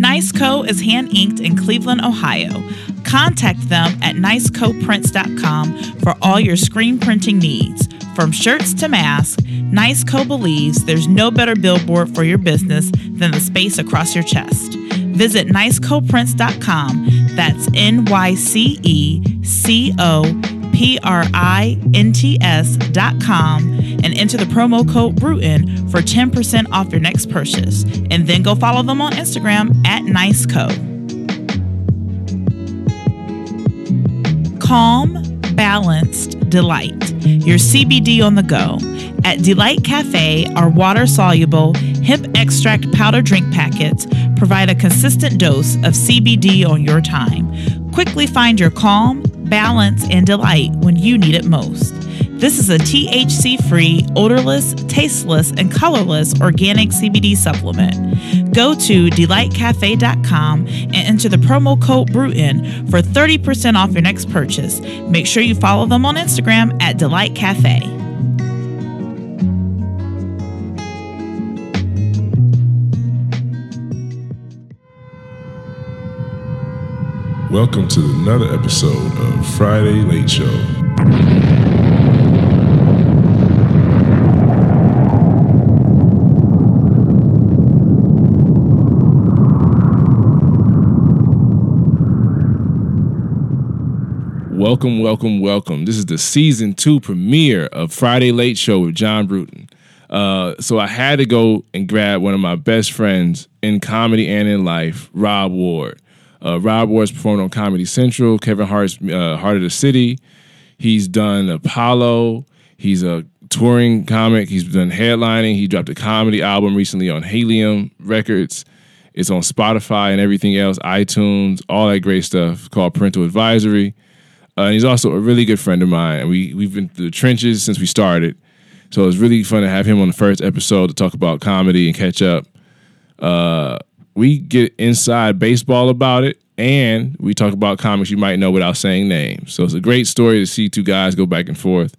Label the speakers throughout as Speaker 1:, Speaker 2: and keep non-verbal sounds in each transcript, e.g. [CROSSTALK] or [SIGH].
Speaker 1: Nyce Co is hand inked in Cleveland, Ohio. Contact them at nycecoprints.com for all your screen printing needs. From shirts to masks, Nyce Co believes there's no better billboard for your business than the space across your chest. Visit nycecoprints.com. That's N Y C E C O P R I N T S.com and enter the promo code Bruton for 10% off your next purchase. And then go follow them on Instagram at NyceCo. Calm, balanced delight. Your CBD on the go. At Delight Cafe, our water soluble hemp extract powder drink packets provide a consistent dose of CBD on your time. Quickly find your calm, balance, and delight when you need it most. This is a THC free, odorless, tasteless, and colorless organic CBD supplement. Go to delightcafe.com and enter the promo code Bruton for 30% off your next purchase. Make sure you follow them on Instagram at Delight Cafe.
Speaker 2: Welcome to another episode of Friday Late Show. Welcome, welcome, welcome. This is the season two premiere of Friday Late Show with John Bruton. Uh, so I had to go and grab one of my best friends in comedy and in life, Rob Ward. Uh, Rob Ward's performed on Comedy Central, Kevin Hart's uh, Heart of the City. He's done Apollo. He's a touring comic. He's done headlining. He dropped a comedy album recently on Helium Records. It's on Spotify and everything else, iTunes, all that great stuff called Parental Advisory. Uh, and he's also a really good friend of mine. And we, we've been through the trenches since we started. So it was really fun to have him on the first episode to talk about comedy and catch up. Uh, we get inside baseball about it, and we talk about comics you might know without saying names. So it's a great story to see two guys go back and forth.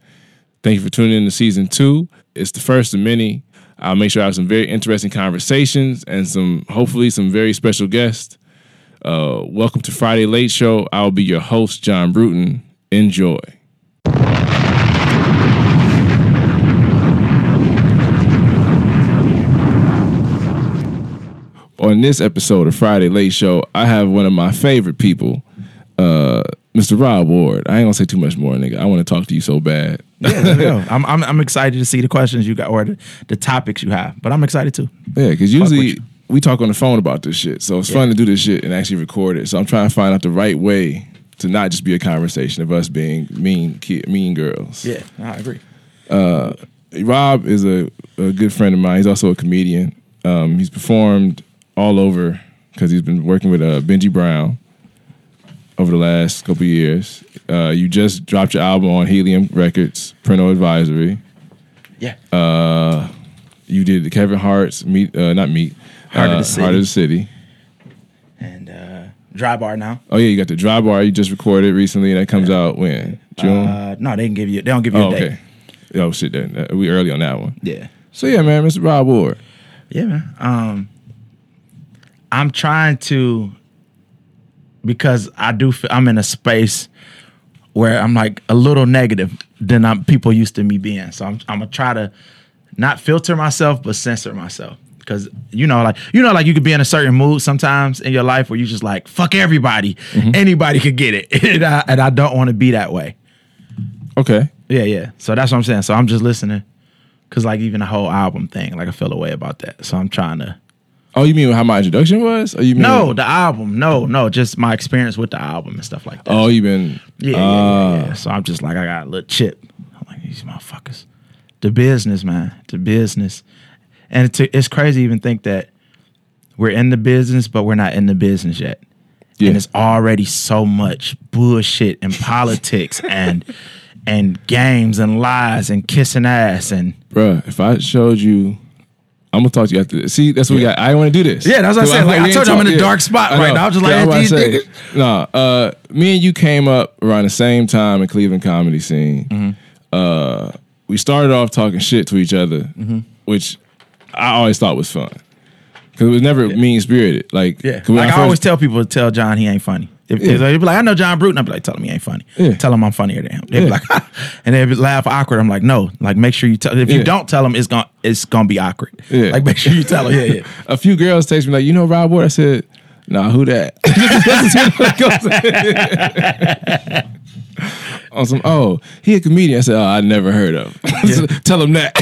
Speaker 2: Thank you for tuning in to season two. It's the first of many. I'll make sure I have some very interesting conversations and some, hopefully, some very special guests. Uh, welcome to Friday Late Show. I'll be your host, John Bruton. Enjoy. On this episode of Friday Late Show, I have one of my favorite people, uh, Mr. Rob Ward. I ain't gonna say too much more, nigga. I want to talk to you so bad.
Speaker 3: Yeah, we go. I'm, I'm I'm excited to see the questions you got or the, the topics you have, but I'm excited too.
Speaker 2: Yeah, because usually. We talk on the phone about this shit, so it's fun to do this shit and actually record it. So I'm trying to find out the right way to not just be a conversation of us being mean kid, mean girls.
Speaker 3: Yeah, I agree.
Speaker 2: Rob is a, a good friend of mine. He's also a comedian. Um, he's performed all over because he's been working with uh, Benji Brown over the last couple of years. Uh, you just dropped your album on Helium Records, Parental Advisory.
Speaker 3: Yeah,
Speaker 2: Uh, you did the Kevin Hart's Meet, uh, not Meet,
Speaker 3: Heart of
Speaker 2: uh,
Speaker 3: the City.
Speaker 2: Heart of the City.
Speaker 3: and uh, dry bar now.
Speaker 2: Oh yeah, you got the Dry Bar you just recorded recently, that comes out when June.
Speaker 3: Uh, no, they can give you. They don't give you
Speaker 2: oh
Speaker 3: a date.
Speaker 2: okay. Oh shit, then uh, we early on that one.
Speaker 3: Yeah,
Speaker 2: So yeah, man, Mr. Rob Ward.
Speaker 3: yeah, man. Um, I'm trying to because I do. Feel, I'm in a space where I'm like a little negative than I'm, people used to me being. So I'm I'm gonna try to not filter myself, but censor myself. Cause you know, like you know, like you could be in a certain mood sometimes in your life where you just like fuck everybody, anybody could get it, [LAUGHS] and I, and I don't want to be that way.
Speaker 2: Okay.
Speaker 3: Yeah, yeah. So that's what I'm saying. So I'm just listening, cause like even the whole album thing, like I feel a way about that. So I'm trying to.
Speaker 2: Oh, you mean how my introduction was? Or you mean
Speaker 3: No, the album. No, no, just my experience with the album and stuff like that.
Speaker 2: Oh, you been
Speaker 3: yeah, yeah,
Speaker 2: Ah.
Speaker 3: yeah, yeah. So I'm just like I got a little chip. I'm like these motherfuckers. The business, man. The business, and it's, it's crazy to even think that we're in the business, but we're not in the business yet.
Speaker 2: Yeah.
Speaker 3: And it's already so much bullshit and [LAUGHS] politics and and games and lies and kissing ass and
Speaker 2: Bruh, if I showed you, I'm gonna talk to you after this. See, that's what we got. I want to do this.
Speaker 3: Yeah, that's what I said. Like, I told you I'm in a dark spot right now. I was just like,
Speaker 2: Yeah, I'm
Speaker 3: these
Speaker 2: to Nah, uh, me and you came up around the same time in Cleveland comedy scene.
Speaker 3: Mm-hmm.
Speaker 2: Uh, we started off talking shit to each other,
Speaker 3: Mm-hmm.
Speaker 2: which I always thought was fun. because it was never mean spirited. Like,
Speaker 3: Yeah. Like I,
Speaker 2: first-
Speaker 3: always tell people to tell John he ain't funny. If,
Speaker 2: Yeah.
Speaker 3: if they be like, I know John Bruton, I'll be like, tell him he ain't funny.
Speaker 2: Yeah.
Speaker 3: Tell him I'm funnier than him. They
Speaker 2: Yeah.
Speaker 3: be like, [LAUGHS] and they'd laugh awkward. I'm like, no, like make sure you tell. If
Speaker 2: Yeah.
Speaker 3: you don't tell him, it's gonna it's gonna be awkward.
Speaker 2: Yeah.
Speaker 3: Like make sure you tell him. Yeah, yeah. [LAUGHS]
Speaker 2: a few girls text me like, you know Rob Ward? I said, nah, who that? [LAUGHS] On some, oh, he a comedian. I said, oh, I never heard of. [LAUGHS] Tell him that.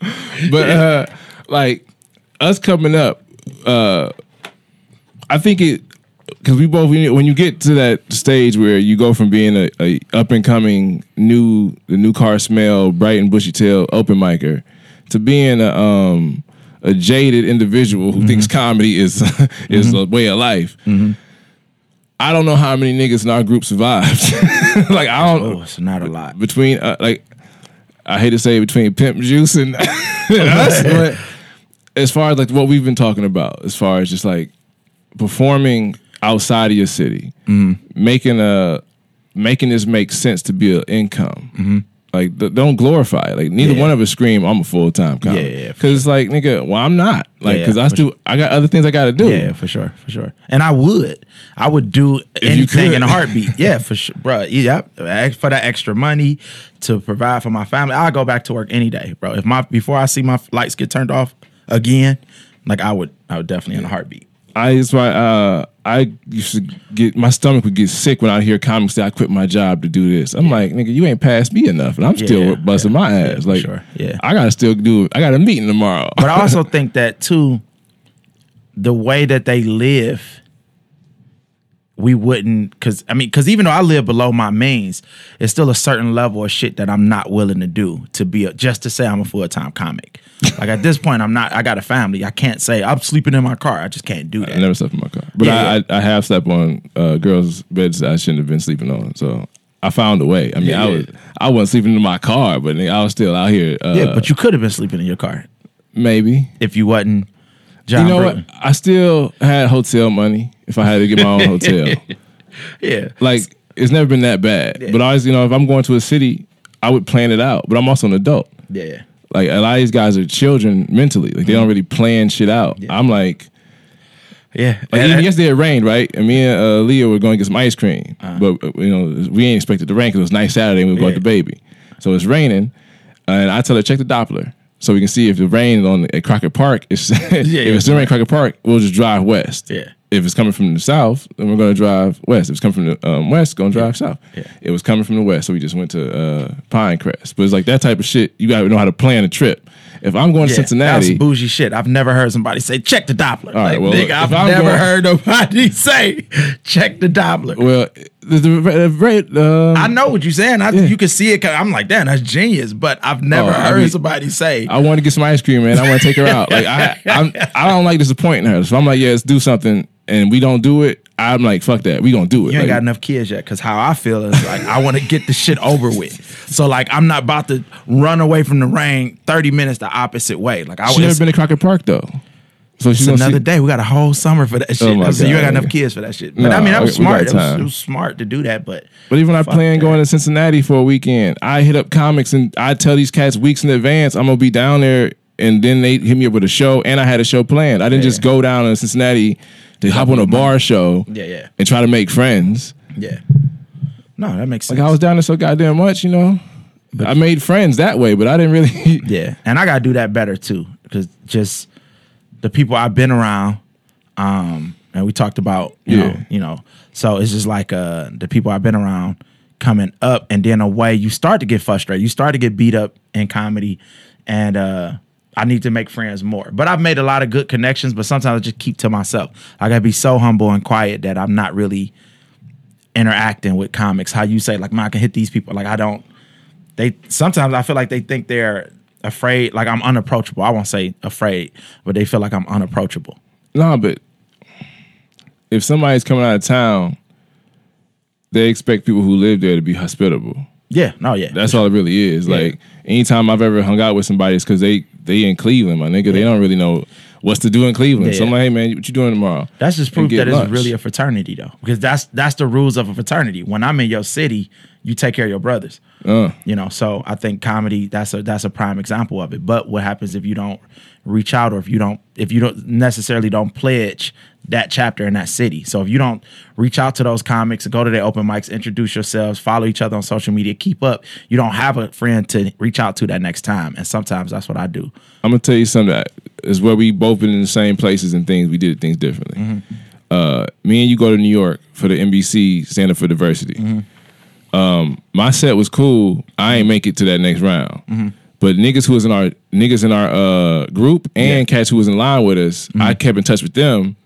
Speaker 2: [LAUGHS] but uh, like us coming up, uh, I think it because we both when you, get to that stage where you go from being a, a up and coming new the new car smell bright and bushy tail open micer to being a um a jaded individual who thinks comedy is [LAUGHS] is a way of life. I don't know how many niggas in our group survived. [LAUGHS] like I don't
Speaker 3: Oh, it's not a lot.
Speaker 2: between uh, like I hate to say it, between Pimp Juice and, [LAUGHS] and us, [LAUGHS] but as far as like what we've been talking about, as far as just like performing outside of your city, making a making this make sense to be an income. Like don't glorify it. Like neither
Speaker 3: Yeah.
Speaker 2: one of us scream I'm a full time comic.
Speaker 3: Yeah, yeah,
Speaker 2: Because it's like nigga, well I'm not. Like
Speaker 3: Yeah,
Speaker 2: because I
Speaker 3: for
Speaker 2: still I got other things I got to do.
Speaker 3: Yeah, for sure, for sure. And I would, I would do
Speaker 2: you
Speaker 3: anything in a heartbeat. [LAUGHS] Yeah, for sure, bro. Yeah, for that extra money to provide for my family, I'll go back to work any day, bro. If my before I see my lights get turned off again, like I would, I would definitely in a heartbeat.
Speaker 2: I that's why uh, I used to get my stomach would get sick when I hear comics say I quit my job to do this. I'm like, nigga, you ain't passed me enough, and I'm still
Speaker 3: Yeah,
Speaker 2: busting
Speaker 3: yeah,
Speaker 2: my ass. like,
Speaker 3: sure, yeah.
Speaker 2: I gotta still do. I got a meeting tomorrow.
Speaker 3: But I [LAUGHS] also think that too, the way that they live, we wouldn't because I mean because even though I live below my means, it's still a certain level of shit that I'm not willing to do to be a, just to say I'm a full time comic. Like at this point, I'm not. I got a family. I can't say I'm sleeping in my car. I just can't do that.
Speaker 2: I never slept in my car, but
Speaker 3: Yeah,
Speaker 2: I,
Speaker 3: yeah.
Speaker 2: I I have slept on uh, girls' beds I shouldn't have been sleeping on. So I found a way. I mean,
Speaker 3: Yeah,
Speaker 2: I
Speaker 3: yeah.
Speaker 2: was I wasn't sleeping in my car, but nigga, I was still out here. Uh,
Speaker 3: yeah, but you could have been sleeping in your car
Speaker 2: maybe.
Speaker 3: if you wasn't. John
Speaker 2: you know
Speaker 3: Bruton.
Speaker 2: what? I still had hotel money if I had to get my own [LAUGHS] hotel.
Speaker 3: Yeah,
Speaker 2: like it's never been that bad. But I always, you know, if I'm going to a city, I would plan it out. But I'm also an adult.
Speaker 3: yeah,
Speaker 2: Like a lot of these guys are children mentally. Like they don't really plan shit out. I'm like,
Speaker 3: yeah.
Speaker 2: like
Speaker 3: And-
Speaker 2: even yesterday it rained, right? And me and uh, Leah were going to get some ice cream, but uh, you know we ain't expected to rain because it was nice Saturday and we were going
Speaker 3: Yeah.
Speaker 2: to baby. So it's raining, and I tell her check the Doppler so we can see if the rain on at Crocker Park. Is, [LAUGHS] if
Speaker 3: yeah.
Speaker 2: it's still raining at Crocker Park, we'll just drive west.
Speaker 3: Yeah.
Speaker 2: If it's coming from the south, then we're going to drive west. If it's coming from the um, west, going to drive south.
Speaker 3: Yeah.
Speaker 2: It was coming from the west, so we just went to uh, Pinecrest. But it's like that type of shit. You got to know how to plan a trip. If I'm going to
Speaker 3: Yeah, That's
Speaker 2: Cincinnati,
Speaker 3: bougie shit. I've never heard somebody say check the Doppler.
Speaker 2: right,
Speaker 3: like,
Speaker 2: well,
Speaker 3: nigga, I've
Speaker 2: I'm
Speaker 3: never
Speaker 2: going-
Speaker 3: heard nobody [LAUGHS] say check the Doppler.
Speaker 2: well, the, the, the. Um,
Speaker 3: I know what you're saying. I, You can see it. I'm like, damn, that's genius. But I've never
Speaker 2: Oh, I
Speaker 3: heard
Speaker 2: mean-
Speaker 3: somebody say,
Speaker 2: I want to get some ice cream, man. I want to take her out. Like I, I'm, I don't like disappointing her. So I'm like, yeah, let's do something, and we don't do it. I'm like, fuck that. We gonna do it.
Speaker 3: you ain't
Speaker 2: Like,
Speaker 3: got enough kids yet. Because how I feel is like, I want to get the shit over with. So like, I'm not about to run away from the rain 30 minutes the opposite way. Like I
Speaker 2: She never been to Crocker Park though, so she's
Speaker 3: It's another
Speaker 2: see,
Speaker 3: day. We got a whole summer for that oh shit.
Speaker 2: Oh
Speaker 3: So you ain't got enough kids for that shit. But
Speaker 2: No,
Speaker 3: I mean, that was smart. It was, it was smart to do that. But
Speaker 2: But even when I plan going to Cincinnati for a weekend, I hit up comics and I tell these cats weeks in advance I'm gonna be down there, and then they hit me up with a show, and I had a show planned. I didn't just go down to Cincinnati to hop on a bar show,
Speaker 3: Yeah, yeah.
Speaker 2: and try to make friends.
Speaker 3: yeah. No, that makes sense.
Speaker 2: Like I was down there so goddamn much, you know. I made friends that way, but I didn't really. [LAUGHS]
Speaker 3: Yeah, and I gotta do that better too, because just the people I've been around, um, and we talked about, you know,
Speaker 2: Yeah.
Speaker 3: you know, so it's just like uh, the people I've been around coming up, and then a way you start to get frustrated, you start to get beat up in comedy, and uh, I need to make friends more. But I've made a lot of good connections, but sometimes I just keep to myself. I gotta be so humble and quiet that I'm not really interacting with comics. How you say like, man, I can hit these people. Like I don't they sometimes I feel like they think they're afraid, like I'm unapproachable. I won't say afraid, but they feel like I'm unapproachable.
Speaker 2: No, but if somebody's coming out of town, they expect people who live there to be hospitable.
Speaker 3: Yeah, no, yeah.
Speaker 2: That's all it really is.
Speaker 3: Yeah.
Speaker 2: Like anytime I've ever hung out with somebody, it's because they they in Cleveland, my nigga. They don't really know what's to do in Cleveland.
Speaker 3: Yeah.
Speaker 2: So I'm like, hey man, what you doing tomorrow?
Speaker 3: That's just proof that it's really a fraternity, though, because that's that's the rules of a fraternity. When I'm in your city, you take care of your brothers.
Speaker 2: Uh.
Speaker 3: You know, so I think comedy that's a that's a prime example of it. But what happens if you don't reach out, or if you don't if you don't necessarily don't pledge that chapter in that city? So if you don't reach out to those comics, go to their open mics, introduce yourselves, follow each other on social media, keep up. You don't have a friend to reach out to that next time, and sometimes that's what I do.
Speaker 2: I'm gonna tell you something that is where we both been in the same places and things. We did things differently.
Speaker 3: Mm-hmm.
Speaker 2: Uh, me and you go to New York for the NBC Stand for Diversity.
Speaker 3: Mm-hmm.
Speaker 2: Um, my set was cool. I ain't make it to that next round.
Speaker 3: Mm-hmm.
Speaker 2: But niggas who was in our niggas in our uh, group and cats who was in line with us, I kept in touch with them.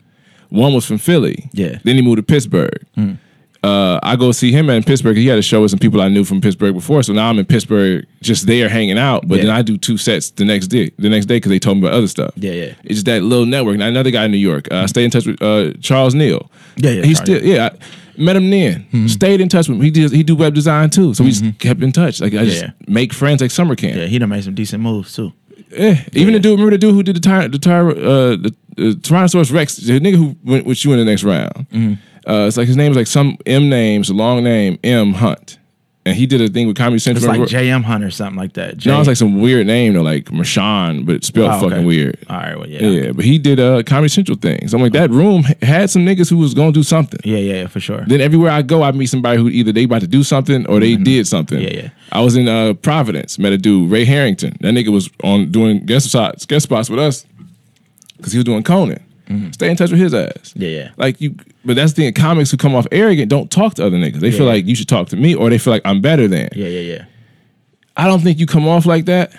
Speaker 2: One was from Philly.
Speaker 3: Mm-hmm. Yeah.
Speaker 2: Then he moved to Pittsburgh. Uh, I go see him in Pittsburgh. He had a show with some people I knew from Pittsburgh before, so now I'm in Pittsburgh, just there hanging out. But
Speaker 3: Yeah.
Speaker 2: then I do two sets the next day. The next day because they told me about other stuff.
Speaker 3: Yeah, yeah.
Speaker 2: It's just that little network. Now, another guy in New York. Uh, I stay in touch with uh, Charles Neal.
Speaker 3: Yeah, yeah,
Speaker 2: He
Speaker 3: Charlie.
Speaker 2: still yeah. I met him then. Stayed in touch with him. He did he do web design too, so we just kept in touch. Like I just
Speaker 3: Yeah.
Speaker 2: make friends like summer camp.
Speaker 3: Yeah, he done made some decent moves too.
Speaker 2: Yeah, even the dude, remember the dude who did the ty- the, ty- uh, the, the Tyrannosaurus Rex, the nigga who went with you in the next round.
Speaker 3: Mm-hmm.
Speaker 2: Uh, it's like his name is like some M name, it's a long name, M Hunt, and he did a thing with Comedy Central.
Speaker 3: It's like J.M. Hunt or something like that. J-
Speaker 2: no, it's like some weird name though, like Marshawn, but it's spelled
Speaker 3: Oh, okay.
Speaker 2: fucking weird.
Speaker 3: All right, well, yeah.
Speaker 2: Yeah, but he did uh, Comedy Central things. I'm like that room had some niggas who was gonna do something.
Speaker 3: Yeah, yeah, yeah, for sure.
Speaker 2: Then everywhere I go, I meet somebody who either they about to do something or they did something.
Speaker 3: Mm-hmm. Yeah, yeah.
Speaker 2: I was in uh, Providence, met a dude, Ray Harrington. That nigga was on doing guest spots, guest spots with us because he was doing Conan. Stay in touch with his ass.
Speaker 3: Mm-hmm. Yeah, yeah.
Speaker 2: Like you, but that's the thing. Comics who come off arrogant don't talk to other niggas. They feel like you should talk to me, or they feel like I'm better than.
Speaker 3: Yeah, yeah, yeah.
Speaker 2: I don't think you come off like that.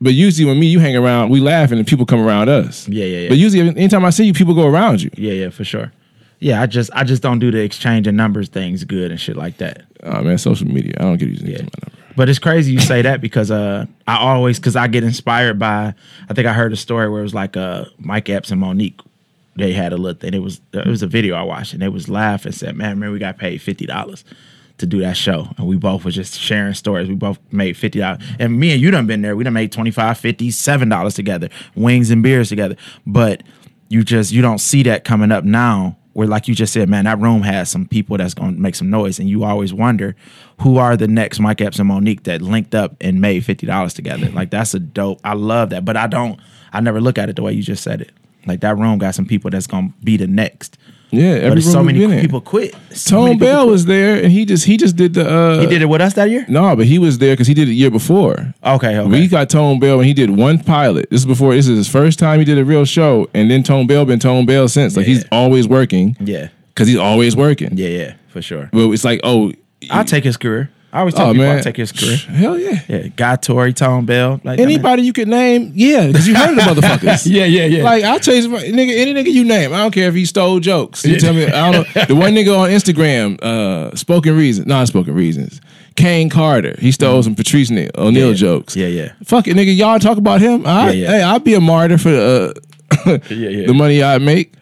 Speaker 2: But usually when me, you hang around, we laughing and people come around us.
Speaker 3: Yeah, yeah, yeah.
Speaker 2: But usually anytime I see you, people go around you.
Speaker 3: Yeah, yeah, for sure. Yeah, I just I just don't do the exchange of numbers things good and shit like that.
Speaker 2: Oh man, social media. I don't get these niggas
Speaker 3: Yeah.
Speaker 2: my number.
Speaker 3: But it's crazy you say that because uh I always because I get inspired by I think I heard a story where it was like uh Mike Epps and Mo'Nique. They had a little thing. It was it was a video I watched and they was laughing and said, Man, man, we got paid fifty dollars to do that show. And we both was just sharing stories. We both made fifty dollars. And me and you done been there. We done made 25 50 seven dollars together, wings and beers together. But you just you don't see that coming up now where like you just said man that room has some people that's going to make some noise and you always wonder who are the next mike epps and monique that linked up and made $50 together like that's a dope i love that but i don't i never look at it the way you just said it like that room got some people that's to be the next
Speaker 2: Yeah,
Speaker 3: but
Speaker 2: every
Speaker 3: it's so many
Speaker 2: we've been
Speaker 3: people quit So
Speaker 2: Tone Bell was there, and he just he just did the. Uh,
Speaker 3: he did it with us that year
Speaker 2: No, but he was there because he did it year before.
Speaker 3: okay okay
Speaker 2: We got Tone Bell, and he did one pilot. This is before. This is his first time he did a real show, and then Tone Bell been Tone Bell since. Like he's always working
Speaker 3: yeah
Speaker 2: because he's always working.
Speaker 3: yeah yeah for sure
Speaker 2: But it's like, oh,
Speaker 3: i'll take his career i always tell
Speaker 2: oh
Speaker 3: people
Speaker 2: man,
Speaker 3: i'll take his career
Speaker 2: Hell yeah.
Speaker 3: yeah guy Tory, tone bell like I mean-
Speaker 2: Anybody you could name, yeah, because you heard of the [LAUGHS] motherfuckers.
Speaker 3: yeah yeah yeah
Speaker 2: Like I'll change my nigga, any nigga you name. I don't care if he stole jokes. You tell me, I don't know. The one nigga on Instagram, uh, spoken reasons, non spoken reasons. Kane Carter, he stole some Patrice Ne- O'Neal
Speaker 3: Yeah.
Speaker 2: jokes.
Speaker 3: Yeah, yeah.
Speaker 2: Fuck it, nigga. Y'all talk about him. I,
Speaker 3: Yeah, yeah.
Speaker 2: Hey, I'll be a martyr for uh, [LAUGHS]
Speaker 3: Yeah, yeah.
Speaker 2: the money I make.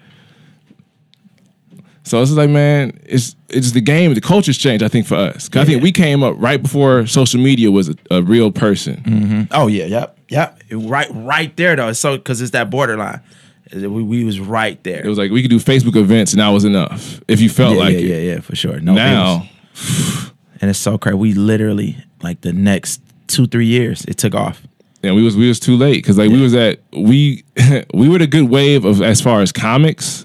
Speaker 2: So it's like, man, it's it's the game. The culture's changed. I think for us, 'Cause I think we came up right before social media was a, a real person. Mm-hmm.
Speaker 3: Oh yeah, yep, yep. Right, right there though. It's so because it's that borderline. We, we was right there.
Speaker 2: It was like we could do Facebook events, and that was enough. If you felt
Speaker 3: yeah,
Speaker 2: like
Speaker 3: yeah,
Speaker 2: it.
Speaker 3: yeah, yeah, for sure. No, it
Speaker 2: now.
Speaker 3: was- [SIGHS] and it's so crazy. We literally like the next two, three years, it took off.
Speaker 2: and we was we was too late because like we was at we [LAUGHS] we were the good wave of as far as comics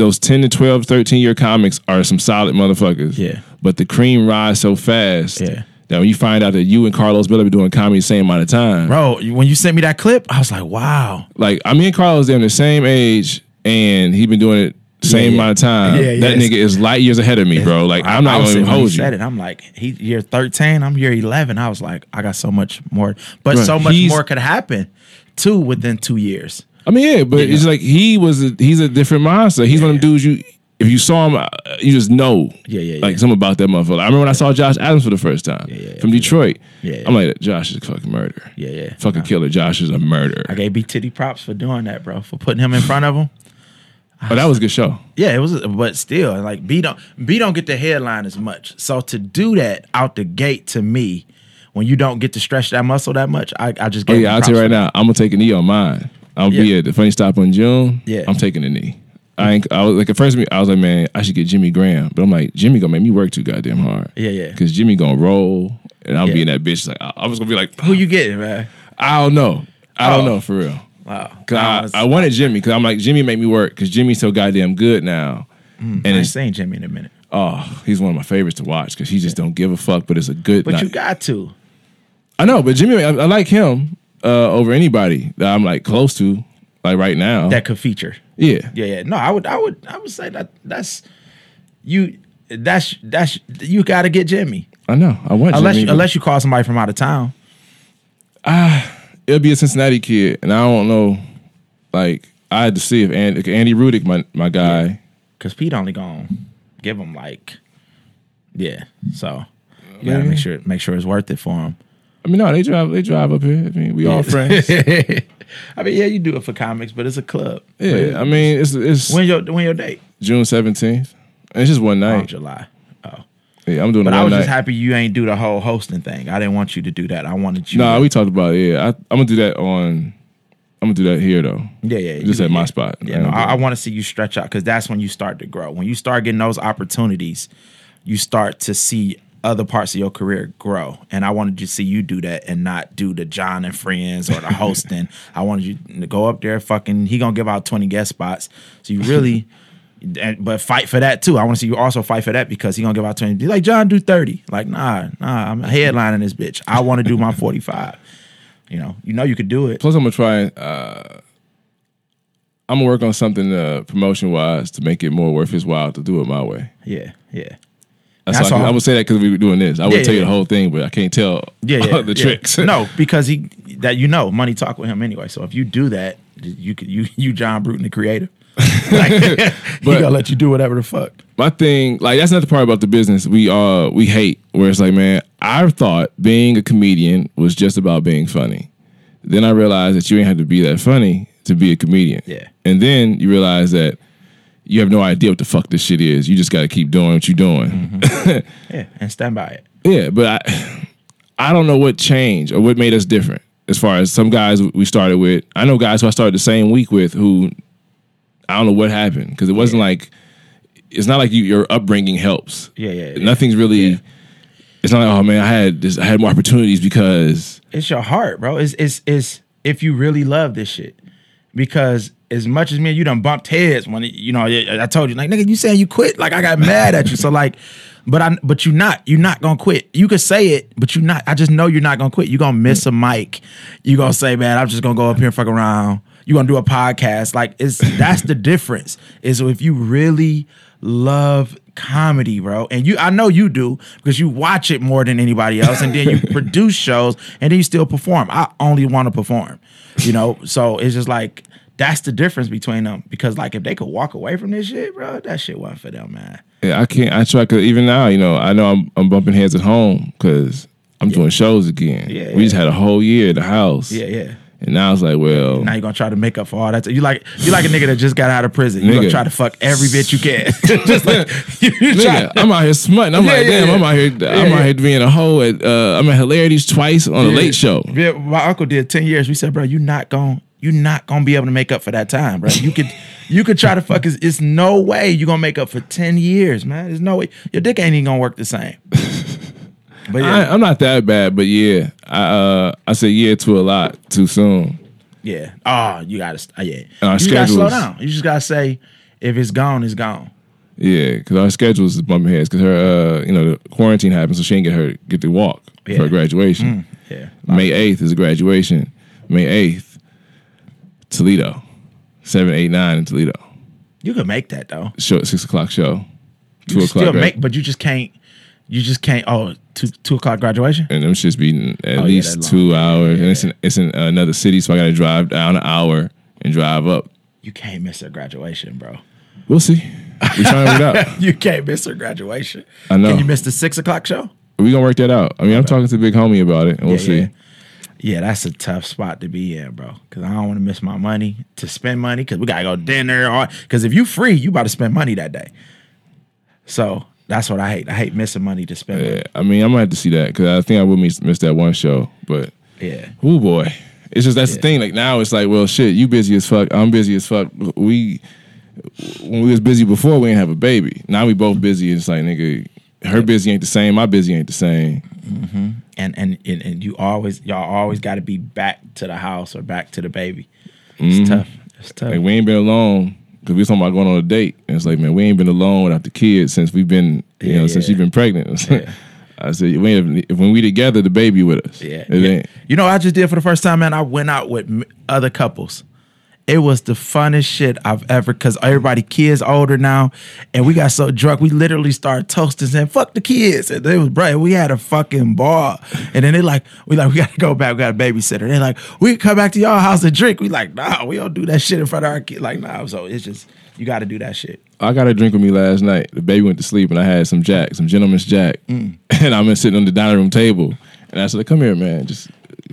Speaker 2: those 10 to 12 13 year comics are some solid motherfuckers
Speaker 3: Yeah.
Speaker 2: but the cream rise so fast
Speaker 3: Yeah.
Speaker 2: that when you find out that you and carlos miller be doing comedy the same amount of time
Speaker 3: Bro, when you sent me that clip, I was like, wow.
Speaker 2: like i mean carlos they're the same age and he been doing it same
Speaker 3: yeah.
Speaker 2: amount of time
Speaker 3: Yeah, yeah,
Speaker 2: that nigga is light years ahead of me bro like i'm not gonna even
Speaker 3: saying when he
Speaker 2: hold you
Speaker 3: Said it. I'm like, he year 13, I'm year 11. I was like, I got so much more, but
Speaker 2: Right.
Speaker 3: so much
Speaker 2: He's-
Speaker 3: more could happen too within two years.
Speaker 2: I mean, yeah, but
Speaker 3: Yeah.
Speaker 2: it's like he was a, he's a different monster. He's one of them dudes you if you saw him, uh, you just know.
Speaker 3: Yeah, yeah,
Speaker 2: Like
Speaker 3: yeah.
Speaker 2: something about that motherfucker. I remember when I saw Josh Adams for the first time
Speaker 3: yeah, yeah,
Speaker 2: from Detroit.
Speaker 3: Yeah, yeah.
Speaker 2: I'm like, Josh is a fucking murderer.
Speaker 3: Yeah, yeah.
Speaker 2: Fucking killer. Josh is a murderer.
Speaker 3: I gave B Titty props for doing that, bro, for putting him in front of him.
Speaker 2: but [LAUGHS] that was a good show.
Speaker 3: Yeah, it was, but still, like B don't B don't get the headline as much. So to do that out the gate to me, when you don't get to stretch that muscle that much, I, I just
Speaker 2: Oh yeah, I'll tell you right now, I'm gonna take a knee on mine. I'll be at the funny stop on June.
Speaker 3: Yeah.
Speaker 2: I'm taking the knee. I ain't, I was like at first I was like, man, I should get Jimmy Graham, but I'm like, Jimmy gonna make me work too goddamn hard.
Speaker 3: Yeah, yeah.
Speaker 2: Because Jimmy gonna roll, and I'll be
Speaker 3: Yeah.
Speaker 2: in that bitch. Like I, I was gonna be like,
Speaker 3: Who you getting, man?
Speaker 2: I don't know, I don't
Speaker 3: Oh.
Speaker 2: know for real.
Speaker 3: Wow.
Speaker 2: Cause I, I wanted Jimmy because I'm like Jimmy make me work because Jimmy's so goddamn good now, mm, and
Speaker 3: I ain't
Speaker 2: it's
Speaker 3: seen Jimmy in a minute.
Speaker 2: oh he's one of my favorites to watch because he just don't give a fuck, but it's a good.
Speaker 3: But
Speaker 2: night.
Speaker 3: you got to.
Speaker 2: I know, but Jimmy, I, I like him uh, over anybody that I'm like close to, like right now.
Speaker 3: That could feature.
Speaker 2: yeah,
Speaker 3: Yeah, yeah. No, I would I would I would say that that's you that's that's you gotta get Jimmy.
Speaker 2: I know. I want
Speaker 3: Unless
Speaker 2: Jimmy.
Speaker 3: you, unless you call somebody from out of town.
Speaker 2: Uh it'll be a Cincinnati kid, and I don't know. Like I had to see if Andy, Andy Rudick, my my guy.
Speaker 3: Cause Pete only gonna give him like Yeah. So you gotta make sure make sure it's worth it for him.
Speaker 2: I mean, no, they drive they drive up here. I mean, we all friends. [LAUGHS]
Speaker 3: I mean, yeah, you do it for comics, but it's a club.
Speaker 2: yeah, I mean, it's it's
Speaker 3: when your when your date?
Speaker 2: June seventeenth. It's just one night.
Speaker 3: Oh, July. Oh.
Speaker 2: Yeah, I'm doing
Speaker 3: But I was
Speaker 2: night.
Speaker 3: just happy you ain't do the whole hosting thing. I didn't want you to do that. I wanted you
Speaker 2: Nah,
Speaker 3: to,
Speaker 2: we talked about it. Yeah, I, I'm gonna do that on. I'm gonna do that here though.
Speaker 3: Yeah, yeah.
Speaker 2: Just
Speaker 3: you-
Speaker 2: at my
Speaker 3: yeah.
Speaker 2: spot.
Speaker 3: Yeah, no, I, I want to see you stretch out because that's when you start to grow. When you start getting those opportunities, you start to see other parts of your career grow. And I wanted to see you do that and not do the John and Friends or the hosting. [LAUGHS] I wanted you to go up there, fucking. He gonna give out twenty guest spots. So you really. [LAUGHS] And, but fight for that too. I want to see you also fight for that because he gonna give out twenty. Be like John, do thirty. Like nah, nah. I'm headlining this bitch. I want to do my forty five. You know, you know you could do it.
Speaker 2: Plus, I'm gonna try. Uh, I'm gonna work on something uh, promotion wise to make it more worth his while to do it my way.
Speaker 3: Yeah, yeah.
Speaker 2: That's,
Speaker 3: That's
Speaker 2: why I. I would say that because we were doing this. I would
Speaker 3: Yeah,
Speaker 2: tell you
Speaker 3: yeah.
Speaker 2: the whole thing, but I can't tell
Speaker 3: yeah, yeah
Speaker 2: the
Speaker 3: yeah.
Speaker 2: tricks.
Speaker 3: no, [LAUGHS] because he that you know money talk with him anyway. So if you do that, you could you you John Bruton the creator. [LAUGHS] like, [LAUGHS] he
Speaker 2: But-
Speaker 3: gonna let you do whatever the fuck.
Speaker 2: my thing, like that's not the part about the business we uh we hate. Where it's like, man, I thought being a comedian was just about being funny. Then I realized that you ain't have to be that funny to be a comedian.
Speaker 3: Yeah.
Speaker 2: And then you realize that you have no idea what the fuck this shit is. You just got to keep doing what you're doing.
Speaker 3: Mm-hmm. [LAUGHS] Yeah, and stand by it.
Speaker 2: Yeah, but I I don't know what changed or what made us different. As far as some guys we started with, I know guys who I started the same week with who I don't know what happened because it wasn't like it's not like you, your upbringing helps.
Speaker 3: Yeah, yeah, yeah.
Speaker 2: Nothing's really.
Speaker 3: Yeah.
Speaker 2: It's not like oh man, I had this, I had more opportunities because
Speaker 3: It's your heart, bro. It's it's it's if you really love this shit. Because as much as me and you done bumped heads when it, you know I I told you like nigga you saying you quit? Like I got [LAUGHS] mad at you. So like but I but you not you not gonna quit. You could say it but you not I just know you're not gonna quit. You gonna miss a mic. You gonna say man I'm just gonna go up here and fuck around. You gonna do a podcast. Like it's that's the difference is if you really love comedy bro and you I know you do because you watch it more than anybody else and then you [LAUGHS] produce shows and then you still perform. I only want to perform you know? So it's just like that's the difference between them because like if they could walk away from this shit bro that shit wasn't for them man
Speaker 2: yeah, I can't. I try because even now, you know, I know I'm I'm bumping heads at home because I'm doing shows again.
Speaker 3: Yeah,
Speaker 2: we just had a whole year at the house.
Speaker 3: yeah yeah
Speaker 2: and now it's like, well,
Speaker 3: now you're gonna try to make up for all that you like you like a nigga that just got out of prison you gonna try to fuck every bitch you can [LAUGHS] [LAUGHS] just like you,
Speaker 2: Nigga, I'm out here smutting. I'm
Speaker 3: Yeah,
Speaker 2: like,
Speaker 3: yeah,
Speaker 2: damn,
Speaker 3: yeah.
Speaker 2: I'm out here. I'm
Speaker 3: Yeah,
Speaker 2: out here being a hoe at. Uh, I'm at hilarities twice on the Late Show.
Speaker 3: Yeah, my uncle did ten years. We said, bro, you're not gonna you not gonna be able to make up for that time, bro. You could you could try to fuck. It's, it's no way you're gonna make up for ten years, man. There's no way your dick ain't even gonna work the same. [LAUGHS] But
Speaker 2: I,
Speaker 3: yeah,
Speaker 2: I'm not that bad, but yeah, I uh, I say yeah to a lot too soon.
Speaker 3: yeah. Oh, you gotta uh, yeah.
Speaker 2: our
Speaker 3: you just gotta slow
Speaker 2: schedules-
Speaker 3: down. You just gotta say if it's gone, it's gone.
Speaker 2: Yeah, because our schedules is bumping heads. Because her, uh, you know, the quarantine happened, so she didn't get her get to walk
Speaker 3: Yeah.
Speaker 2: for her graduation.
Speaker 3: Yeah.
Speaker 2: May eighth is a graduation. May eighth, Toledo, seven, eight, nine in Toledo.
Speaker 3: You could make that though.
Speaker 2: Show six o'clock show, two
Speaker 3: can
Speaker 2: o'clock,
Speaker 3: still make, but you just can't. You just can't. Oh, two two o'clock graduation.
Speaker 2: and them shits be at
Speaker 3: Oh,
Speaker 2: least
Speaker 3: long.
Speaker 2: two hours,
Speaker 3: Yeah,
Speaker 2: and it's in, it's in another city, so I got to drive down an hour and drive up.
Speaker 3: You can't miss her graduation, bro.
Speaker 2: We'll see. We trying to work out. [LAUGHS]
Speaker 3: You can't miss her graduation.
Speaker 2: I know.
Speaker 3: Can you miss the six o'clock show?
Speaker 2: We gonna work that out. I mean, I'm talking to Big Homie about it, and we'll
Speaker 3: Yeah,
Speaker 2: see.
Speaker 3: Yeah. Yeah, that's a tough spot to be in, bro. Because I don't want to miss my money to spend money. Because we gotta go dinner. Or Because if you free, you about to spend money that day. So that's what I hate. I hate missing money to spend.
Speaker 2: Yeah, I mean, I might have to see that because I think I would miss, miss that one show, but
Speaker 3: Yeah,
Speaker 2: oh boy, It's just that's the thing. Like now, it's like, well, shit, you busy as fuck. I'm busy as fuck. We when we was busy before, we didn't have a baby. Now we both busy. It's like, nigga, her busy ain't the same. My busy ain't the same. Mm-hmm.
Speaker 3: and and and, and you always y'all always got to be back to the house or back to the baby. It's mm-hmm. tough. It's tough.
Speaker 2: Like we ain't been alone because we was talking about going on a date. And it's like, man, we ain't been alone without the kids since we've been, you
Speaker 3: Yeah,
Speaker 2: know, since
Speaker 3: yeah.
Speaker 2: you've been pregnant. [LAUGHS]
Speaker 3: Yeah.
Speaker 2: I said, we if when we together, the baby with us.
Speaker 3: Yeah. You know, I just did for the first time, man. I went out with other couples. It was the funnest shit I've ever because everybody kids older now, and we got so drunk we literally started toasting saying "fuck the kids." And they was bright. We had a fucking ball, and then they like we like [LAUGHS] we got to go back. We got a babysitter. They like we can come back to y'all house and drink. We like nah, we don't do that shit in front of our kids. Like nah, so it's just you got to do that shit.
Speaker 2: I got a drink with me last night. The baby went to sleep, and I had some Jack, some Gentleman's Jack,
Speaker 3: Mm. [LAUGHS]
Speaker 2: and I'm sitting on the dining room table, and I said, "Come here, man, just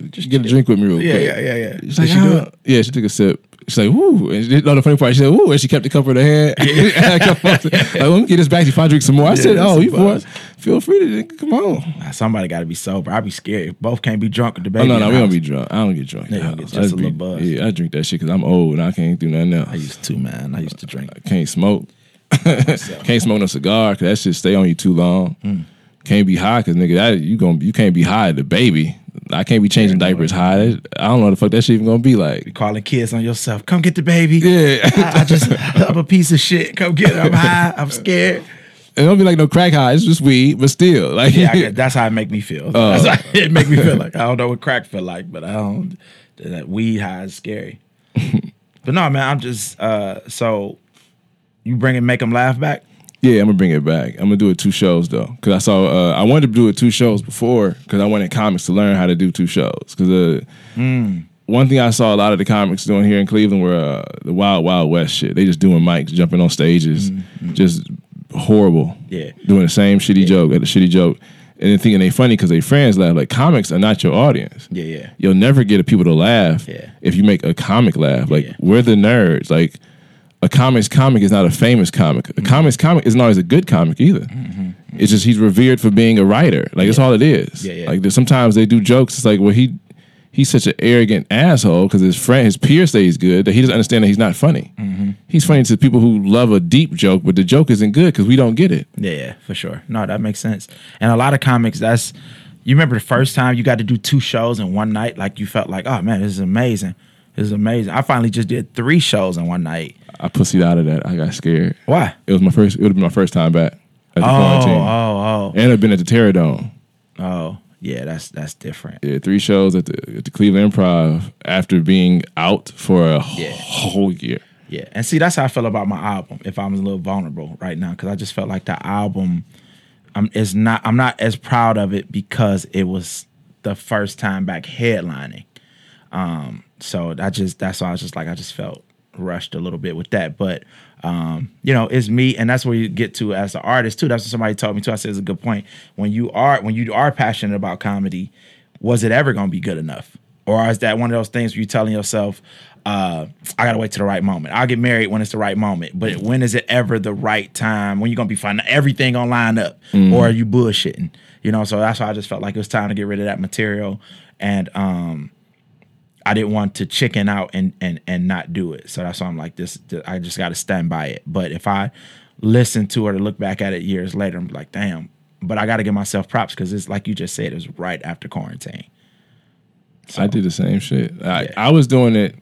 Speaker 2: just get a drink with me real
Speaker 3: Yeah,
Speaker 2: quick."
Speaker 3: yeah, yeah, yeah.
Speaker 2: She's
Speaker 3: Did
Speaker 2: like,
Speaker 3: she do it?
Speaker 2: Yeah, she took a sip. She's like, "Woo!" And she, no, the funny part, she said, "Woo!" And she kept the cup in her hand. And I kept like, let me get this back if I drink some more. I said, "Oh, you boys, feel free to come on."
Speaker 3: Somebody got to be sober. I'd be scared. If both can't be drunk with the baby.
Speaker 2: Oh no, no, we don't be drunk. I don't get drunk.
Speaker 3: Yeah, get just
Speaker 2: I
Speaker 3: a little buzz.
Speaker 2: Yeah, I drink that shit because I'm old and I can't do nothing else.
Speaker 3: I used to, man. I used to drink.
Speaker 2: I Can't smoke. [LAUGHS] can't smoke no cigar because that shit stay on you too long.
Speaker 3: Mm.
Speaker 2: Can't be high because nigga, that you gonna you can't be high the baby. I can't be changing diapers high. I don't know what the fuck that shit even gonna be like.
Speaker 3: calling kids on yourself. Come get the baby.
Speaker 2: Yeah,
Speaker 3: I, I just I'm a piece of shit. Come get it. I'm high. I'm scared.
Speaker 2: it don't be like no crack high. It's just weed, but still, like
Speaker 3: Yeah, I [LAUGHS] that's how it make me feel.
Speaker 2: Oh.
Speaker 3: That's how it make me feel like I don't know what crack feel like, but I don't. That weed high is scary. [LAUGHS] but no, man, I'm just uh so you bring it, make them laugh back.
Speaker 2: Yeah, I'm gonna bring it back. I'm gonna do it two shows though, because I saw uh, I wanted to do it two shows before because I wanted comics to learn how to do two shows. Because uh, one thing I saw a lot of the comics doing here in Cleveland were uh, the Wild Wild West shit. They just doing mics, jumping on stages, just horrible.
Speaker 3: Yeah.
Speaker 2: doing the same shitty joke at a shitty joke, and then thinking they funny because they friends laugh. Like comics are not your audience.
Speaker 3: Yeah, yeah.
Speaker 2: You'll never get people to laugh
Speaker 3: Yeah.
Speaker 2: if you make a comic laugh. Like
Speaker 3: Yeah.
Speaker 2: we're the nerds. Like a comics comic is not a famous comic.
Speaker 3: Mm-hmm.
Speaker 2: A comics comic isn't always a good comic either. It's just he's revered for being a writer. Like that's all it is.
Speaker 3: Yeah, yeah.
Speaker 2: Like sometimes they do jokes. It's like well he he's such an arrogant asshole because his friend his peers say he's good that he doesn't understand that he's not funny.
Speaker 3: Mm-hmm.
Speaker 2: He's funny to people who love a deep joke, but the joke isn't good because we don't get it.
Speaker 3: Yeah, yeah, for sure. No, that makes sense. And a lot of comics, that's you remember the first time you got to do two shows in one night, like you felt like, oh man, this is amazing. This was amazing. I finally just did three shows in one night.
Speaker 2: I pussied out of that. I got scared.
Speaker 3: Why?
Speaker 2: It was my first. It would have been my first time back at the
Speaker 3: Oh,
Speaker 2: quarantine,
Speaker 3: oh,
Speaker 2: and I've been at the Terror Dome.
Speaker 3: oh, oh. Yeah, that's that's different.
Speaker 2: Yeah, three shows at the at the Cleveland Improv after being out for a
Speaker 3: Yeah.
Speaker 2: whole year.
Speaker 3: Yeah, and see, that's how I feel about my album. If I'm a little vulnerable right now, because I just felt like the album, um, is not. I'm not as proud of it because it was the first time back headlining. Um, so I just that's why I was just like I just felt rushed a little bit with that. But um, you know, it's me, and that's where you get to as an artist too. That's what somebody told me too. I said it's a good point. When you are when you are passionate about comedy, was it ever going to be good enough, or is that one of those things where you're telling yourself, uh, "I got to wait to the right moment. I'll get married when it's the right moment." But when is it ever the right time? When you're going to be finding everything gonna line up, or are you bullshitting? You know, so that's why I just felt like it was time to get rid of that material, and um, I didn't want to chicken out and and and not do it. So that's why I'm like this. I just got to stand by it. But if I listen to it or look back at it years later, I'm like, damn. But I got to give myself props because it's like you just said, it was right after quarantine.
Speaker 2: I did the same shit. I,
Speaker 3: Yeah.
Speaker 2: I was doing it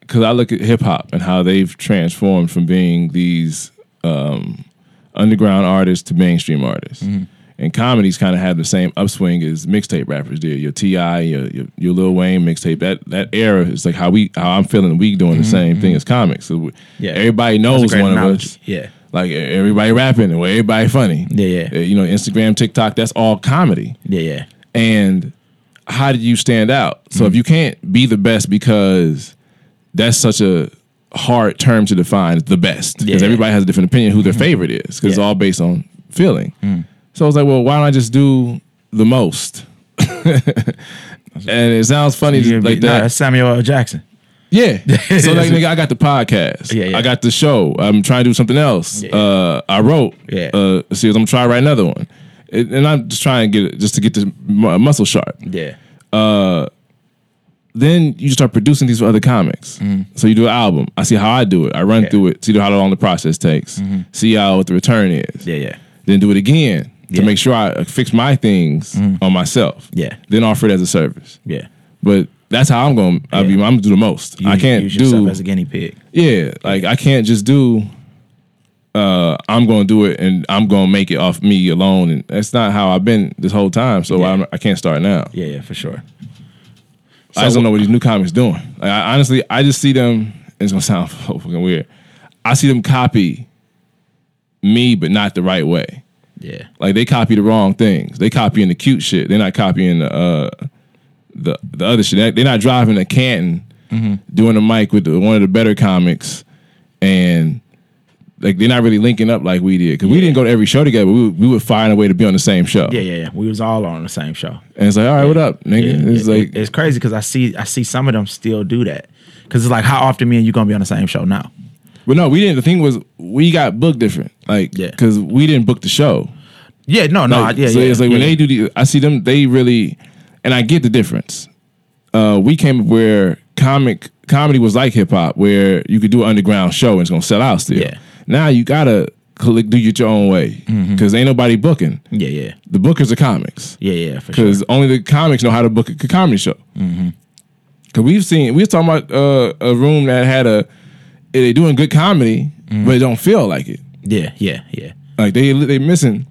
Speaker 2: because I look at hip hop and how they've transformed from being these um, underground artists to mainstream artists.
Speaker 3: Mm-hmm.
Speaker 2: And comedies kind of had the same upswing as mixtape rappers did. Your T.I., your, your your Lil Wayne mixtape. That that era is like how we how I'm feeling. We doing the same thing as comics. So we-
Speaker 3: Mm-hmm. Yeah.
Speaker 2: everybody knows one of
Speaker 3: analogy.
Speaker 2: us.
Speaker 3: Yeah.
Speaker 2: Like everybody rapping and everybody funny.
Speaker 3: Yeah, yeah.
Speaker 2: Uh, You know, Instagram, TikTok. That's all comedy
Speaker 3: Yeah, yeah.
Speaker 2: and how did you stand out? So
Speaker 3: Mm-hmm.
Speaker 2: if you can't be the best because that's such a hard term to define, the best because
Speaker 3: Yeah.
Speaker 2: everybody has a different opinion who their favorite is because it's
Speaker 3: Yeah. Mm.
Speaker 2: all based on feeling. So I was like, well, why don't I just do the most? [LAUGHS] and it sounds funny
Speaker 3: You
Speaker 2: like
Speaker 3: nah,
Speaker 2: that.
Speaker 3: that's Samuel L. Jackson.
Speaker 2: Yeah. [LAUGHS] So like nigga, I got the podcast.
Speaker 3: Yeah, yeah.
Speaker 2: I got the show. I'm trying to do something else.
Speaker 3: Yeah.
Speaker 2: Uh, I wrote.
Speaker 3: Yeah.
Speaker 2: Uh, see, I'm gonna try to write another one, and, and I'm just trying to get it just to get this mu- muscle sharp.
Speaker 3: Yeah.
Speaker 2: then you start producing these for other comics. So you do an album. I see how I do it. I run
Speaker 3: Yeah.
Speaker 2: through it, see how long the process takes, see how what the return is.
Speaker 3: Yeah, yeah.
Speaker 2: Then do it again
Speaker 3: Yeah. Mm-hmm.
Speaker 2: make sure I fix my things on myself.
Speaker 3: Yeah.
Speaker 2: Then offer it as a service.
Speaker 3: Yeah.
Speaker 2: But that's how I'm going. to I mean, I'm gonna do the most. I can't
Speaker 3: use yourself
Speaker 2: do.
Speaker 3: as a guinea pig.
Speaker 2: yeah, like I can't just do. Uh, I'm gonna do it, and I'm gonna make it off me alone, and that's not how I've been this whole time. So
Speaker 3: Yeah.
Speaker 2: I'm, I can't start now.
Speaker 3: Yeah, yeah, for sure.
Speaker 2: I just don't know what these new comics doing. Like, I, honestly, I just see them. It's gonna sound [LAUGHS] fucking weird. I see them copy me, but not the right way.
Speaker 3: Yeah.
Speaker 2: Like they copy the wrong things. They copying the cute shit. They're not copying the uh, the the other shit. They're not driving to Canton, doing the mic with the, one of the better comics, and like they're not really linking up like we did because we didn't go to every show together. We would, we would find a way to be on the same show.
Speaker 3: Yeah, yeah, yeah. We was all on the same show.
Speaker 2: And it's like, all right, what up, nigga?
Speaker 3: Yeah,
Speaker 2: it's
Speaker 3: it-
Speaker 2: like,
Speaker 3: it's crazy because I see I see some of them still do that. Cause it's like how often me and you gonna be on the same show now?
Speaker 2: but no, we didn't. The thing was, we got booked different. Like,
Speaker 3: Yeah.
Speaker 2: because we didn't book the show.
Speaker 3: Yeah, no, no,
Speaker 2: Like,
Speaker 3: I- yeah,
Speaker 2: so
Speaker 3: yeah.
Speaker 2: it's like when
Speaker 3: yeah.
Speaker 2: they do the, I see them. They really, and I get the difference. Uh, we came up where comic comedy was like hip hop, where you could do an underground show and it's gonna sell out still.
Speaker 3: Yeah.
Speaker 2: Now you gotta collect, do it your own way because ain't nobody booking.
Speaker 3: Yeah, yeah,
Speaker 2: The bookers are comics
Speaker 3: yeah, yeah, for sure.
Speaker 2: because only the comics know how to book a comedy show.
Speaker 3: Mm-hmm.
Speaker 2: Because we've seen, we was talking about uh, a room that had a, they doing good comedy,
Speaker 3: Mm-hmm.
Speaker 2: but it don't feel like it.
Speaker 3: Yeah, yeah, yeah,
Speaker 2: Like they they missing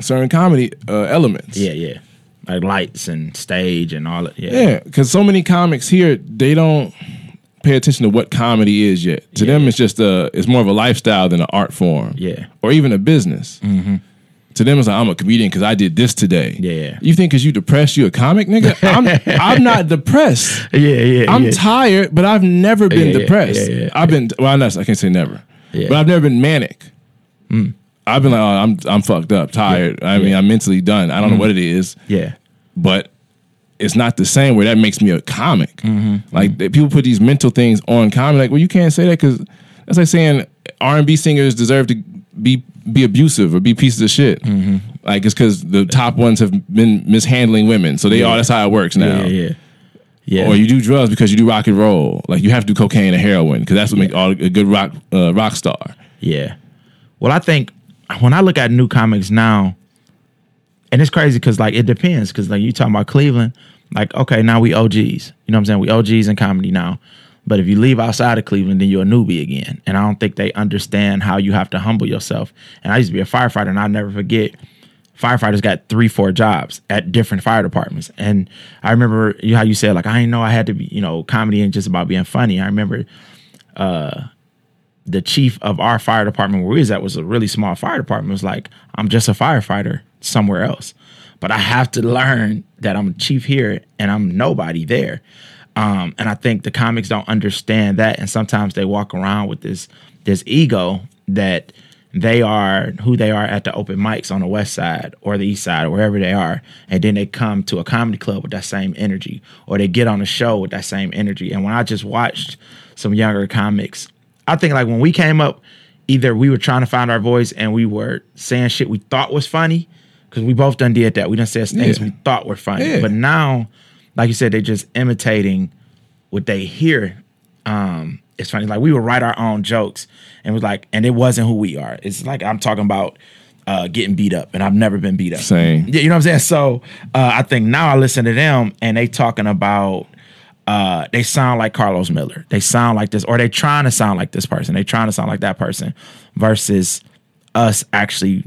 Speaker 2: certain comedy uh, elements.
Speaker 3: yeah, yeah. Like lights and stage and all that. Yeah,
Speaker 2: Yeah, because so many comics here, they don't pay attention to what comedy is yet. To them, it's just a, it's more of a lifestyle than an art form.
Speaker 3: Yeah.
Speaker 2: or even a business. To them, it's like I'm a comedian because I did this today.
Speaker 3: Yeah, yeah.
Speaker 2: You think because you depressed, you a comic, nigga? [LAUGHS] I'm I'm not depressed.
Speaker 3: yeah, yeah.
Speaker 2: I'm
Speaker 3: yeah.
Speaker 2: tired, but I've never been
Speaker 3: Yeah, yeah,
Speaker 2: depressed.
Speaker 3: yeah, yeah.
Speaker 2: I've been well, not, I can't say never,
Speaker 3: Yeah. Hmm.
Speaker 2: but I've never been manic. I've been like, oh, I'm I'm fucked up, tired. I mean, I'm mentally done. I don't know what it is
Speaker 3: yeah,
Speaker 2: but it's not the same where that makes me a comic.
Speaker 3: Mm-hmm.
Speaker 2: Like they- people put these mental things on comedy. Like, well, you can't say that because that's like saying R and B singers deserve to be be abusive or be pieces of shit.
Speaker 3: Mm-hmm.
Speaker 2: Like it's because the top ones have been mishandling women, so they all that's how it works now.
Speaker 3: yeah, yeah, yeah.
Speaker 2: Or you do drugs because you do rock and roll. Like you have to do cocaine and heroin because that's what makes all a good rock uh, rock star.
Speaker 3: Yeah. Well, I think when I look at new comics now, and it's crazy because like it depends because like you talking about Cleveland, like okay now we OGs, you know what I'm saying? We OGs in comedy now, but if you leave outside of Cleveland, then you're a newbie again, and I don't think they understand how you have to humble yourself. And I used to be a firefighter, and I'll never forget. Firefighters got three, four jobs at different fire departments, and I remember how you said like I didn't know I had to be, you know, comedy and just about being funny. I remember uh, the chief of our fire department where we was at was a really small fire department. Was like i'm just a firefighter somewhere else but i have to learn that i'm a chief here and i'm nobody there. Um, and i think the comics don't understand that. And sometimes they walk around with this this ego that they are who they are at the open mics on the west side or the east side or wherever they are and then they come to a comedy club with that same energy or they get on a show with that same energy and when i just watched some younger comics I think like when we came up, either we were trying to find our voice and we were saying shit we thought was funny because we both done did that. We done said things
Speaker 2: Yeah.
Speaker 3: we thought were funny,
Speaker 2: Yeah.
Speaker 3: but now, like you said, they're just imitating what they hear. Um, it's funny. Like we would write our own jokes and was like, and it wasn't who we are. It's like I'm talking about uh, getting beat up, and I've never been beat up.
Speaker 2: Same.
Speaker 3: Yeah, you know what I'm saying. So uh, I think now I listen to them and they talking about uh, they sound like Carlos Miller. They sound like this, or they trying to sound like this person. They trying to sound like that person, versus us actually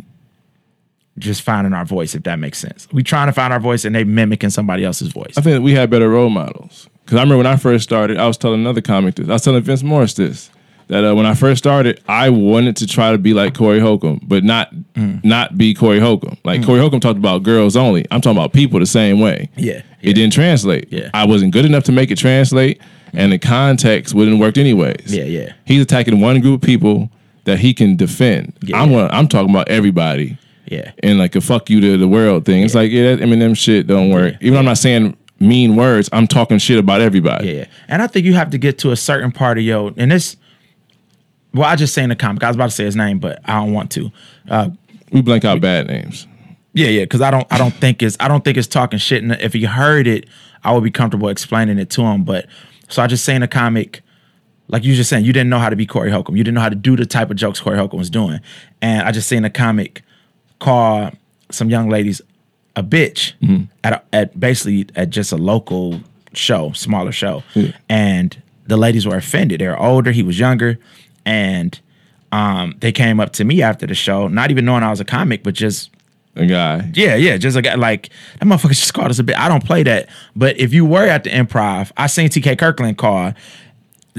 Speaker 3: just finding our voice. If that makes sense, we trying to find our voice and they mimicking somebody else's voice.
Speaker 2: I think we had better role models. Because I remember when I first started, I was telling another comic this. I was telling Vince Morris this. That uh, when I first started, I wanted to try to be like Corey Holcomb, but not
Speaker 3: Mm.
Speaker 2: not be Corey Holcomb. Like Corey Holcomb talked about girls only. I'm talking about people the same way.
Speaker 3: Yeah,
Speaker 2: It didn't translate.
Speaker 3: Yeah.
Speaker 2: I wasn't good enough to make it translate, and the context wouldn't work anyways.
Speaker 3: Yeah, yeah.
Speaker 2: He's attacking one group of people that he can defend.
Speaker 3: Yeah,
Speaker 2: I'm
Speaker 3: yeah.
Speaker 2: I'm talking about everybody
Speaker 3: yeah,
Speaker 2: and like a fuck you to the world thing. It's like, yeah, that Eminem shit don't work. Even though I'm not saying mean words, I'm talking shit about everybody.
Speaker 3: yeah. And I think you have to get to a certain part of your and this. Well, I just saying the comic. I was about to say his name, but I don't want to. Uh,
Speaker 2: We blank out bad names.
Speaker 3: Yeah, yeah, because I don't, I don't think it's, I don't think it's talking shit. And if you heard it I would be comfortable explaining it to him. But so I just seen a comic, like you just saying, you didn't know how to be Corey Holcomb. You didn't know how to do the type of jokes Corey Holcomb was doing. And I just seen a comic call some young ladies a bitch at a, at basically at just a local show, smaller show, and the ladies were offended. They were older, he was younger, and um, they came up to me after the show, not even knowing I was a comic, but just
Speaker 2: A guy.
Speaker 3: yeah, yeah, just like like that motherfucker just called us a bit. I don't play that, but if you were at the improv, I seen TK Kirkland call.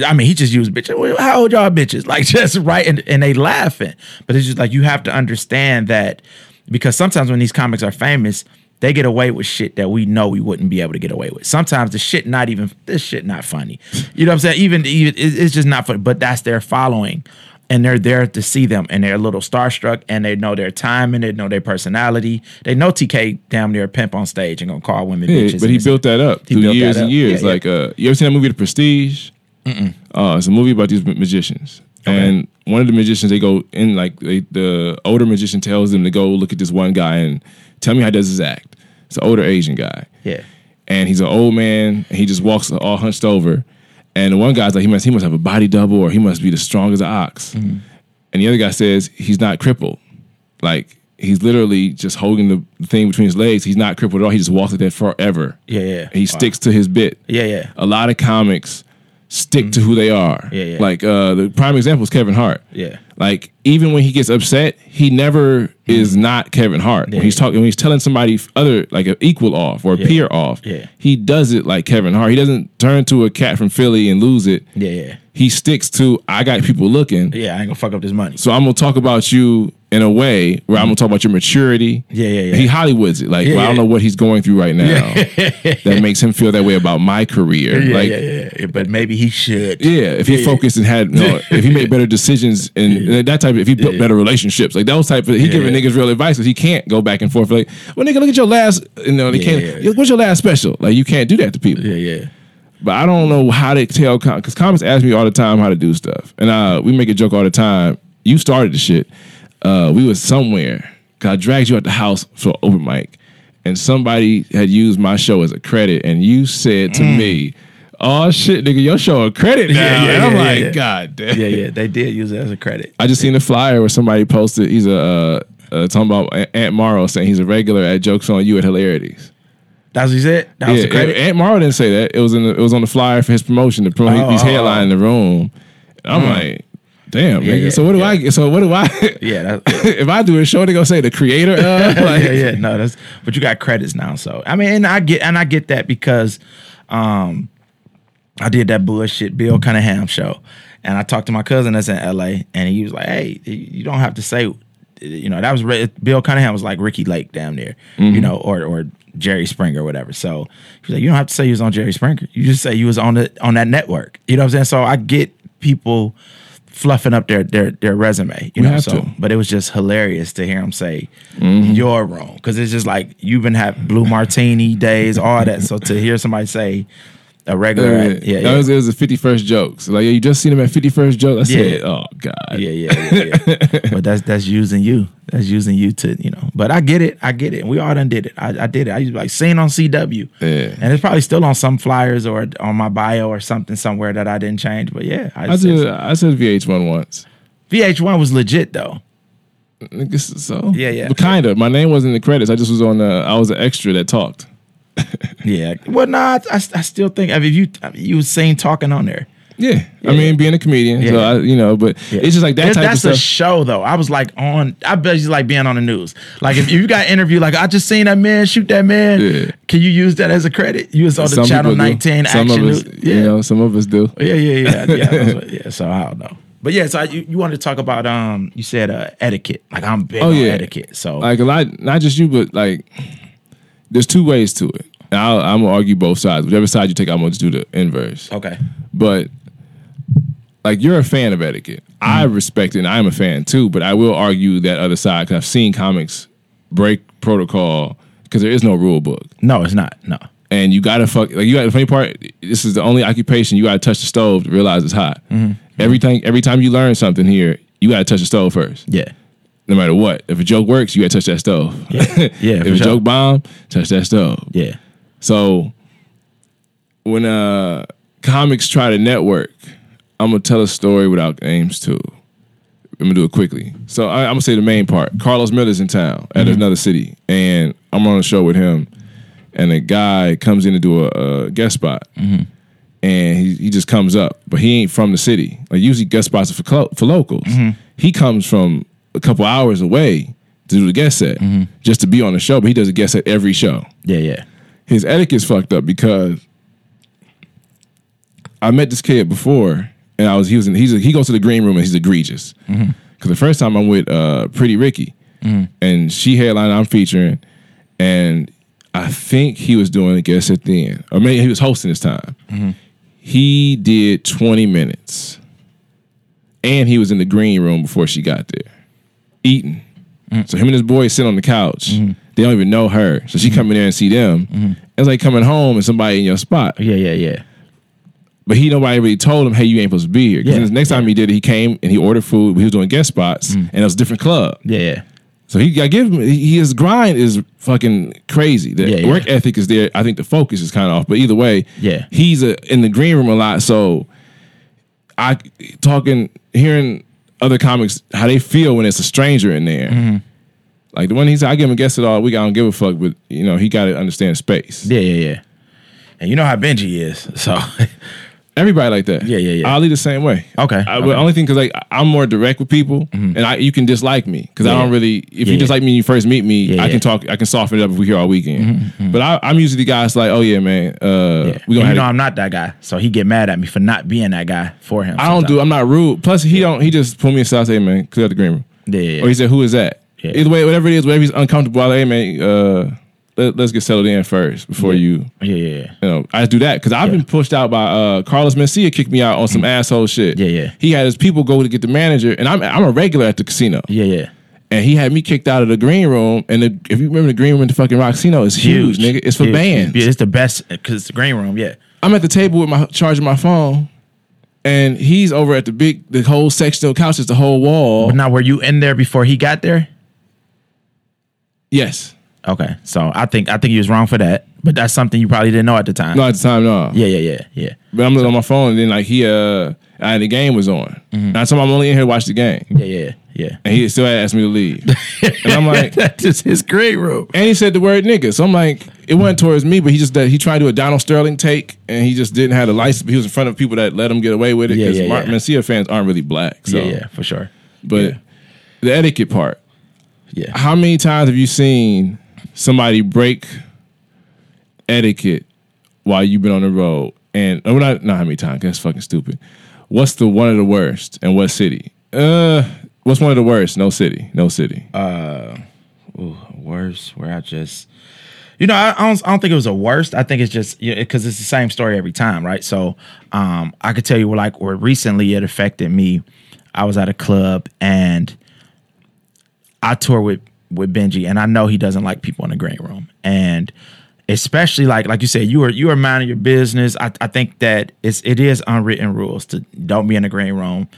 Speaker 3: I mean, he just used bitch. How old y'all bitches? [LAUGHS] Like just right, and, and they laughing. But it's just like you have to understand that because sometimes when these comics are famous, they get away with shit that we know we wouldn't be able to get away with. Sometimes the shit not even this shit not funny. You know what I'm saying? Even even it's just not funny. But that's their following and they're there to see them and they're a little starstruck and they know their time and they know their personality. They know TK damn near a pimp on stage and gonna call women
Speaker 2: Yeah,
Speaker 3: bitches.
Speaker 2: but he built that up through years and
Speaker 3: up.
Speaker 2: years.
Speaker 3: Yeah, yeah.
Speaker 2: like, uh, you ever seen that movie, The Prestige? Uh, it's a movie about these ma- magicians, and one of the magicians they go in like they, the older magician tells them to go look at this one guy and tell me how he does his act. It's an older Asian guy,
Speaker 3: Yeah.
Speaker 2: and he's an old man, and he just walks all hunched over. And the one guy's like, he must he must have a body double, or he must be the strongest ox.
Speaker 3: Mm-hmm.
Speaker 2: And the other guy says he's not crippled, like. He's literally just holding the thing between his legs. He's not crippled at all. He just walks like that forever.
Speaker 3: Yeah, yeah.
Speaker 2: He sticks to his bit.
Speaker 3: Yeah, yeah.
Speaker 2: A lot of comics stick to who they are.
Speaker 3: Yeah, yeah.
Speaker 2: Like uh, the prime example is Kevin Hart.
Speaker 3: Yeah.
Speaker 2: Like even when he gets upset, he never is not Kevin Hart. Yeah, When he's talking, when he's telling somebody other like an equal off or a peer off,
Speaker 3: Yeah.
Speaker 2: he does it like Kevin Hart. He doesn't turn to a cat from Philly and lose it.
Speaker 3: Yeah, yeah.
Speaker 2: He sticks to I got people looking.
Speaker 3: Yeah, I ain't gonna fuck up this money.
Speaker 2: So I'm gonna talk about you in a way where I'm gonna talk about your maturity.
Speaker 3: Yeah, yeah, yeah.
Speaker 2: He Hollywoods it. Like
Speaker 3: Yeah,
Speaker 2: well, I don't know what he's going through right now [LAUGHS] that makes him feel that way about my career.
Speaker 3: Yeah,
Speaker 2: like
Speaker 3: yeah, yeah. But maybe he should.
Speaker 2: yeah, if he focused and had, no, [LAUGHS] if he made better decisions and that type of, if he built better relationships, like those type of, he giving niggas real advice because he can't go back and forth. Like, well, nigga, look at your last, you know, they can't. What's your last special? Like, you can't do that to people.
Speaker 3: Yeah, yeah.
Speaker 2: But I don't know how to tell because comics ask me all the time how to do stuff, and uh, we make a joke all the time. You started the shit. Uh, we was somewhere. 'cause I dragged you out the house for open mic, and somebody had used my show as a credit, and you said to me, "Oh shit, nigga, your show a credit now."
Speaker 3: Mm. Yeah, yeah,
Speaker 2: and I'm
Speaker 3: yeah,
Speaker 2: like,
Speaker 3: yeah.
Speaker 2: God damn.
Speaker 3: Yeah, yeah. They did use it as a credit.
Speaker 2: I just seen a flyer where somebody posted. He's a uh, uh, talking about Aunt Morrow saying he's a regular at jokes on you at hilarities.
Speaker 3: That's what he said? That was
Speaker 2: Yeah,
Speaker 3: the credit?
Speaker 2: Aunt Morrow didn't say that. It was in the, it was on the flyer for his promotion. The pro,
Speaker 3: Oh,
Speaker 2: he's
Speaker 3: oh,
Speaker 2: headlining the room. I'm like, damn,
Speaker 3: Yeah,
Speaker 2: nigga.
Speaker 3: yeah,
Speaker 2: so what do
Speaker 3: yeah.
Speaker 2: I? So what do I? [LAUGHS]
Speaker 3: yeah, [LAUGHS]
Speaker 2: if I do a show, they gonna say the creator. Uh, [LAUGHS] like,
Speaker 3: yeah, yeah, no, that's but you got credits now. So I mean, and I get and I get that because um I did that bullshit Bill Cunningham show, and I talked to my cousin that's in L.A. and he was like, "Hey, you don't have to say." You know, that was Bill Cunningham was like Ricki Lake down there, you know, or or Jerry Springer or whatever. So he was like, you don't have to say you was on Jerry Springer. You just say you was on the on that network. You know what I'm saying? So I get people fluffing up their their their resume. You
Speaker 2: We
Speaker 3: know, so
Speaker 2: to.
Speaker 3: but it was just hilarious to hear him say
Speaker 2: Mm-hmm.
Speaker 3: you're wrong because it's just like you've been having blue martini days, all that. So to hear somebody say a regular, yeah,
Speaker 2: that
Speaker 3: yeah,
Speaker 2: was it was a 51st joke. So like, yeah, you just seen him at 51st joke. I
Speaker 3: Yeah.
Speaker 2: said, oh god,
Speaker 3: yeah, yeah, yeah, yeah. [LAUGHS] but that's that's using you. That's using you to you know. But I get it. I get it. We all done did it. I, I did it. I used to like seen on CW,
Speaker 2: Yeah.
Speaker 3: and it's probably still on some flyers or on my bio or something somewhere that I didn't change. But yeah,
Speaker 2: I did. I said VH1 once.
Speaker 3: VH1 was legit though.
Speaker 2: Nigga, So
Speaker 3: Yeah, yeah.
Speaker 2: But kind of. My name wasn't in the credits. I just was on. the I was an extra that talked. [LAUGHS]
Speaker 3: Yeah. Well, nah, I, I still think I mean, you I mean, you was seen talking on there.
Speaker 2: Yeah, I mean, being a comedian, so I, you know, but it's just like that
Speaker 3: That-
Speaker 2: type of
Speaker 3: that's
Speaker 2: stuff.
Speaker 3: a show though. I was like on. I bet you like being on the news. Like if you got interview, like I just seen that man shoot that man.
Speaker 2: Yeah.
Speaker 3: Can you use that as a credit? You was on the
Speaker 2: Some
Speaker 3: channel nineteen
Speaker 2: Some
Speaker 3: action
Speaker 2: of us,
Speaker 3: news.
Speaker 2: you know, some of us do.
Speaker 3: Yeah, yeah, yeah, yeah. [LAUGHS] what- yeah. So I don't know. But yeah, so I, you, you wanted to talk about um you said uh etiquette. Like I'm big
Speaker 2: Oh,
Speaker 3: on
Speaker 2: yeah.
Speaker 3: etiquette. So
Speaker 2: Like a lot, not just you, but like, there's two ways to it. And I'll, I'm gonna argue both sides. Whichever side you take, I'm gonna just do the inverse.
Speaker 3: okay.
Speaker 2: But like, you're a fan of etiquette. I
Speaker 3: Mm-hmm.
Speaker 2: respect it, and I'm a fan too. But I will argue that other side because I've seen comics break protocol because there is no rule book.
Speaker 3: No, it's not. No.
Speaker 2: and you gotta fuck like you got the funny part. This is the only occupation you gotta touch the stove to realize it's hot.
Speaker 3: Mm-hmm.
Speaker 2: Every time, every time you learn something here, you gotta touch the stove first.
Speaker 3: Yeah.
Speaker 2: No matter what, if a joke works, you gotta touch that stove.
Speaker 3: Yeah. [LAUGHS] Yeah,
Speaker 2: if a
Speaker 3: sure.
Speaker 2: joke bomb, touch that stove.
Speaker 3: Yeah.
Speaker 2: So when uh comics try to network, I'm gonna tell a story without names too. I'm gonna do it quickly. So I, I'm gonna say the main part. Carlos Miller's in town at mm-hmm. another city, and I'm on a show with him, and a guy comes in to do a, a guest spot, mm-hmm. and he, he just comes up, but he ain't from the city. Like usually guest spots are for clo- for locals. Mm-hmm. He comes from a couple hours away to do the guest set, mm-hmm. just to be on the show. But he does a guest set every show
Speaker 3: Yeah, yeah.
Speaker 2: his etiquette's fucked up because I met this kid before, and I was he was in, he's a, he goes to the green room and he's egregious. Mm-hmm. Because the first time I'm with uh, Pretty Ricky, mm-hmm. and she headline I'm featuring, and I think he was doing a guest at the end, or maybe he was hosting this time. He did 20 minutes, and he was in the green room before she got there, eating. Mm-hmm. So him and his boy sit on the couch. Mm-hmm. They don't even know her. So she mm-hmm. come in there and see them. It's like coming home and somebody in your spot.
Speaker 3: Yeah, yeah, yeah.
Speaker 2: But he nobody really told him, hey, you ain't supposed to be here. Because
Speaker 3: Yeah,
Speaker 2: the next time he did it, he came and he ordered food. He was doing guest spots, mm. and it was a different club.
Speaker 3: Yeah, yeah.
Speaker 2: So he got give him he, his grind is fucking crazy. The
Speaker 3: yeah.
Speaker 2: work ethic is there. I think the focus is kind of off. But either way,
Speaker 3: Yeah.
Speaker 2: he's a, in the green room a lot. So I talking hearing other comics how they feel when it's a stranger in there.
Speaker 3: Mm-hmm.
Speaker 2: Like the one he said, I give him a guest at all week. I don't give a fuck, but you know he got to understand space.
Speaker 3: Yeah, yeah, yeah. And you know how Benji is. So [LAUGHS]
Speaker 2: Everybody like that.
Speaker 3: Yeah, yeah, yeah.
Speaker 2: Ali the same way.
Speaker 3: Okay,
Speaker 2: I,
Speaker 3: okay.
Speaker 2: The only thing because like I'm more direct with people, and I you can dislike me because I don't really. If
Speaker 3: Yeah,
Speaker 2: you dislike me when you first meet me,
Speaker 3: Yeah,
Speaker 2: I
Speaker 3: yeah.
Speaker 2: can talk. I can soften it up if we here all weekend. But I, I'm usually the guy that's like, oh yeah, man, uh,
Speaker 3: yeah.
Speaker 2: we gonna
Speaker 3: you know
Speaker 2: to-
Speaker 3: I'm not that guy. So he get mad at me for not being that guy for him.
Speaker 2: I don't do. I'm not rude. Plus, he don't. He just pull me aside, and say, hey man, clear out the green room.
Speaker 3: Yeah, yeah, yeah.
Speaker 2: Or he said, who is that?
Speaker 3: Yeah.
Speaker 2: Either way, whatever it is, whatever he's uncomfortable. I'll, hey man, uh, let, us get settled in first before you.
Speaker 3: Yeah, yeah, yeah.
Speaker 2: You know, I do that because I've
Speaker 3: Yeah.
Speaker 2: been pushed out by uh, Carlos Mencia. Kicked me out on some asshole shit.
Speaker 3: Yeah, yeah.
Speaker 2: He had his people go to get the manager, and I'm I'm a regular at the casino,
Speaker 3: Yeah, yeah.
Speaker 2: and he had me kicked out of the green room. And the, if you remember, the green room in the fucking Rocksino is huge, nigga. It's for
Speaker 3: Huge.
Speaker 2: bands.
Speaker 3: Yeah, it's the best because it's the green room. Yeah.
Speaker 2: I'm at the table with my charging my phone, and he's over at the big the whole sectional of couches, the whole wall.
Speaker 3: But now, were you in there before he got there?
Speaker 2: yes,
Speaker 3: Okay, so I think I think he was wrong for that. But that's something you probably didn't know at the time.
Speaker 2: no at the time, no.
Speaker 3: Yeah, yeah, yeah, yeah,
Speaker 2: But I'm looking on my phone, and then like he uh, I, the game was on. And I told him I'm only in here to watch the game,
Speaker 3: yeah, yeah, yeah.
Speaker 2: and he still asked me to leave. [LAUGHS] and I'm like,
Speaker 3: that's just his great room.
Speaker 2: and he said the word nigga. So I'm like, it wasn't towards me, but he just he tried to do a Donald Sterling take, and he just didn't have the license. He was in front of people that let him get away with it because
Speaker 3: yeah,
Speaker 2: Mark
Speaker 3: yeah.
Speaker 2: Mencia fans aren't really black. So.
Speaker 3: yeah, yeah, for sure.
Speaker 2: But
Speaker 3: Yeah.
Speaker 2: the etiquette part.
Speaker 3: Yeah,
Speaker 2: How many times have you seen somebody break etiquette while you've been on the road? And oh, not not how many times? That's fucking stupid. What's the one of the worst and what city? Uh, what's one of the worst? No city. No city.
Speaker 3: Ooh, worst where I just, you know, I, I don't, I don't think it was a worst. I think it's just because it's the same story every time, right? So, um, I could tell you like where recently it affected me. I was at a club and I tour with with Benji, and I know he doesn't like people in the green room, and especially like like you said, you are you are minding your business. I, I think that it's it is unwritten rules to don't be in the green room.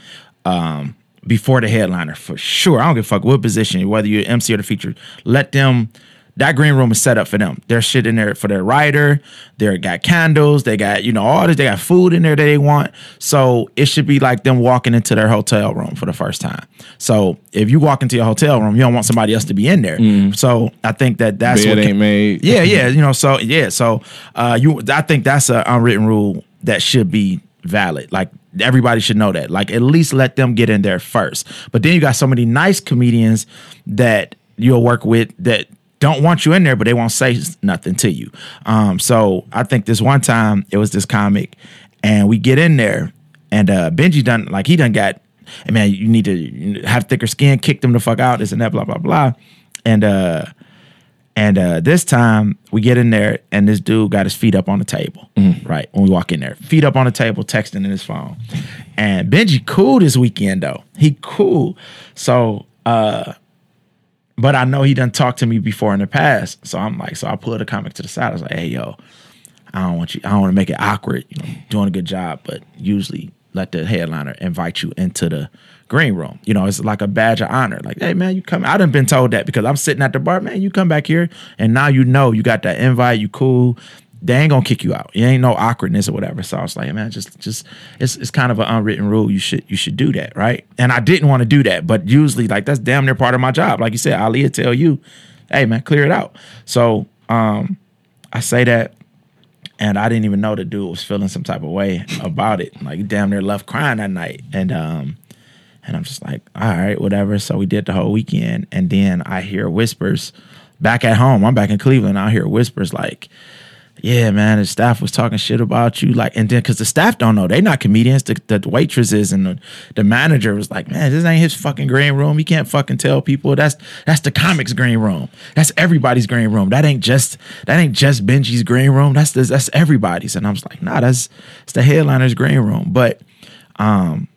Speaker 3: Um, before the headliner for sure. I don't give a fuck what position, whether you're MC or the feature. Let them. That green room is set up for them. There's shit in there for their writer. They got candles. They got you know all this. They got food in there that they want. So it should be like them walking into their hotel room for the first time. So if you walk into your hotel room, you don't want somebody else to be in there. So I think that that's
Speaker 2: Bed
Speaker 3: what
Speaker 2: ain't made. [LAUGHS]
Speaker 3: yeah, yeah, you know, so yeah, so uh you I think that's an unwritten rule that should be valid. Like everybody should know that. Like at least let them get in there first. But then you got so many nice comedians that you'll work with that don't want you in there, but they won't say nothing to you. Um, so I think this one time it was this comic, and we get in there, and uh Benji done like he done got, hey man, you need to have thicker skin, kick them the fuck out, this and that, blah blah blah, and uh. And uh, this time we get in there, and this dude got his feet up on the table. Right when we walk in there, feet up on the table, texting in his phone. And Benji cool this weekend though. He cool. So, uh, but I know he done talked to me before in the past. So I'm like, so I pulled a comic to the side. I was like, hey yo, I don't want you. I don't want to make it awkward. You know, doing a good job, but usually let the headliner invite you into the green room. You know, it's like a badge of honor. Like, hey man, you come. I done been told that because I'm sitting at the bar. Man, you come back here, and now you know you got that invite. You cool. They ain't gonna kick you out. You ain't no awkwardness or whatever. So I was like, man, just just it's it's kind of an unwritten rule. You should you should do that, right? And I didn't want to do that, but usually like that's damn near part of my job. Like you said, Ali tell you, hey man, clear it out. So um I say that and I didn't even know the dude was feeling some type of way about it. Like damn near left crying that night. And um and I'm just like, all right, whatever. So we did the whole weekend. And then I hear whispers back at home. I'm back in Cleveland. I hear whispers like, yeah, man, the staff was talking shit about you. Like, and then because the staff don't know, they not comedians. The, the waitresses and the, the manager was like, man, this ain't his fucking green room. He can't fucking tell people that's that's the comics green room. That's everybody's green room. That ain't just that ain't just Benji's green room. That's that's everybody's. And I was like, nah, that's it's the headliner's green room. But, um,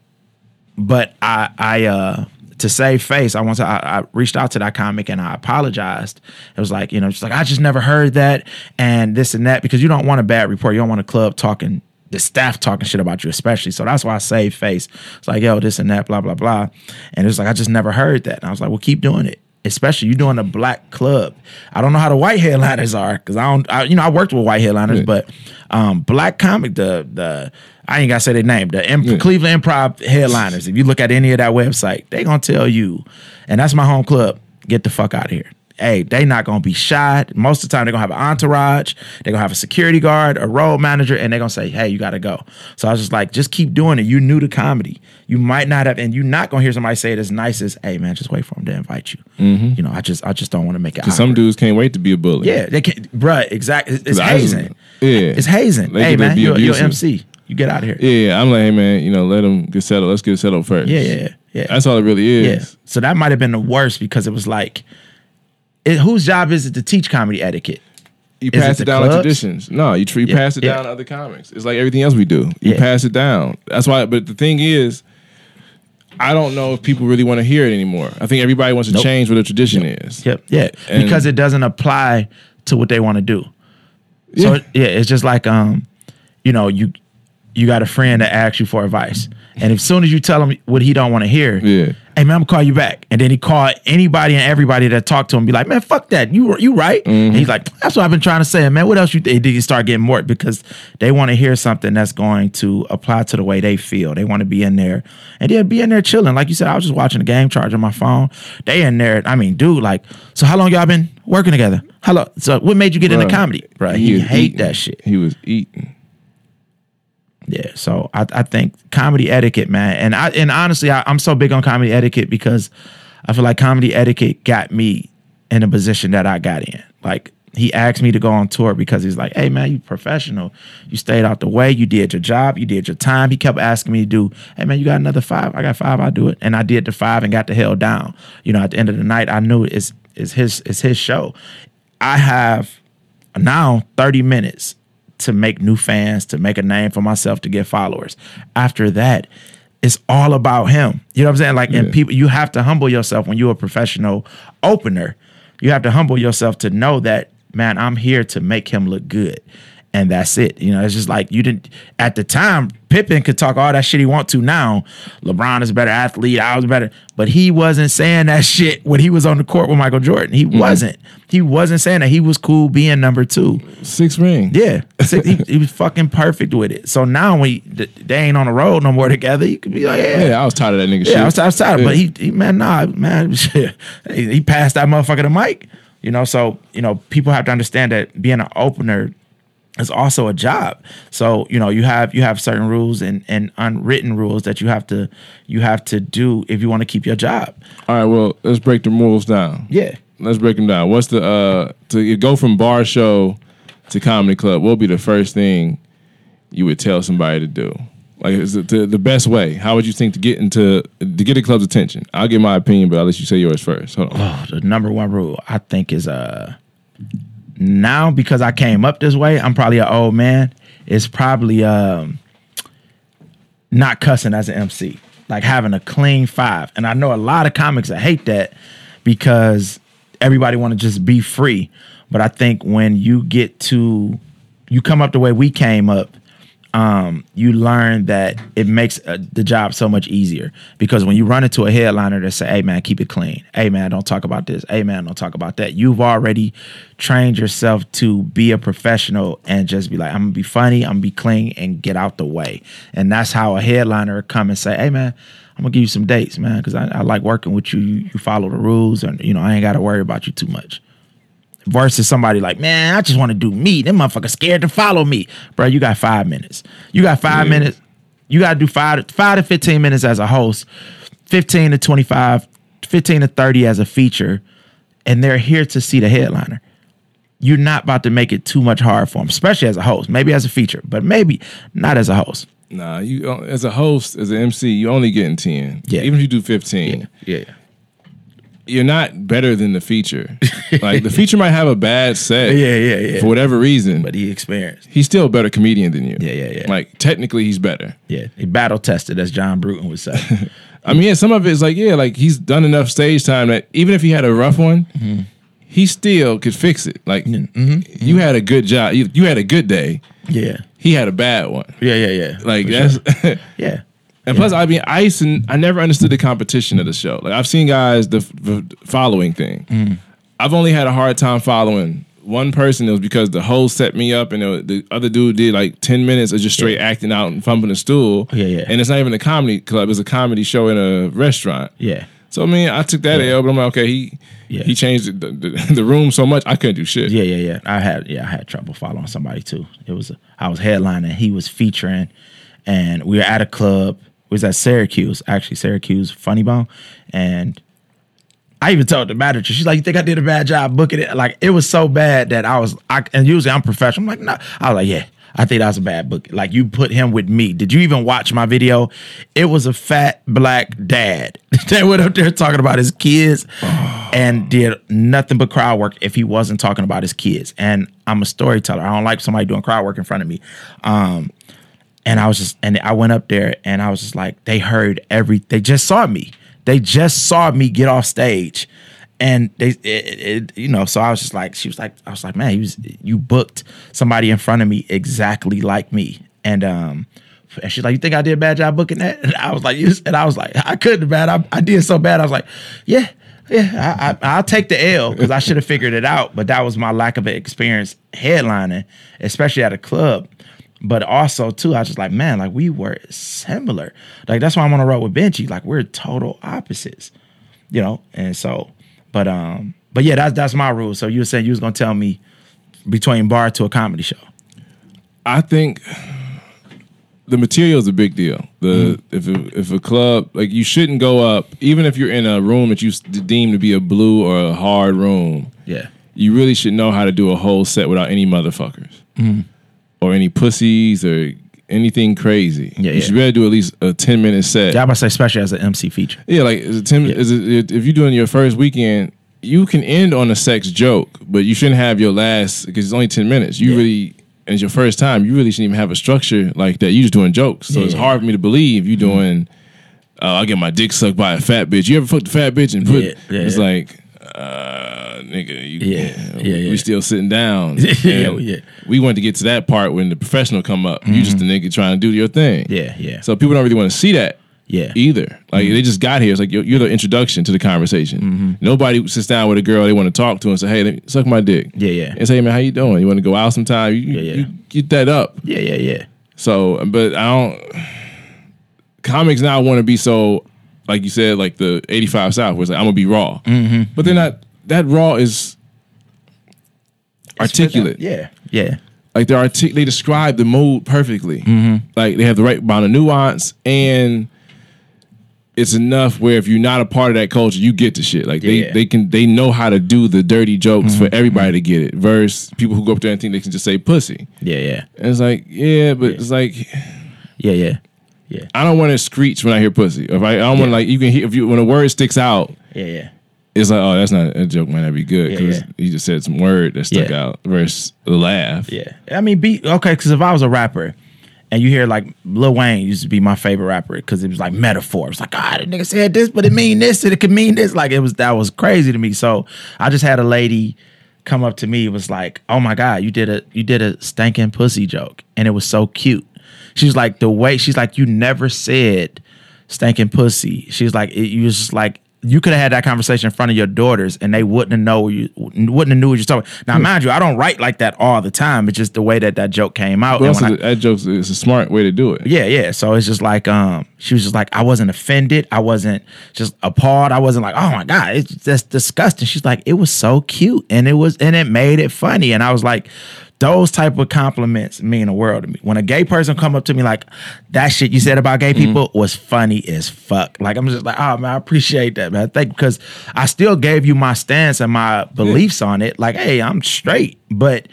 Speaker 3: but I I uh to save face, I to. I, I, reached out to that comic and I apologized. It was like, you know, just like I just never heard that and this and that because you don't want a bad report. You don't want a club talking the staff talking shit about you, especially. So that's why I saved face. It's like, yo, this and that, blah blah blah. And it was like I just never heard that. And I was like, well, keep doing it especially you doing a black club. I don't know how the white headliners are because I don't. I, you know, I worked with white headliners, yeah. but um, black comic the the I ain't gotta say their name. The Imp- yeah. Cleveland Improv headliners. If you look at any of that website, they gonna tell you, and that's my home club. Get the fuck out of here hey, they not gonna be shot. Most of the time, they're gonna have an entourage. They're gonna have a security guard, a road manager, and they're gonna say, hey, you gotta go. So I was just like, just keep doing it. You new to comedy. You might not have, and you're not gonna hear somebody say it as nice as, hey, man, just wait for them to invite you. Mm-hmm. You know, I just, I just don't want to make it.
Speaker 2: Some dudes can't wait to be a bully.
Speaker 3: Yeah, they can't, bruh. Exactly. It's, hazing. Yeah, it's hazing. They hey, man, you're, you're MC. You get out of here.
Speaker 2: Yeah, I'm like, hey, man, you know, let them get settled. Let's get settled first.
Speaker 3: Yeah, yeah, yeah.
Speaker 2: That's all it really is.
Speaker 3: Yeah. So that might have been the worst because it was like it, whose job is it to teach comedy etiquette?
Speaker 2: You is pass it, it down clubs? like traditions. No, you, you yeah, pass it yeah. down to other comics. It's like everything else we do. You yeah. pass it down. That's why. But the thing is, I don't know if people really want to hear it anymore. I think everybody wants to nope. change what the tradition
Speaker 3: yep.
Speaker 2: is.
Speaker 3: Yep. Yeah. And because it doesn't apply to what they want to do. So yeah. yeah, it's just like um, you know, you you got a friend that asks you for advice. And as soon as you tell him what he don't want to hear,
Speaker 2: yeah.
Speaker 3: hey man, I'm gonna call you back. And then he call anybody and everybody that talked to him, be like, man, fuck that. You you right? Mm-hmm. And he's like, that's what I've been trying to say, man. What else you think? Did you start getting more because they want to hear something that's going to apply to the way they feel. They want to be in there and then be in there chilling. Like you said, I was just watching the game, charging my phone. They in there. I mean, dude, like, so how long y'all been working together? Hello. So what made you get Bruh, into comedy? Right. He, he hate
Speaker 2: eating.
Speaker 3: that shit.
Speaker 2: He was eating.
Speaker 3: Yeah, so I, I think comedy etiquette, man, and I and honestly, I, I'm so big on comedy etiquette because I feel like comedy etiquette got me in a position that I got in. Like he asked me to go on tour because he's like, "Hey man, you professional. You stayed out the way. You did your job. You did your time." He kept asking me to do, "Hey man, you got another five? I got five. I do it." And I did the five and got the hell down. You know, at the end of the night, I knew it's it's his it's his show. I have now 30 minutes to make new fans, to make a name for myself, to get followers. After that, it's all about him. You know what I'm saying? Like, yeah. and people, you have to humble yourself when you're a professional opener. You have to humble yourself to know that, man, I'm here to make him look good and that's it. You know, it's just like you didn't at the time. Pippen could talk all that shit he want to now. LeBron is a better athlete. I was better, but he wasn't saying that shit when he was on the court with Michael Jordan. He mm-hmm. wasn't. He wasn't saying that. He was cool being number two.
Speaker 2: Six ring.
Speaker 3: Yeah, [LAUGHS] he, he, was fucking perfect with it. So now when they ain't on the road no more together, you could be like, yeah,
Speaker 2: yeah I was tired of that nigga.
Speaker 3: Yeah, shit. I was, I was tired. Yeah. But he, he, man, nah, man, [LAUGHS] he passed that motherfucker the mic. You know, so you know, people have to understand that being an opener is also a job. So you know you have you have certain rules and and unwritten rules that you have to you have to do if you want to keep your job.
Speaker 2: All right, well let's break the rules down.
Speaker 3: Yeah,
Speaker 2: let's break them down. What's the uh to go from bar show to comedy club? What would be the first thing you would tell somebody to do? Like is it the, the best way? How would you think to get into to get the club's attention? I'll give my opinion, but I'll let you say yours first. Hold on.
Speaker 3: Oh, the number one rule I think is uh now because I came up this way, I'm probably an old man. It's probably um, not cussing as an MC, like having a clean five. And I know a lot of comics that hate that because everybody want to just be free. But I think when you get to you come up the way we came up, um, you learn that it makes uh, the job so much easier because when you run into a headliner that say, "Hey man, keep it clean," "Hey man, don't talk about this," "Hey man, don't talk about that," you've already trained yourself to be a professional and just be like, "I'm gonna be funny, I'm gonna be clean, and get out the way." And that's how a headliner come and say, "Hey man." I'm gonna give you some dates, man, because I, I like working with you. You you follow the rules, and you know I ain't got to worry about you too much versus somebody like, man, I just want to do me. Them motherfuckers scared to follow me. Bro, you got five minutes. You got five
Speaker 2: Yeah.
Speaker 3: minutes. You got to do five to, five to 15 minutes as a host, 15 to 25, 15 to 30 as a feature, and they're here to see the headliner. You're not about to make it too much hard for them, especially as a host. Maybe as a feature, but maybe not as a host.
Speaker 2: Nah, you uh, as a host, as an MC, you only getting ten.
Speaker 3: Yeah.
Speaker 2: Even if you do fifteen,
Speaker 3: Yeah.
Speaker 2: You're not better than the feature. like the feature might have a bad set. [LAUGHS]
Speaker 3: Yeah, yeah, yeah.
Speaker 2: For whatever reason,
Speaker 3: But he experienced.
Speaker 2: he's still a better comedian than you.
Speaker 3: Yeah, yeah, yeah.
Speaker 2: Like technically, he's better.
Speaker 3: Yeah. He battle tested, as John Bruton would say. [LAUGHS]
Speaker 2: I mean, yeah, some of it is like, yeah, like he's done enough stage time that even if he had a rough one,
Speaker 3: Mm-hmm.
Speaker 2: he still could fix it. Like you had a good job, you, you had a good day.
Speaker 3: yeah.
Speaker 2: He had a bad one.
Speaker 3: Yeah, yeah, yeah.
Speaker 2: Like
Speaker 3: For
Speaker 2: that's.
Speaker 3: sure. [LAUGHS] Yeah.
Speaker 2: And plus, I mean, Ice and I never understood the competition of the show. Like I've seen guys the, the following thing.
Speaker 3: Mm.
Speaker 2: I've only had a hard time following one person. It was because the host set me up, and the, the other dude did like ten minutes of just straight acting out and fumbling a stool.
Speaker 3: Yeah, yeah.
Speaker 2: And it's not even a comedy club; it's a comedy show in a restaurant.
Speaker 3: Yeah.
Speaker 2: So I mean, I took that L, but I'm like, okay, he
Speaker 3: Yeah.
Speaker 2: he changed the, the, [LAUGHS] the room so much I couldn't do shit.
Speaker 3: Yeah, yeah, yeah. I had yeah, I had trouble following somebody too. It was I was headlining, he was featuring, and we were at a club. Was at Syracuse, actually Syracuse Funny Bone, and I even told the manager, she's like, "You think I did a bad job booking it?" Like it was so bad that I was, I and usually I'm professional. I'm like, no, I was like, yeah. I think that was a bad book. Like you put him with me. Did you even watch my video? It was a fat black dad [LAUGHS] that went up there talking about his kids and did nothing but crowd work if he wasn't talking about his kids. And I'm a storyteller. I don't like somebody doing crowd work in front of me. Um, and I was just, and I went up there and I was just like, they heard every, they just saw me. They just saw me get off stage. And they, it, it, you know, so I was just like, she was like, I was like, man, he was, you booked somebody in front of me exactly like me. And, um, and she's like, you think I did a bad job booking that? And I was like, you, and I was like, I couldn't bad. I, I did so bad. I was like, yeah, yeah, I, I, I'll take the L because I should have figured it out. But that was my lack of experience headlining, especially at a club. But also too, I was just like, man, like we were similar. Like that's why I'm on the road with Benji. Like we're total opposites, you know. And so, but um, but yeah, that's that's my rule. So you were saying you was gonna tell me between bar to a comedy show.
Speaker 2: I think the material is a big deal. The
Speaker 3: Mm-hmm.
Speaker 2: if a, if a club like you shouldn't go up, even if you're in a room that you deem to be a blue or a hard room.
Speaker 3: Yeah,
Speaker 2: You really should know how to do a whole set without any motherfuckers
Speaker 3: Mm-hmm.
Speaker 2: Or any pussies or anything crazy.
Speaker 3: Yeah,
Speaker 2: you
Speaker 3: yeah.
Speaker 2: should be able to do at least a ten minute set.
Speaker 3: yeah. I'm gonna say especially as an MC feature.
Speaker 2: Yeah, like is it ten, is it, if you're doing your first weekend, you can end on a sex joke, but you shouldn't have your last because it's only ten minutes. You
Speaker 3: Yeah.
Speaker 2: really and it's your first time. You really shouldn't even have a structure like that. You're just doing jokes, so
Speaker 3: Yeah,
Speaker 2: it's
Speaker 3: yeah.
Speaker 2: hard for me to believe you're doing. Uh, I get my dick sucked by a fat bitch. You ever fucked a fat bitch and put?
Speaker 3: Yeah, yeah,
Speaker 2: it's
Speaker 3: yeah.
Speaker 2: like, uh, nigga, you,
Speaker 3: Yeah, yeah, yeah.
Speaker 2: we still sitting down. [LAUGHS]
Speaker 3: Yeah, yeah.
Speaker 2: We want to get to that part when the professional come up. You just a nigga trying to do your thing.
Speaker 3: Mm-hmm. Yeah, yeah.
Speaker 2: So people don't really want to see that
Speaker 3: Yeah,
Speaker 2: either. Like they just got here. It's like you're, you're the introduction to the conversation.
Speaker 3: Mm-hmm.
Speaker 2: Nobody sits down with a girl they want to talk to and say, "Hey, let me suck my dick."
Speaker 3: Yeah, yeah.
Speaker 2: And say, "Hey, man, how you doing? You want to go out sometime?" You,
Speaker 3: Yeah, yeah.
Speaker 2: you get that up.
Speaker 3: yeah, yeah, yeah.
Speaker 2: So, but I don't. Comics now want to be so, like you said, like the '85 South, where it's like I'm gonna be raw,
Speaker 3: Mm-hmm.
Speaker 2: but they're not. That raw is articulate.
Speaker 3: Yeah, yeah,
Speaker 2: Like they're artic- they describe the mood perfectly.
Speaker 3: Mm-hmm.
Speaker 2: Like they have the right amount of nuance, and it's enough where if you're not a part of that culture, you get the shit. Like they
Speaker 3: Yeah.
Speaker 2: they can they know how to do the dirty jokes
Speaker 3: Mm-hmm.
Speaker 2: for everybody to get it. Versus people who go up there and think they can just say pussy.
Speaker 3: yeah, yeah,
Speaker 2: And it's like yeah, but it's like
Speaker 3: yeah, yeah, yeah,
Speaker 2: I don't want to screech when I hear pussy. If I, I don't want to like you can hear if you when a word sticks out.
Speaker 3: yeah, yeah.
Speaker 2: It's like, oh, that's not a joke. Might not be good
Speaker 3: Yeah,
Speaker 2: because
Speaker 3: yeah.
Speaker 2: he just said some word that stuck
Speaker 3: Yeah.
Speaker 2: out. Versus the laugh.
Speaker 3: Yeah, I mean, be okay. Because if I was a rapper, and you hear like Lil Wayne used to be my favorite rapper because it was like metaphor. It's like, ah, the nigga said this, but it mean this, and it could mean this. Like it was that was crazy to me. So I just had a lady come up to me. It was like, oh my god, you did a you did a stinking pussy joke, and it was so cute. She's like the way she's like you never said stinking pussy. She's like it, you was just like you could have had that conversation in front of your daughters and they wouldn't have know you wouldn't have knew what you're talking. Now, mind you, I don't write like that all the time. It's just the way that that joke came out.
Speaker 2: But
Speaker 3: And when I-
Speaker 2: that joke is a smart way to do it.
Speaker 3: yeah, yeah. So it's just like um she was just like I wasn't offended. I wasn't just appalled. I wasn't like, "Oh my god, it's just disgusting." She's like, "It was so cute and it was and it made it funny." And I was like, those type of compliments mean the world to me. When a gay person come up to me like that shit you said about gay mm-hmm. people was funny as fuck. Like I'm just like, "Oh man, I appreciate that, man." Thank you. because I still gave you my stance and my beliefs on it. Like, "Hey, I'm straight." But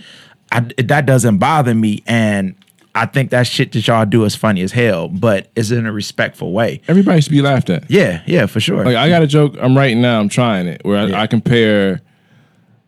Speaker 3: I, that doesn't bother me and I think that shit that y'all do is funny as hell, but it's in a respectful way.
Speaker 2: Everybody should be laughed at.
Speaker 3: Yeah, yeah, for sure.
Speaker 2: Like I got a joke I'm writing now. I'm trying it where I,
Speaker 3: Yeah.
Speaker 2: I compare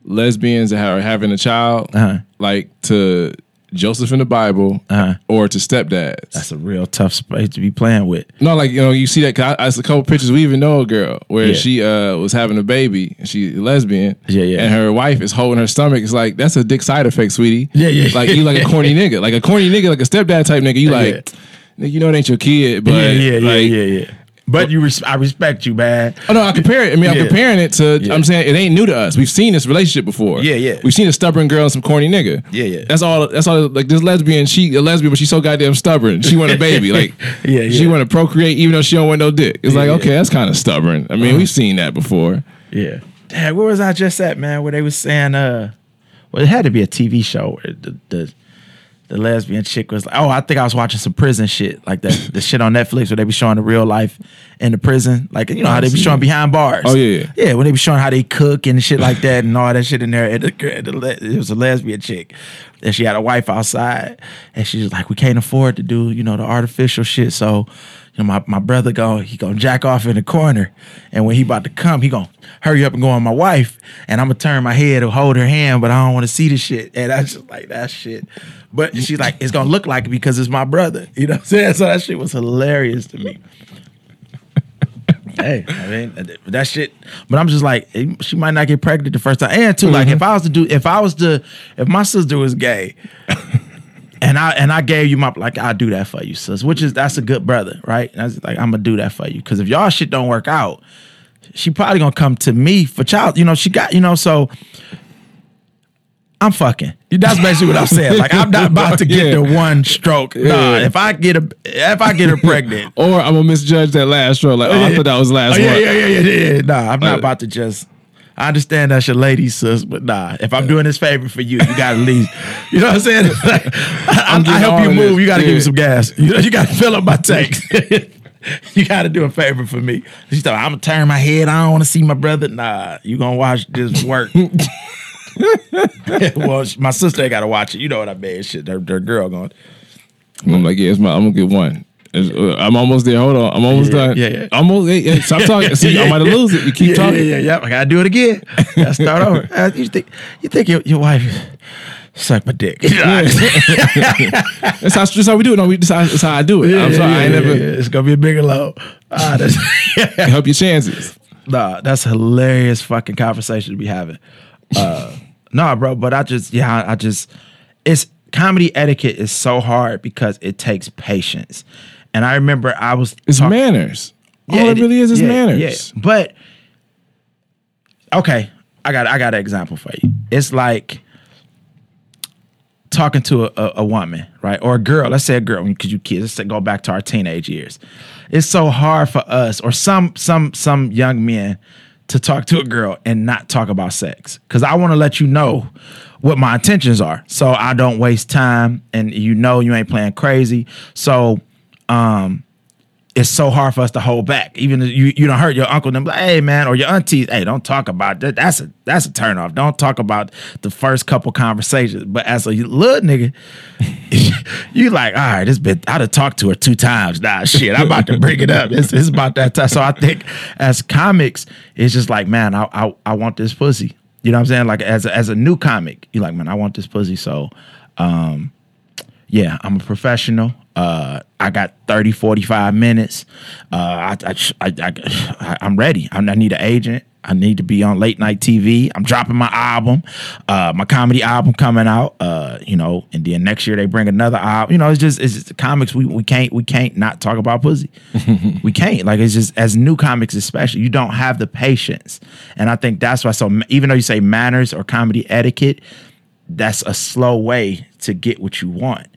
Speaker 2: lesbians that are having a child
Speaker 3: Uh-huh.
Speaker 2: like to Joseph in the Bible
Speaker 3: Uh-huh.
Speaker 2: or to stepdads.
Speaker 3: That's a real tough space to be playing with.
Speaker 2: No, like you know, you see that. I, I see a couple pictures. We even know a girl where
Speaker 3: Yeah.
Speaker 2: she uh was having a baby. and She lesbian.
Speaker 3: Yeah, yeah.
Speaker 2: And her wife is holding her stomach. It's like that's a dick side effect, sweetie.
Speaker 3: Yeah, yeah.
Speaker 2: Like you like a corny [LAUGHS] nigga, like a corny nigga, like a stepdad type nigga. You like, nigga, you know it ain't your kid, but
Speaker 3: yeah, yeah, yeah, yeah, yeah. But you, res- I respect you, man.
Speaker 2: Oh no, I compare it. I mean, I'm
Speaker 3: Yeah.
Speaker 2: comparing it to.
Speaker 3: Yeah.
Speaker 2: I'm saying it ain't new to us. We've seen this relationship before.
Speaker 3: Yeah, yeah.
Speaker 2: We've seen a stubborn girl and some corny nigga.
Speaker 3: Yeah, yeah.
Speaker 2: That's all. That's all. Like this lesbian, she a lesbian, but she's so goddamn stubborn. She want a baby. Like, [LAUGHS]
Speaker 3: Yeah,
Speaker 2: she want to procreate even though she don't want no dick. It's
Speaker 3: Yeah,
Speaker 2: like
Speaker 3: yeah.
Speaker 2: okay, that's kind of stubborn. I mean, we've seen that before.
Speaker 3: Yeah. Dad, where was I just at, man? Where they was saying, uh, well, it had to be a TV show where the the, the lesbian chick was like, oh, I think I was watching some prison shit, like that the shit on Netflix where they be showing the real life in the prison, like you know how they be oh, showing behind bars.
Speaker 2: Oh, yeah, yeah.
Speaker 3: yeah. When they be showing how they cook and shit like that and all that shit in there. And the, the, it was a lesbian chick, and she had a wife outside, and she's like, we can't afford to do you know the artificial shit, so. You know, my, my brother go he gonna jack off in the corner, and when he about to come, he gonna hurry up and go on my wife, and I'm gonna turn my head to hold her hand, but I don't want to see the shit, and I just like that shit. But she's like, it's gonna look like it because it's my brother, you know what I'm saying? So that shit was hilarious to me. hey, I mean that shit. But I'm just like, eh, she might not get pregnant the first time, and too, like if I was to do, if I was to, if my sister was gay. And I and I gave you my like I'll do that for you, sis. Which is that's a good brother, right? And I was like, I'm gonna do that for you. Cause if y'all shit don't work out, she probably gonna come to me for child. You know, she got, you know, so I'm fucking. That's basically what I'm saying. Like I'm not about to get [LAUGHS]
Speaker 2: Yeah.
Speaker 3: the one stroke. Nah,
Speaker 2: Yeah.
Speaker 3: if I get a if I get her pregnant. [LAUGHS]
Speaker 2: Or I'm gonna misjudge that last stroke. Like, oh, I thought that was last
Speaker 3: Oh, yeah,
Speaker 2: one.
Speaker 3: yeah, yeah, yeah, yeah, yeah. Nah, I'm not
Speaker 2: Uh,
Speaker 3: about to just. I understand that's your lady, sis, but nah. If I'm doing this favor for you, you gotta leave. You know what I'm saying? [LAUGHS] Like, I, I help you move.
Speaker 2: this.
Speaker 3: You gotta give me some gas. You know, you gotta fill up my tank. you gotta do a favor for me. She's like, I'm gonna turn my head. I don't want to see my brother. Nah, you gonna watch this work. [LAUGHS] well, my sister ain't gotta watch it. You know what I mean? Shit, their, their girl going.
Speaker 2: I'm like, yeah, it's my, I'm gonna get one. Uh, I'm almost there. Hold on, I'm almost
Speaker 3: Yeah,
Speaker 2: done.
Speaker 3: yeah, yeah.
Speaker 2: Almost. Hey, hey, stop [LAUGHS] talking. See, I'm about to lose it. You keep
Speaker 3: yeah,
Speaker 2: talking.
Speaker 3: Yeah, yeah, yeah. I gotta do it again. Gotta start over. [LAUGHS] Uh, you think you think your, your wife suck my dick?
Speaker 2: That's how, that's how we do it. No, we, that's, how, that's how I do it. I'm sorry. I ain't never
Speaker 3: It's gonna be a bigger low. Ah, that's,
Speaker 2: help your chances.
Speaker 3: nah, that's hilarious fucking conversation to be having. Uh, nah, bro, but I just yeah, I, just it's comedy etiquette is so hard because it takes patience. And I remember I was
Speaker 2: It's
Speaker 3: talk-
Speaker 2: manners. All it really is is
Speaker 3: yeah,
Speaker 2: manners.
Speaker 3: Yeah. But okay, I got I got an example for you. It's like talking to a, a, a woman, right, or a girl. Let's say a girl, because you kids. Let's say, go back to our teenage years. It's so hard for us, or some some some young men, to talk to a girl and not talk about sex. Because I want to let you know what my intentions are, so I don't waste time, and you know you ain't playing crazy. So, um, it's so hard for us to hold back. Even if you you don't hurt your uncle, them like, hey man, or your aunties, hey, don't talk about that. That's a that's a turn off. Don't talk about the first couple conversations. But as a little nigga, [LAUGHS] you like, all right, this bit I'd have talked to her two times. Nah, shit, I'm about to bring it up. It's, it's about that time. So I think as comics, it's just like, man, I I, I want this pussy. You know what I'm saying? Like as a, as a new comic, you're like, man, I want this pussy. So, um, yeah, I'm a professional. Uh, I got 30, 45 minutes. Uh, I, I, I, I, I'm ready. I, I need an agent. I need to be on late night TV. I'm dropping my album, uh, my comedy album coming out. Uh, you know, and then next year they bring another album. You know, it's just it's just the comics. We we can't we can't not talk about pussy. [LAUGHS] we can't like it's just as new comics especially. You don't have the patience, and I think that's why. So even though you say manners or comedy etiquette, that's a slow way to get what you want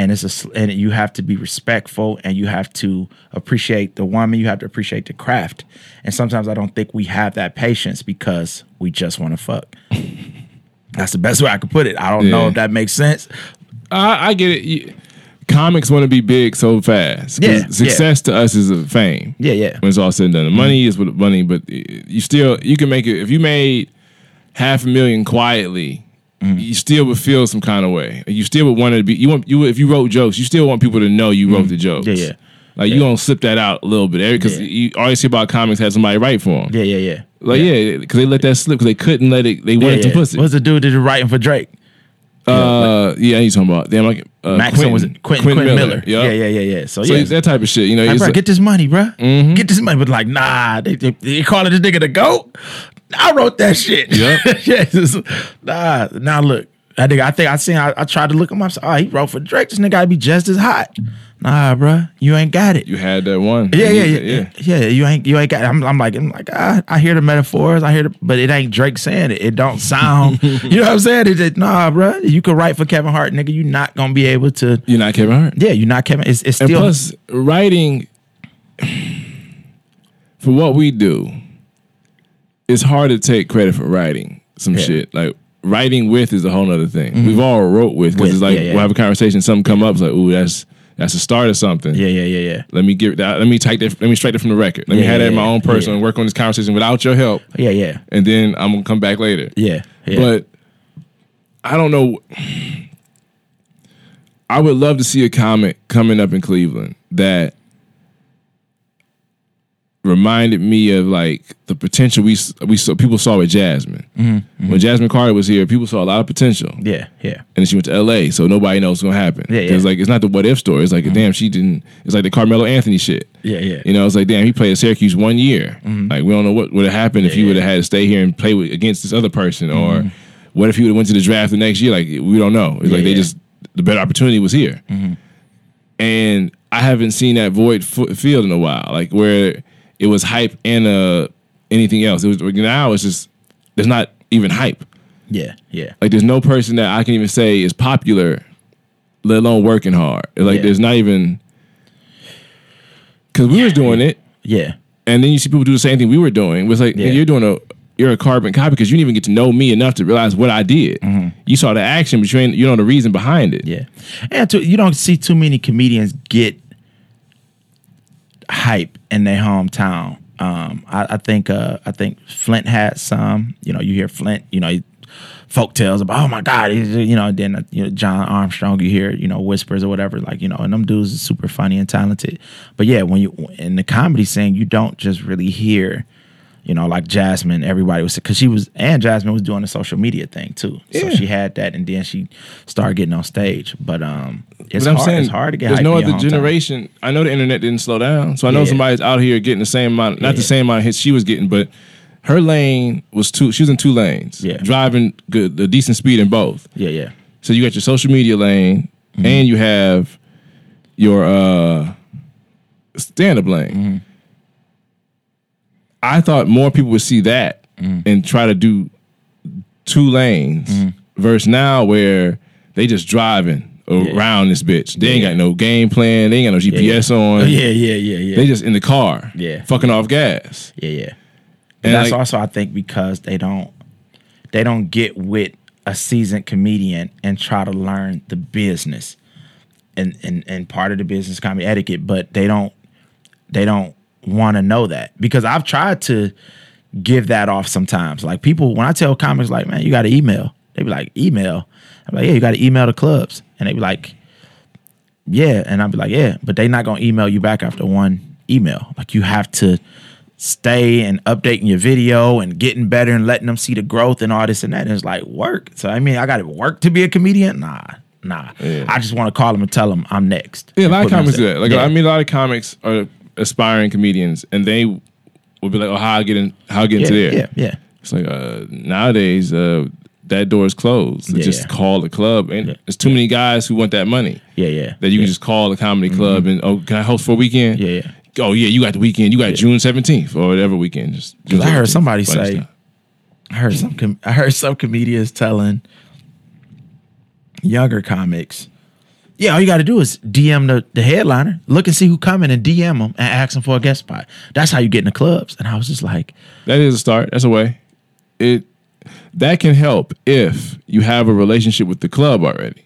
Speaker 3: and it's a and you have to be respectful and you have to appreciate the woman you have to appreciate the craft. And sometimes i don't think we have that patience because we just want to fuck. [LAUGHS] That's the best way i could put it. I don't know if that makes sense.
Speaker 2: I, I get it. You- comics want to be big so fast
Speaker 3: Yeah,
Speaker 2: Success to us is a fame.
Speaker 3: yeah yeah.
Speaker 2: When it's all said and done, the money mm-hmm. is what money, but uh, you still you can make it. If you made half a million quietly, you still would feel some kind of way. You still would want to be. You want you if you wrote jokes, you still want people to know you wrote the jokes.
Speaker 3: Yeah, yeah.
Speaker 2: Like you gonna slip that out a little bit because
Speaker 3: Yeah.
Speaker 2: you always hear about comics had somebody write for them.
Speaker 3: yeah yeah yeah
Speaker 2: Like yeah, because they let that slip because they couldn't let it. They wanted
Speaker 3: yeah.
Speaker 2: to pussy.
Speaker 3: what's the dude that writing for drake
Speaker 2: uh, yeah, you talking about? Damn, like uh,
Speaker 3: Maxim was it Quentin, Quentin Miller,
Speaker 2: Yup.
Speaker 3: yeah yeah yeah yeah so,
Speaker 2: So
Speaker 3: yeah
Speaker 2: that type of shit, you know.
Speaker 3: Like, bro,
Speaker 2: like-
Speaker 3: get this money, bro. Get this money. But like, nah, they, they, they calling this nigga the goat. I wrote that shit.
Speaker 2: Yep. [LAUGHS]
Speaker 3: yeah. it's- Nah, now look. I think I think I seen. I, I tried to look him up. Oh, he wrote for Drake. This nigga gotta be just as hot. Nah, bro, you ain't got it.
Speaker 2: you had that one.
Speaker 3: yeah, yeah, yeah, yeah, yeah. You ain't, you ain't got. It. I'm, I'm like, I'm like, ah, I hear the metaphors. I hear, the, but it ain't Drake saying it. It don't sound. [LAUGHS] you know what I'm saying? It, it, nah, bro. You could write for Kevin Hart, nigga. You not gonna be able to.
Speaker 2: You're not Kevin Hart.
Speaker 3: Yeah, you're not Kevin. It's, it's
Speaker 2: And
Speaker 3: still.
Speaker 2: plus, writing for what we do, it's hard to take credit for writing some
Speaker 3: Yeah.
Speaker 2: shit. Like writing with is a whole other thing. Mm-hmm. We've all wrote with because it's like
Speaker 3: yeah, yeah.
Speaker 2: we'll have a conversation, something come up, it's like, ooh, that's that's the start of something.
Speaker 3: yeah, yeah, yeah, yeah.
Speaker 2: Let me get that. Let me take that. Let me strike it from the record. Let me have that in my own person and work on this conversation without your help,
Speaker 3: Yeah, yeah,
Speaker 2: and then I'm gonna come back later.
Speaker 3: yeah, yeah.
Speaker 2: But I don't know. I would love to see a comment coming up in Cleveland that reminded me of like the potential we we saw people saw with Jasmine.
Speaker 3: Mm-hmm,
Speaker 2: When Jasmine Carter was here, people saw a lot of potential.
Speaker 3: yeah, yeah,
Speaker 2: And then she went to L.A., so nobody knows what's gonna happen.
Speaker 3: Yeah, yeah.
Speaker 2: It's like it's not the what if story. It's like damn, she didn't. It's like the Carmelo Anthony shit.
Speaker 3: yeah, yeah.
Speaker 2: You know, it's like damn, he played at Syracuse one year. Like we don't know what would have happened if he
Speaker 3: Mm-hmm. Yeah,
Speaker 2: would have had to stay here and play with, against this other person, or what if he would have went to the draft the next year? Like we don't know. It's
Speaker 3: Yeah,
Speaker 2: like they
Speaker 3: yeah.
Speaker 2: just the better opportunity was here, and I haven't seen that void f- field in a while. Like where it was hype and uh anything else. It was now it's just there's not even hype.
Speaker 3: Yeah, yeah,
Speaker 2: Like there's no person that I can even say is popular, let alone working hard. Like
Speaker 3: Yeah.
Speaker 2: there's not even because we was doing it,
Speaker 3: yeah,
Speaker 2: and then you see people do the same thing we were doing. It was like
Speaker 3: Yeah.
Speaker 2: you're doing a you're a carbon copy because you didn't even get to know me enough to realize what I did. You saw the action, but you ain't you know the reason behind it.
Speaker 3: yeah. And to, you don't see too many comedians get hype in their hometown. Um, I, I think uh, I think Flint had some. You know, you hear Flint. You know, folk tales about oh my god, you know. Then uh, you know John Armstrong. You hear you know whispers or whatever. Like you know, and them dudes are super funny and talented. But yeah, when you in the comedy scene, you don't just really hear. You know, like Jasmine, everybody was because she was, and Jasmine was doing the social media thing too. So she had that, and then she started getting on stage. But um, it's
Speaker 2: But I'm
Speaker 3: hard.
Speaker 2: saying
Speaker 3: it's hard to get.
Speaker 2: There's no other generation. I know the internet didn't slow down, so I know
Speaker 3: Yeah.
Speaker 2: somebody's out here getting the same amount, not the same amount of hits she was getting, but her lane was two. She was in two lanes,
Speaker 3: Yeah.
Speaker 2: driving good, a decent speed in both.
Speaker 3: Yeah, yeah,
Speaker 2: So you got your social media lane,
Speaker 3: Mm-hmm.
Speaker 2: and you have your uh, stand up lane.
Speaker 3: Mm-hmm.
Speaker 2: I thought more people would see that
Speaker 3: Mm-hmm.
Speaker 2: and try to do two lanes versus now where they just driving around this bitch. They ain't got no game plan. They ain't got no GPS
Speaker 3: yeah.
Speaker 2: on. [LAUGHS]
Speaker 3: yeah, yeah, yeah, yeah.
Speaker 2: They just in the car,
Speaker 3: Yeah.
Speaker 2: fucking off gas.
Speaker 3: Yeah, yeah.
Speaker 2: And
Speaker 3: that's
Speaker 2: like-
Speaker 3: also I think because they don't they don't get with a seasoned comedian and try to learn the business and and and part of the business comedy etiquette, but they don't they don't want to know that because I've tried to give that off sometimes. Like people when I tell comics like, man, you got to email. They be like, email. I'm like, yeah, you got to email the clubs, and they be like, yeah, and I'd be like, yeah, but they not gonna email you back after one email. Like you have to stay and updating your video and getting better and letting them see the growth and all this and that. And it's like work. So I mean, I got to work to be a comedian. Nah, Nah,
Speaker 2: Yeah.
Speaker 3: I just want to call them and tell them I'm next.
Speaker 2: Yeah, a lot of
Speaker 3: Put me on
Speaker 2: comics do that. Like
Speaker 3: Yeah.
Speaker 2: I mean, a lot of comics are aspiring comedians, and they would be like, "Oh, how I get in? How I get
Speaker 3: yeah,
Speaker 2: into there?"
Speaker 3: yeah, yeah.
Speaker 2: It's like uh, nowadays uh, that door is closed.
Speaker 3: Yeah,
Speaker 2: just
Speaker 3: yeah.
Speaker 2: call the club, and
Speaker 3: Yeah.
Speaker 2: there's too many guys who want that money
Speaker 3: Yeah, yeah.
Speaker 2: that you can just call the comedy club and oh, can I host for a weekend?
Speaker 3: Yeah, yeah.
Speaker 2: Oh yeah, you got the weekend. You got June 17th or whatever weekend. Just June
Speaker 3: I heard somebody say-
Speaker 2: stuff.
Speaker 3: I heard some. Com- I heard some comedians telling younger comics, "Yeah, all you got to do is DM the, the headliner, look and see who coming, and DM them and ask them for a guest spot. That's how you get in the clubs." And I was just like,
Speaker 2: That is a start. That's a way. It that can help if you have a relationship with the club already.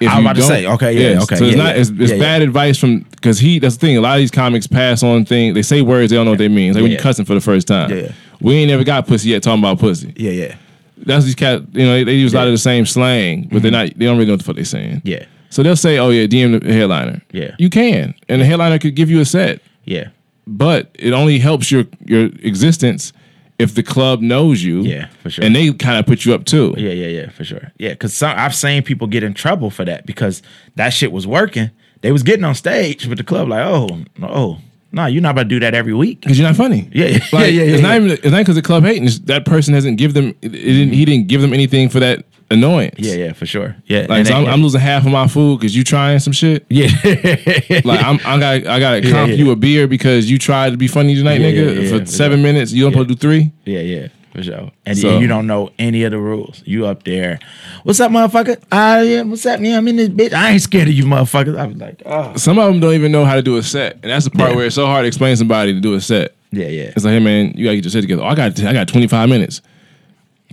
Speaker 2: If
Speaker 3: I was about to say, okay, yeah,
Speaker 2: yes.
Speaker 3: okay,
Speaker 2: So it's
Speaker 3: yeah,
Speaker 2: not
Speaker 3: yeah.
Speaker 2: it's, it's
Speaker 3: Yeah,
Speaker 2: bad advice from because he that's the thing. A lot of these comics pass on things. They say words they don't know what they mean. It's like when you're cussing for the first time.
Speaker 3: Yeah, yeah.
Speaker 2: We ain't never got pussy yet talking about pussy.
Speaker 3: "Yeah, yeah,
Speaker 2: That's these cat. You know they, they use a lot
Speaker 3: Mm-hmm.
Speaker 2: of the same slang, but they're not. They don't really know what the fuck they're saying.
Speaker 3: yeah,
Speaker 2: So they'll say, "Oh yeah, DM the headliner."
Speaker 3: Yeah.
Speaker 2: you can, and the headliner could give you a set
Speaker 3: yeah,
Speaker 2: but it only helps your your existence if the club knows you.
Speaker 3: Yeah, for sure.
Speaker 2: And they kind of put you up too.
Speaker 3: yeah, yeah, yeah, for sure. Yeah, because I've seen people get in trouble for that because that shit was working. They was getting on stage with the club like, "Oh, no, nah, you're not about to do that every week."
Speaker 2: Because you're not funny.
Speaker 3: Yeah, [LAUGHS] yeah,
Speaker 2: Like,
Speaker 3: yeah, yeah,
Speaker 2: It's not even. It's not because the club hating. It's that person hasn't give them. It didn't, he didn't give them anything for that annoyance.
Speaker 3: Yeah, yeah, for sure. Yeah,
Speaker 2: Like so I'm, I'm losing half of my food because you trying some shit.
Speaker 3: yeah, [LAUGHS]
Speaker 2: Like I'm, I got, I got to comp
Speaker 3: yeah.
Speaker 2: you a beer because you tried to be funny tonight,
Speaker 3: Yeah,
Speaker 2: nigga.
Speaker 3: yeah, yeah,
Speaker 2: for seven
Speaker 3: sure.
Speaker 2: minutes, you don't
Speaker 3: Yeah.
Speaker 2: supposed to do three.
Speaker 3: Yeah, yeah, for sure. And
Speaker 2: So-
Speaker 3: you don't know any of the rules. You up there. What's up, motherfucker? I am. What's up, man? I'm in this bitch. I ain't scared of you, motherfuckers. I was like, oh,
Speaker 2: Some of them don't even know how to do a set, and that's the part
Speaker 3: Yeah.
Speaker 2: where it's so hard to explain somebody to do a set.
Speaker 3: yeah, yeah.
Speaker 2: It's like, hey man, you gotta get your shit together. Oh, I got I got 25 minutes.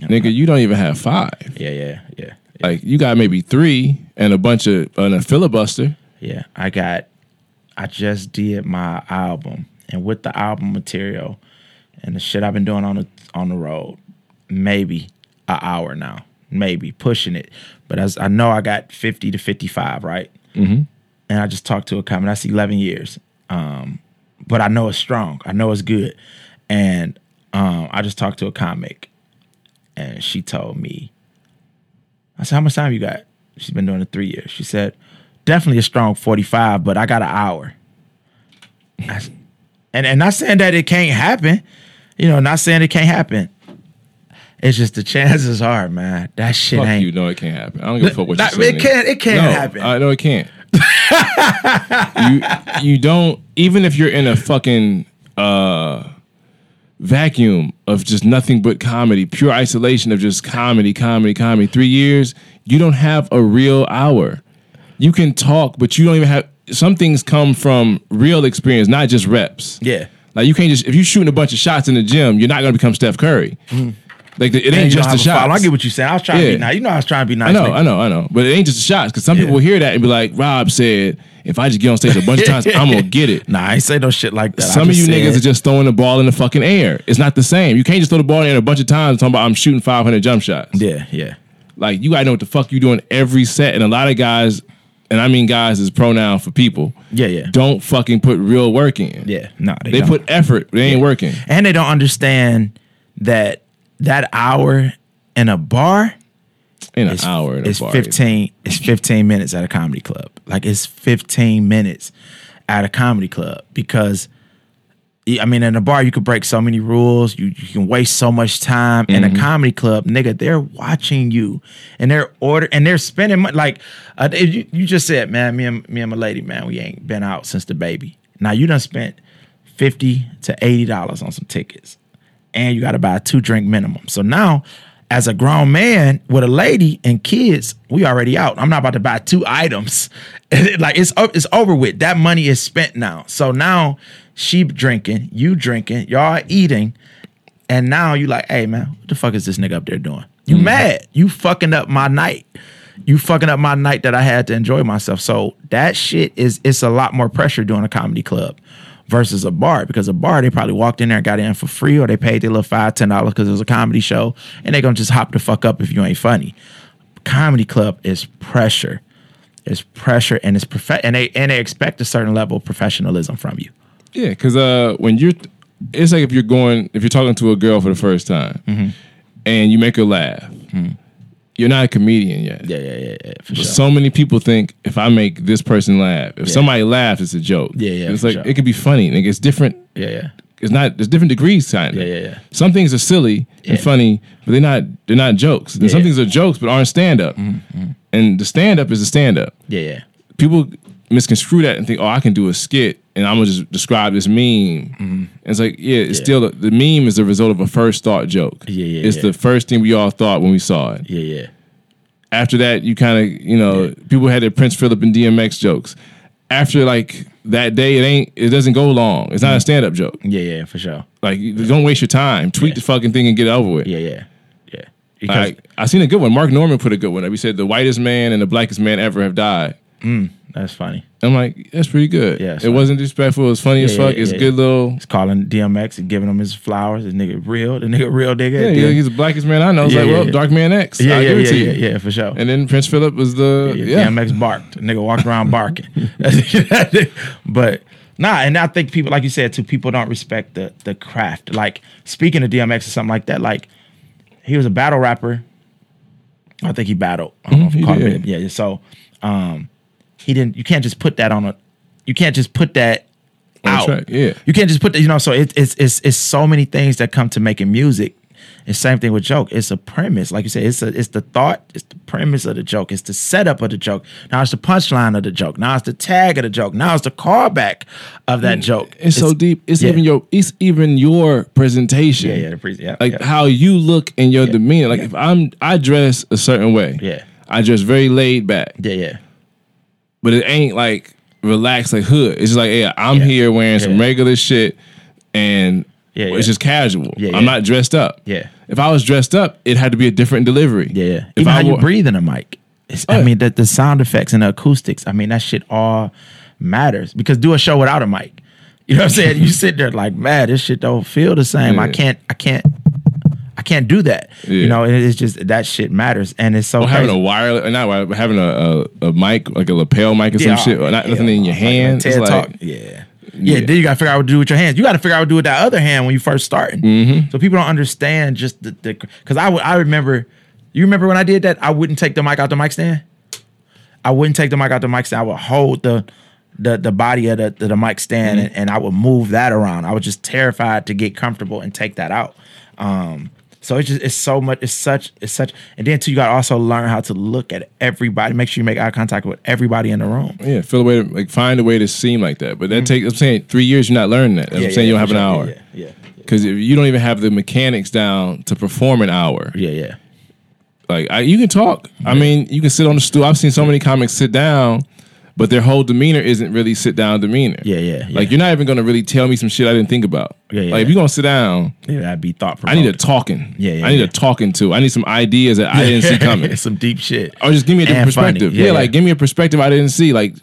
Speaker 2: Nigga, you don't even have five.
Speaker 3: Yeah, yeah, yeah.
Speaker 2: Like you got maybe three and a bunch of and a filibuster.
Speaker 3: Yeah, I got. I just did my album, and with the album material and the shit I've been doing on the on the road, maybe an hour now, maybe pushing it. But as I know, I got fifty to fifty five, right? Mm-hmm. And I just talked to a comic. That's eleven years. Um, but I know it's strong. I know it's good, and um, I just talked to a comic, and she told me I said, How much time you got? She's been doing it three years. She said, Definitely a strong 45, but I got an hour. I s- and and not saying that it can't happen, you know, not saying it can't happen. It's just the chances are, man, that shit
Speaker 2: Fuck
Speaker 3: ain't.
Speaker 2: you, no, it can't happen. I don't give a fuck what
Speaker 3: Not-
Speaker 2: you say.
Speaker 3: it can't- it can't
Speaker 2: no,
Speaker 3: happen.
Speaker 2: I know it can't. [LAUGHS] you you don't even if you're in a fucking uh vacuum of just nothing but comedy, pure isolation of just comedy, comedy, comedy. Three years, you don't have a real hour. You can talk, but you don't even have. Some things come from real experience, not just reps.
Speaker 3: Yeah.
Speaker 2: Like you can't just if you're shooting a bunch of shots in the gym, you're not gonna become Steph Curry. Mm-hmm. Like it ain't just the
Speaker 3: have a
Speaker 2: shots.
Speaker 3: follow. I get what you're saying. I was trying to be nice. You know, I was trying to be nice.
Speaker 2: I know,
Speaker 3: nigga.
Speaker 2: I know, I know. But it ain't just the shots because some people hear that and be like, Rob said, if I just get on stage a bunch of times, I'm gonna get it. [LAUGHS]
Speaker 3: Nah, I ain't say no shit like that.
Speaker 2: Some of you niggas are just throwing the ball in the fucking air. It's not the same. You can't just throw the ball in the air a bunch of times talking about I'm shooting 500 jump shots.
Speaker 3: Yeah, yeah.
Speaker 2: Like you gotta know what the fuck you doing every set. And a lot of guys, and I mean guys is pronoun for people.
Speaker 3: Yeah, yeah.
Speaker 2: Don't fucking put real work in.
Speaker 3: Yeah, no, they,
Speaker 2: They
Speaker 3: don't.
Speaker 2: put effort. They ain't working.
Speaker 3: and they don't understand that that hour in a bar
Speaker 2: In an
Speaker 3: is
Speaker 2: hour in a
Speaker 3: it's
Speaker 2: bar.
Speaker 3: 15 it's 15 minutes at a comedy club like it's 15 minutes at a comedy club because I mean, in a bar, you could break so many rules. You, you can waste so much time. In
Speaker 2: Mm-hmm.
Speaker 3: a comedy club, nigga, they're watching you, and they're order and they're spending money. Like uh, you, you just said, man, me and me and my lady, man, we ain't been out since the baby. Now you done spent fifty to eighty dollars on some tickets, and you got to buy a two drink minimum. So now, as a grown man with a lady and kids, we already out. I'm not about to buy two items. [LAUGHS] like it's it's over with. That money is spent now. So now she drinking, you drinking, y'all eating, and now you like, hey man, what the fuck is this nigga up there doing? You mm-hmm. mad? You fucking up my night. You fucking up my night that I had to enjoy myself. So that shit is it's a lot more pressure doing a comedy club versus a bar because a bar they probably walked in there and got in for free or they paid their little five ten dollars because it was a comedy show and they're gonna just hop the fuck up if you ain't funny. Comedy club is pressure. It's pressure and it's prof- and they and they expect a certain level of professionalism from you.
Speaker 2: Yeah, because uh, when you're, it's like if you're going, if you're talking to a girl for the first time,
Speaker 3: Mm-hmm.
Speaker 2: and you make her laugh, you're not a comedian yet.
Speaker 3: Yeah, yeah, yeah, yeah. For
Speaker 2: But
Speaker 3: sure.
Speaker 2: so many people think if I make this person laugh, if
Speaker 3: Yeah.
Speaker 2: somebody laughs, it's a joke.
Speaker 3: Yeah, yeah,
Speaker 2: It's like
Speaker 3: sure.
Speaker 2: it could be funny. Like it's different.
Speaker 3: yeah, yeah.
Speaker 2: It's not. There's different degrees kind of.
Speaker 3: Yeah, yeah, yeah.
Speaker 2: Some things are silly and funny, but they're not. They're not jokes. And
Speaker 3: Yeah,
Speaker 2: some
Speaker 3: yeah.
Speaker 2: things are jokes, but aren't stand up. Mm-hmm. And the stand up is a stand up.
Speaker 3: Yeah, yeah.
Speaker 2: People misconstrue that and think, oh, I can do a skit and I'm gonna just describe this meme. And it's like, yeah, it's
Speaker 3: Yeah.
Speaker 2: still the, the meme is the result of a first thought joke.
Speaker 3: Yeah, yeah,
Speaker 2: It's
Speaker 3: yeah.
Speaker 2: the first thing we all thought when we saw it.
Speaker 3: Yeah, yeah.
Speaker 2: After that, you kind of, you know,
Speaker 3: Yeah.
Speaker 2: people had their Prince Philip and DMX jokes. After like that day, it ain't. It doesn't go long. It's not a mm. stand up joke.
Speaker 3: Yeah, yeah, for sure.
Speaker 2: Like, don't waste your time. Tweet the fucking thing and get over with.
Speaker 3: Yeah, yeah. Yeah. Because
Speaker 2: Like, I seen a good one. Mark Normand put a good one up. He said the whitest man and the blackest man ever have died.
Speaker 3: That's funny.
Speaker 2: I'm like, that's pretty good.
Speaker 3: Yeah,
Speaker 2: it
Speaker 3: funny.
Speaker 2: wasn't disrespectful. It was funny as fuck.
Speaker 3: yeah,
Speaker 2: it's
Speaker 3: yeah,
Speaker 2: good little.
Speaker 3: He's calling DMX and giving him his flowers. The nigga real. The nigga real nigga.
Speaker 2: Yeah, yeah, he's the blackest man I know. It's
Speaker 3: Yeah,
Speaker 2: like,
Speaker 3: yeah,
Speaker 2: well,
Speaker 3: yeah.
Speaker 2: Dark Man X.
Speaker 3: yeah,
Speaker 2: I'll
Speaker 3: yeah,
Speaker 2: give it
Speaker 3: yeah,
Speaker 2: to
Speaker 3: yeah,
Speaker 2: you.
Speaker 3: yeah, for sure.
Speaker 2: And then Prince Philip was the
Speaker 3: Yeah,
Speaker 2: yeah.
Speaker 3: DMX barked. The nigga walked around [LAUGHS] barking. [LAUGHS] but nah, and I think people, like you said, too, people don't respect the the craft. Like speaking of DMX or something like that, like he was a battle rapper. I think he battled. I don't know if
Speaker 2: Mhm,
Speaker 3: he
Speaker 2: he
Speaker 3: called
Speaker 2: did.
Speaker 3: it. Yeah, so um, he didn't. You can't just put that on a. You can't just put that
Speaker 2: On
Speaker 3: out.
Speaker 2: track, yeah.
Speaker 3: You can't just put that. You know, so it, it's it's it's so many things that come to making music. It's same thing with joke. It's a premise, like you said. It's a, it's the thought. It's the premise of the joke. It's the setup of the joke. Now it's the punchline of the joke. Now it's the tag of the joke. Now it's the callback of that joke.
Speaker 2: Mm, It's, so deep. It's
Speaker 3: yeah.
Speaker 2: even your. It's even your presentation.
Speaker 3: Yeah, yeah, the pre- yeah,
Speaker 2: Like
Speaker 3: yeah.
Speaker 2: how you look and your demeanor. Like if I'm, I dress a certain way.
Speaker 3: Yeah.
Speaker 2: I dress very laid back,
Speaker 3: Yeah, yeah,
Speaker 2: but it ain't like relaxed like hood. It's just like, yeah, I'm
Speaker 3: Yeah.
Speaker 2: here wearing some regular shit, and
Speaker 3: Yeah,
Speaker 2: it's just casual.
Speaker 3: Yeah,
Speaker 2: I'm
Speaker 3: yeah.
Speaker 2: not dressed up.
Speaker 3: Yeah.
Speaker 2: If I was dressed up, it had to be a different delivery.
Speaker 3: yeah, yeah.
Speaker 2: If
Speaker 3: Even
Speaker 2: I
Speaker 3: how you
Speaker 2: wore-
Speaker 3: breathe in a mic.
Speaker 2: Oh,
Speaker 3: I mean, the, the sound effects and the acoustics. I mean, that shit all matters. Because do a show without a mic. You know what I'm saying? you sit there like, man, this shit don't feel the same. I can't, I can't, I can't do that.
Speaker 2: Yeah.
Speaker 3: You know, it- it's just that shit matters, and it's so
Speaker 2: Or having a wireless, not wireless, having a, a, a mic, like a lapel mic or
Speaker 3: Yeah,
Speaker 2: some shit, or not
Speaker 3: yeah,
Speaker 2: nothing in your
Speaker 3: like
Speaker 2: hand.
Speaker 3: TED
Speaker 2: like,
Speaker 3: Talk. Yeah. Yeah,
Speaker 2: Yeah.
Speaker 3: then you gotta figure out what to do with your hands. You gotta figure out what to do with that other hand when you first starting.
Speaker 2: Mm-hmm.
Speaker 3: So people don't understand just the because I I remember you remember when I did that I wouldn't take the mic out the mic stand. I wouldn't take the mic out the mic stand. I would hold the the the body of the the, the mic stand
Speaker 2: Mm-hmm.
Speaker 3: and, and I would move that around. I was just terrified to get comfortable and take that out. Um, so it's just it's so much it's such it's such and then too you gotta also learn how to look at everybody. Make sure you make eye contact with everybody in the room.
Speaker 2: Yeah, feel a way to like find a way to seem like that. But that mm-hmm. takes. I'm saying three years. You're not learning that. I'm saying you don't have
Speaker 3: for
Speaker 2: an
Speaker 3: sure.
Speaker 2: hour
Speaker 3: Yeah, yeah, yeah.
Speaker 2: because if you don't even have the mechanics down to perform an hour.
Speaker 3: Yeah, yeah.
Speaker 2: Like I, you can talk. I mean, you can sit on the stool. I've seen so many comics sit down, but their whole demeanor isn't really sit down demeanor.
Speaker 3: Yeah, yeah, yeah.
Speaker 2: Like you're not even gonna really tell me some shit I didn't think about.
Speaker 3: Yeah, yeah.
Speaker 2: Like if you're gonna sit down,
Speaker 3: Yeah, that'd be thought
Speaker 2: I need a talking.
Speaker 3: Yeah, yeah,
Speaker 2: I need
Speaker 3: yeah.
Speaker 2: a talking to. I need some ideas that I didn't see [LAUGHS] coming.
Speaker 3: Some deep shit.
Speaker 2: Or just give me a different perspective.
Speaker 3: Yeah,
Speaker 2: Yeah, like give me a perspective I didn't see. Like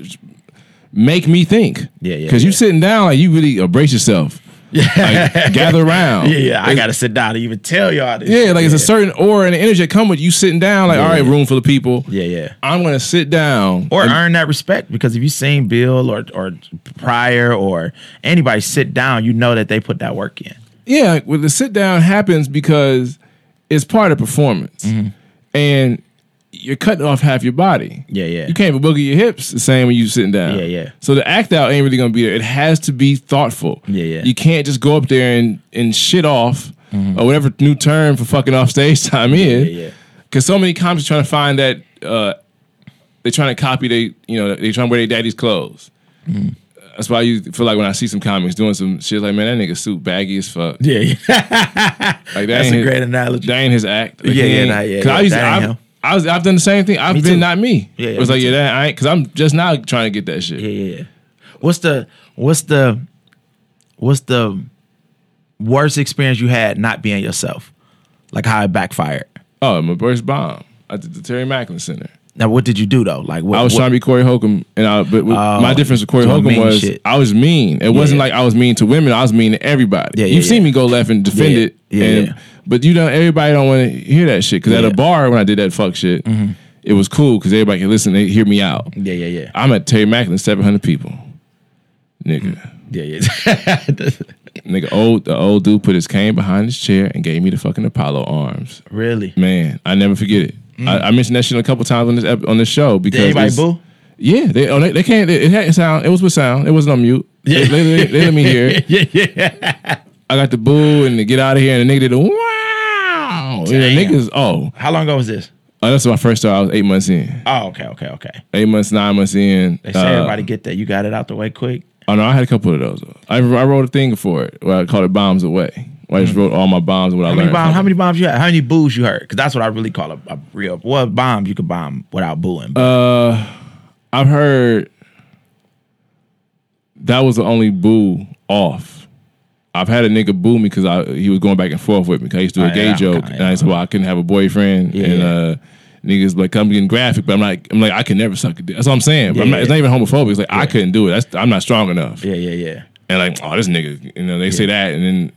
Speaker 2: make me think.
Speaker 3: Yeah, yeah,
Speaker 2: Because you sitting down, like you really uh, brace yourself. Yeah. Like, gather around. [LAUGHS]
Speaker 3: Yeah, yeah. I
Speaker 2: It's-
Speaker 3: gotta sit down to even tell y'all this.
Speaker 2: Yeah, like it's a certain aura and energy that come with you sitting down. Like,
Speaker 3: Yeah,
Speaker 2: all right, room full of people.
Speaker 3: Yeah, yeah.
Speaker 2: I'm gonna sit down.
Speaker 3: Or
Speaker 2: and-
Speaker 3: earn that respect because if you seen Bill or or Pryor or anybody sit down, you know that they put that work in.
Speaker 2: yeah, well, the sit down happens because it's part of performance,
Speaker 3: Mm-hmm.
Speaker 2: and you're cutting off half your body.
Speaker 3: Yeah, yeah.
Speaker 2: You can't even boogie your hips the same when you sitting down.
Speaker 3: Yeah, yeah.
Speaker 2: So the act out ain't really gonna be there. It has to be thoughtful.
Speaker 3: Yeah, yeah.
Speaker 2: You can't just go up there and and shit off or whatever new term for fucking off stage [LAUGHS] time is.
Speaker 3: Mm-hmm. Yeah, yeah.
Speaker 2: Because so many comics are trying to find that uh, they're trying to copy they you know they trying to wear their daddy's clothes.
Speaker 3: Mm-hmm.
Speaker 2: That's why you feel like when I see some comics doing some shit like man that nigga suit baggy as fuck.
Speaker 3: Yeah, yeah. [LAUGHS]
Speaker 2: Like that
Speaker 3: That's a
Speaker 2: his-
Speaker 3: great analogy.
Speaker 2: That ain't his act. Like,
Speaker 3: Yeah, yeah, nah, yeah,
Speaker 2: 'cause
Speaker 3: yeah,
Speaker 2: I used,
Speaker 3: that ain't
Speaker 2: I've,
Speaker 3: him.
Speaker 2: I was, I've done the same thing. I've
Speaker 3: Me
Speaker 2: been
Speaker 3: too.
Speaker 2: not me.
Speaker 3: Yeah, yeah,
Speaker 2: it was like
Speaker 3: too.
Speaker 2: yeah, that I ain't because I'm just now trying to get that shit.
Speaker 3: Yeah, yeah, yeah. What's the what's the what's the worst experience you had not being yourself? Like how it backfired.
Speaker 2: Oh, my first bomb at the, the Terry Macklin Center.
Speaker 3: Now, what did you do though? Like, what,
Speaker 2: I was
Speaker 3: what-
Speaker 2: trying to be Corey Holcomb, and I, but
Speaker 3: Oh,
Speaker 2: my difference with Corey Holcomb was
Speaker 3: shit.
Speaker 2: I was mean. It wasn't
Speaker 3: yeah.
Speaker 2: like I was mean to women. I was mean to everybody.
Speaker 3: Yeah, yeah,
Speaker 2: You've seen me go left and defend it.
Speaker 3: yeah,
Speaker 2: and-. But you know, everybody don't want to hear that shit. Because at.
Speaker 3: Mm-hmm.
Speaker 2: a bar when I did that fuck shit, it was cool because everybody can listen. They hear me out.
Speaker 3: Yeah, yeah, yeah,
Speaker 2: I'm at Terry Macklin, seven hundred people. Nigga,
Speaker 3: yeah, yeah. [LAUGHS]
Speaker 2: nigga, old the old dude put his cane behind his chair and gave me the fucking Apollo arms.
Speaker 3: really?
Speaker 2: Man, I never forget it. I, I mentioned that shit a couple times on this ep- on this show because
Speaker 3: Did anybody boo?
Speaker 2: Yeah, they oh, they, they can't. It, it had sound. It was with sound. It wasn't on mute. They, they, they- they let me hear. [LAUGHS]
Speaker 3: yeah, yeah.
Speaker 2: I got the boo and the get out of here, and the nigga did the wow. Yeah, the niggas. Oh,
Speaker 3: How long ago was this?
Speaker 2: oh, that's my first star. I was eight months in.
Speaker 3: Oh, okay, okay, okay.
Speaker 2: Eight months, nine months in.
Speaker 3: They say
Speaker 2: Uh,
Speaker 3: everybody get that. You got it out the way quick.
Speaker 2: Oh no, I had a couple of those. I, I wrote a thing for it. Where I called it bombs away. I just wrote all my bombs and what I.
Speaker 3: How many
Speaker 2: learned.
Speaker 3: bombs? How many bombs you had? How many boos you heard? Because that's what I really call a, a real. What bomb you could bomb without booing?
Speaker 2: Uh, I've heard that was the only boo off. I've had a nigga boo me because I he was going back and forth with me. Cause I used to do a
Speaker 3: Oh,
Speaker 2: gay
Speaker 3: yeah,
Speaker 2: joke,
Speaker 3: kinda,
Speaker 2: and I said, "Well, I couldn't have a boyfriend."
Speaker 3: Yeah,
Speaker 2: and
Speaker 3: yeah.
Speaker 2: uh, niggas like, "I'm getting graphic," but I'm like, I'm like, I can never suck a dick. That's what I'm saying. But I'm
Speaker 3: Yeah,
Speaker 2: not, it's not even homophobic. It's like I couldn't do it. That's I'm not strong enough.
Speaker 3: yeah, yeah, yeah.
Speaker 2: And like, oh, this nigga, you know, they say that, and then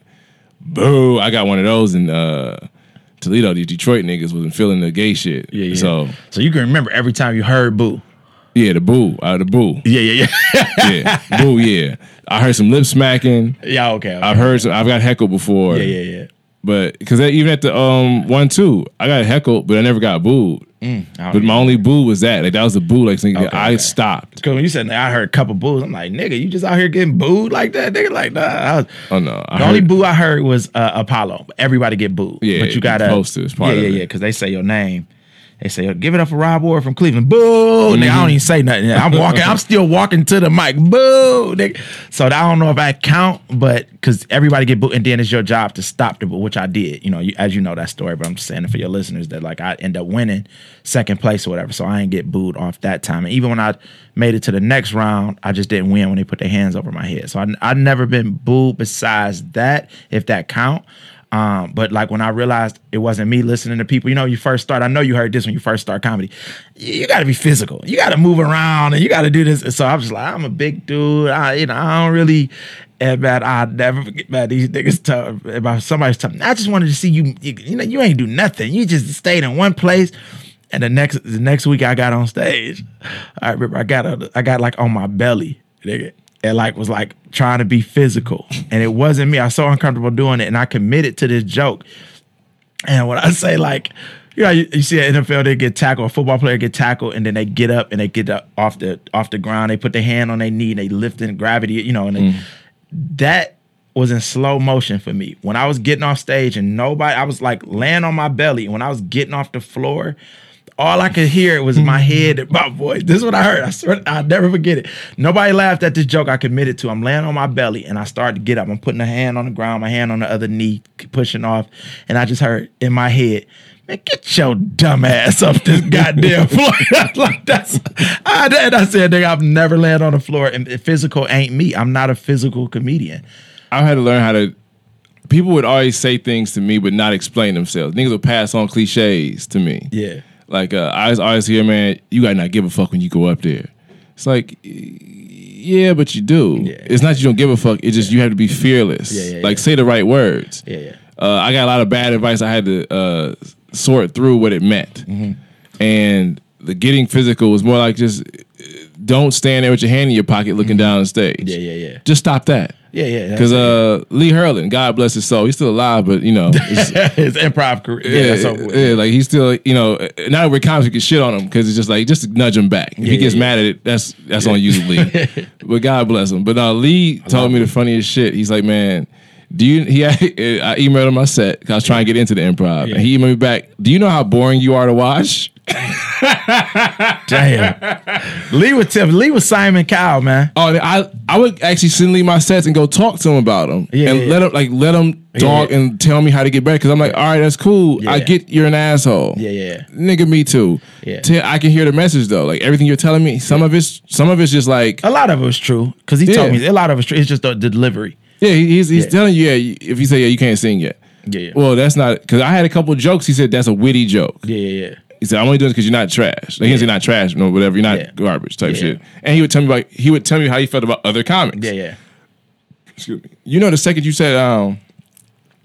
Speaker 2: boo, I got one of those in uh, Toledo. These Detroit niggas wasn't feeling the gay shit.
Speaker 3: Yeah, yeah.
Speaker 2: So
Speaker 3: So you can remember every time you heard boo.
Speaker 2: yeah, the boo, uh, the boo.
Speaker 3: Yeah, yeah, yeah. [LAUGHS]
Speaker 2: yeah, boo, yeah. I heard some lip smacking.
Speaker 3: yeah, okay. okay.
Speaker 2: I've heard some. I've got heckled before.
Speaker 3: yeah, yeah, yeah.
Speaker 2: But because even at the um one two, I got heckled, but I never got booed.
Speaker 3: Don't
Speaker 2: But my only boo was that. Like that was the boo. Like
Speaker 3: Okay,
Speaker 2: I
Speaker 3: okay.
Speaker 2: stopped.
Speaker 3: Because when you said I heard a couple boos, I'm like, nigga, you just out here getting booed like that, nigga. Like, nah. I was,
Speaker 2: Oh no, I
Speaker 3: the only boo I heard was uh, Apollo. Everybody get booed.
Speaker 2: Yeah,
Speaker 3: but you gotta
Speaker 2: posters, part
Speaker 3: yeah, yeah, yeah. Because they say your name. They say, give it up for Rob Ward from Cleveland. Boo! Nigga, I don't mm-hmm. even say nothing. I'm walking. I'm still walking to the mic. Boo! Nigga. So I don't know if I count, but because everybody get booed, and then it's your job to stop the boo, which I did. You know, you, as you know that story, but I'm just saying it for your listeners that like I end up winning second place or whatever. So I ain't get booed off that time. And even when I made it to the next round, I just didn't win when they put their hands over my head. So I I never been booed besides that, if that count. Um, but like when I realized it wasn't me listening to people, you know, you first start. I know you heard this when you first start comedy. You, you got to be physical. You got to move around and you got to do this. And so I was like, I'm a big dude. I, you know, I don't really. And man, I never forget. Man, these niggas about somebody's talking. I just wanted to see you. You, you know, you ain't do nothing. You just stayed in one place. And the next the next week I got on stage. I remember I got a, I got like on my belly, nigga, and like was like trying to be physical, and it wasn't me. I was so uncomfortable doing it, and I committed to this joke. And when I say like, you know, you, you see an NFL they get tackled, a football player get tackled, and then they get up and they get up off the off the ground. They put their hand on their knee and they lift in gravity, you know, and they, mm. that was in slow motion for me. When I was getting off stage and nobody, I was like laying on my belly. When I was getting off the floor, all I could hear was my mm-hmm. head and my voice. This is what I heard. I swear, I'll never forget it. Nobody laughed at this joke I committed to. I'm laying on my belly and I started to get up. I'm putting a hand on the ground, my hand on the other knee, pushing off. And I just heard in my head, man, get your dumb ass off this [LAUGHS] goddamn floor. [LAUGHS] like that's, I, and I said, nigga, I've never landed on the floor. And physical ain't me. I'm not a physical comedian.
Speaker 2: I had to learn how to. People would always say things to me, but not explain themselves. Niggas would pass on cliches to me.
Speaker 3: Yeah.
Speaker 2: Like uh, I always, always hear, man, you gotta not give a fuck when you go up there. It's like, yeah, but you do.
Speaker 3: Yeah.
Speaker 2: It's not you don't give a fuck. It's just you have to be fearless.
Speaker 3: Yeah, yeah,
Speaker 2: like say the right words.
Speaker 3: Yeah, yeah.
Speaker 2: Uh, I got a lot of bad advice. I had to uh, sort through what it meant,
Speaker 3: Mm-hmm.
Speaker 2: and the getting physical was more like just uh, don't stand there with your hand in your pocket looking down the stage.
Speaker 3: Mm-hmm. Yeah, yeah, yeah.
Speaker 2: Just stop that.
Speaker 3: Yeah, yeah.
Speaker 2: Because uh, Lee Hurlin, God bless his soul, he's still alive, but you know, [LAUGHS] it's-
Speaker 3: his improv career. Yeah,
Speaker 2: yeah, yeah, like he's still, you know, now we're comics we can shit on him because it's just like just nudge him back. If
Speaker 3: Yeah,
Speaker 2: he gets
Speaker 3: yeah,
Speaker 2: mad at it, that's that's on you, Lee. [LAUGHS] but God bless him. But uh, Lee told me the funniest shit. He's like, man, do you? He, [LAUGHS] I emailed him my set because I was trying to get into the improv, and he emailed me back. Do you know how boring you are to watch? [LAUGHS]
Speaker 3: Damn. Lee was Tim. Lee was Simon Cowell, man.
Speaker 2: Oh, I I would actually send Lee my sets and go talk to him about them,
Speaker 3: Yeah,
Speaker 2: and
Speaker 3: yeah,
Speaker 2: let him like let him talk
Speaker 3: yeah.
Speaker 2: and tell me how to get better. Because I'm like, all right, that's cool. I get you're an asshole.
Speaker 3: Yeah, yeah.
Speaker 2: nigga, me too.
Speaker 3: Yeah.
Speaker 2: Tell- I can hear the message though. Like everything you're telling me, some of it's some of it's just like,
Speaker 3: A lot of it was true because he told me a lot of it's true. It's just the, delivery.
Speaker 2: yeah, he's he's
Speaker 3: Yeah.
Speaker 2: telling you, yeah. If you say yeah, you can't sing yet.
Speaker 3: Yeah, yeah.
Speaker 2: Well, that's not because I had a couple jokes. He said that's a witty joke.
Speaker 3: yeah, yeah, yeah.
Speaker 2: He said I'm only doing this because you're not trash. Like he didn't say not trash, no, whatever. You're not
Speaker 3: Yeah.
Speaker 2: garbage type
Speaker 3: Yeah.
Speaker 2: shit. And he would tell me like he would tell me how he felt about other comics.
Speaker 3: Yeah, yeah.
Speaker 2: Excuse me. You know, the second you said, um, I'm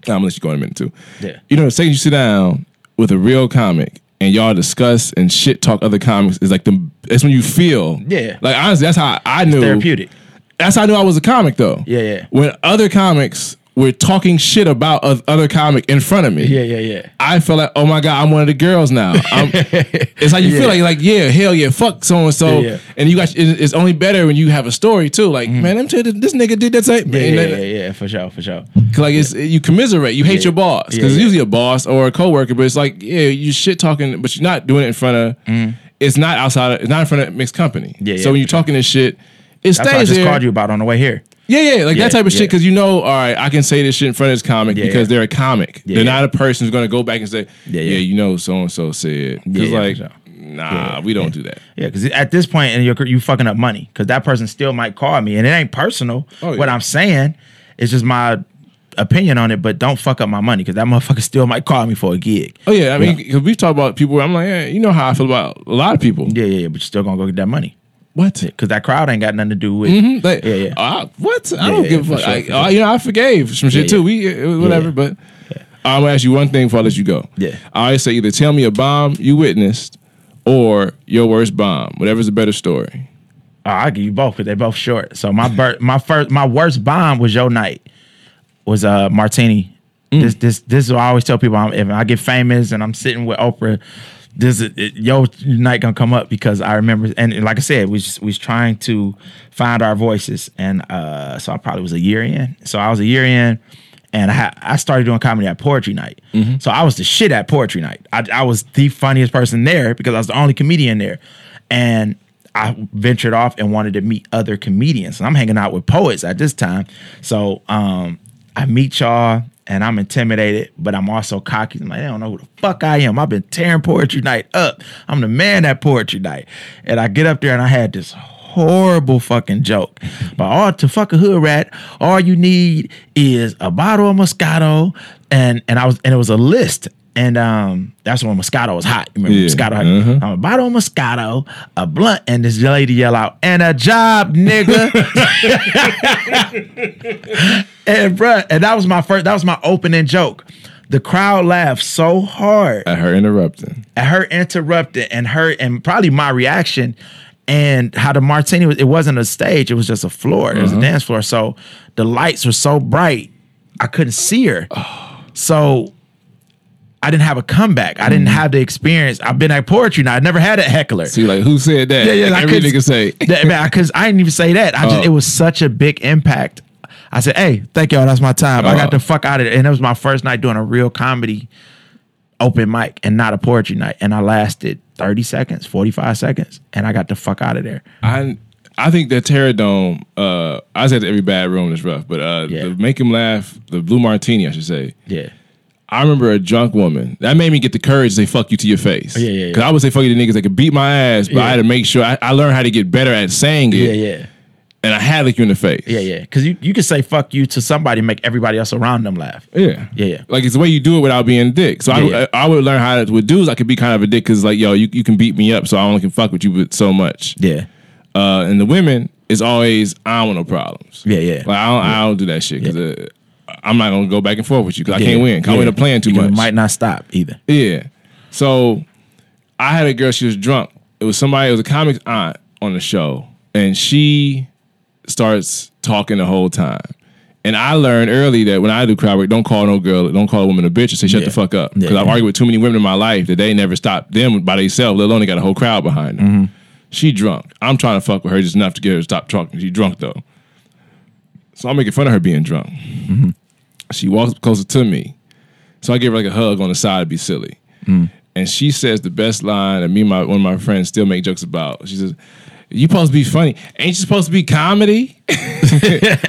Speaker 2: gonna let you go in a minute too.
Speaker 3: Yeah.
Speaker 2: You know, the second you sit down with a real comic and y'all discuss and shit talk other comics is like the. That's when you feel.
Speaker 3: Yeah.
Speaker 2: Like honestly, that's how I knew.
Speaker 3: Therapeutic.
Speaker 2: That's how I knew I was a comic though.
Speaker 3: Yeah, yeah.
Speaker 2: When other comics were talking shit about other comic in front of me.
Speaker 3: Yeah, yeah, yeah.
Speaker 2: I felt like, oh my god, I'm one of the girls now. I'm, [LAUGHS] it's like you
Speaker 3: Yeah.
Speaker 2: feel like, like yeah, hell yeah, fuck so and so, and you got it's only better when you have a story too. Like man, them two, this nigga did that same.
Speaker 3: Mm-hmm. Yeah, yeah, yeah, yeah, for sure, for sure.
Speaker 2: Cause like it's you commiserate. You hate your boss because it's usually a boss or a coworker, but it's like yeah, you shit talking, but you're not doing it in front of. It's not outside. Of, it's not in front of mixed company.
Speaker 3: Mm-hmm. Yeah, yeah,
Speaker 2: so when you're talking this shit, it
Speaker 3: That's what I just
Speaker 2: there.
Speaker 3: called you about on the way here.
Speaker 2: Yeah, yeah, like that type of shit. Because you know, all right, I can say this shit in front of this comic because they're a comic. They're not a person who's gonna go back and say,
Speaker 3: Yeah,
Speaker 2: yeah,
Speaker 3: yeah.
Speaker 2: you know, so and so said. Because like,
Speaker 3: sure.
Speaker 2: nah, we don't do that.
Speaker 3: Yeah, because at this point, and you're you fucking up money because that person still might call me, and it ain't personal.
Speaker 2: Oh,
Speaker 3: What. I'm saying is just my opinion on it, but don't fuck up my money because that motherfucker still might call me for a gig.
Speaker 2: Oh yeah, I mean, because we've talked about people. Where I'm like, yeah, you know how I feel about a lot of people.
Speaker 3: Yeah, yeah, yeah, but you're still gonna go get that money
Speaker 2: What?
Speaker 3: because that crowd ain't got nothing to do with.
Speaker 2: Mhm, Like,
Speaker 3: Yeah, yeah.
Speaker 2: uh, what? I
Speaker 3: Yeah,
Speaker 2: don't
Speaker 3: yeah,
Speaker 2: give a fuck.
Speaker 3: sure,
Speaker 2: I, uh, you know, I forgave some shit too. We it whatever, but I'm gonna ask you one thing before I let you go.
Speaker 3: Yeah.
Speaker 2: I always say either tell me a bomb you witnessed or your worst bomb, whatever's a better story.
Speaker 3: Oh, I'll give you both because they're both short. So my bir- my first my worst bomb was your night. Was uh Martini.
Speaker 2: Mm.
Speaker 3: This this this is what I always tell people I'm, if I get famous and I'm sitting with Oprah, this is it, your night gonna come up because I remember and like I said, we was we was trying to find our voices and uh so I probably was a year in. So I was a year in and I I started doing comedy at Poetry Night. So I was the shit at Poetry Night. I, I was the funniest person there because I was the only comedian there, and I ventured off and wanted to meet other comedians. And I'm hanging out with poets at this time, so um, I meet y'all. And I'm intimidated, but I'm also cocky. I'm like, I don't know who the fuck I am. I've been tearing poetry night up. I'm the man at poetry night. And I get up there and I had this horrible fucking joke. But all to fuck a hood rat, all you need is a bottle of Moscato, and and I was and it was a list. And um, that's when Moscato was hot. You remember
Speaker 2: Yeah.
Speaker 3: Moscato?
Speaker 2: Uh-huh.
Speaker 3: I'm a bottle of Moscato, a blunt, and this lady yell out, and a job, nigga. [LAUGHS] and bruh, and that was my first. That was my opening joke. The crowd laughed so hard
Speaker 2: At her interrupting.
Speaker 3: at her interrupting, and her and probably my reaction and how the martini was it wasn't a stage it was just a floor it was a dance floor so the lights were so bright i couldn't see her so i didn't have a comeback i didn't have the experience i've been at poetry now i never had a heckler
Speaker 2: See, like who said that?
Speaker 3: yeah, yeah.
Speaker 2: Like, every nigga say. [LAUGHS]
Speaker 3: that, man, because I didn't even say that. I just
Speaker 2: Oh.
Speaker 3: it was such a big impact. I said, "Hey, thank y'all. That's my time. I got
Speaker 2: Oh.
Speaker 3: the fuck out of there." And it was my first night doing a real comedy open mic and not a poetry night. And I lasted thirty seconds, forty five seconds, and I got the fuck out of there.
Speaker 2: I I think that Terror Dome. Uh, I said every bad room is rough, but uh,
Speaker 3: Yeah.
Speaker 2: the make him laugh, the Blue Martini, I should say.
Speaker 3: Yeah,
Speaker 2: I remember a drunk woman that made me get the courage to say "fuck you" to your face.
Speaker 3: Yeah, yeah, yeah.
Speaker 2: Because I would say "fuck you" to niggas that could beat my ass, but I had to make sure I, I learned how to get better at saying it.
Speaker 3: yeah, yeah,
Speaker 2: And I had to look you in the face.
Speaker 3: yeah, yeah. Because you you can say "fuck you" to somebody, and make everybody else around them laugh.
Speaker 2: Yeah.
Speaker 3: Yeah, yeah.
Speaker 2: Like it's the way you do it without being a dick. So
Speaker 3: Yeah, yeah.
Speaker 2: I, I would learn how to with dudes I could be kind of a dick because like yo you, you can beat me up so I only can fuck with you with so much.
Speaker 3: Yeah,
Speaker 2: Uh, and the women is always I don't want no problems.
Speaker 3: yeah, yeah.
Speaker 2: Like I don't I don't do that shit because uh, I'm not gonna go back and forth with you because I can't win. 'cause I
Speaker 3: yeah.
Speaker 2: win a playing too
Speaker 3: Because
Speaker 2: much.
Speaker 3: Might not stop either.
Speaker 2: Yeah. So I had a girl, she was drunk. It was somebody, it was a comic's aunt on the show. And she starts talking the whole time. And I learned early that when I do crowd work, don't call no girl, don't call a woman a bitch and say shut
Speaker 3: Yeah.
Speaker 2: the fuck up.
Speaker 3: Yeah,
Speaker 2: Because I've argued with too many women in my life that they never stopped them by themselves, let alone they got a whole crowd behind them.
Speaker 3: Mm-hmm.
Speaker 2: She drunk. I'm trying to fuck with her just enough to get her to stop talking. She drunk though. So I'm making fun of her being drunk.
Speaker 3: Mm-hmm.
Speaker 2: She walks closer to me. So I give her like a hug on the side to be silly.
Speaker 3: Mm.
Speaker 2: And she says the best line that me and my one of my friends still make jokes about. She says, You supposed to be funny. Ain't you supposed to be comedy? [LAUGHS]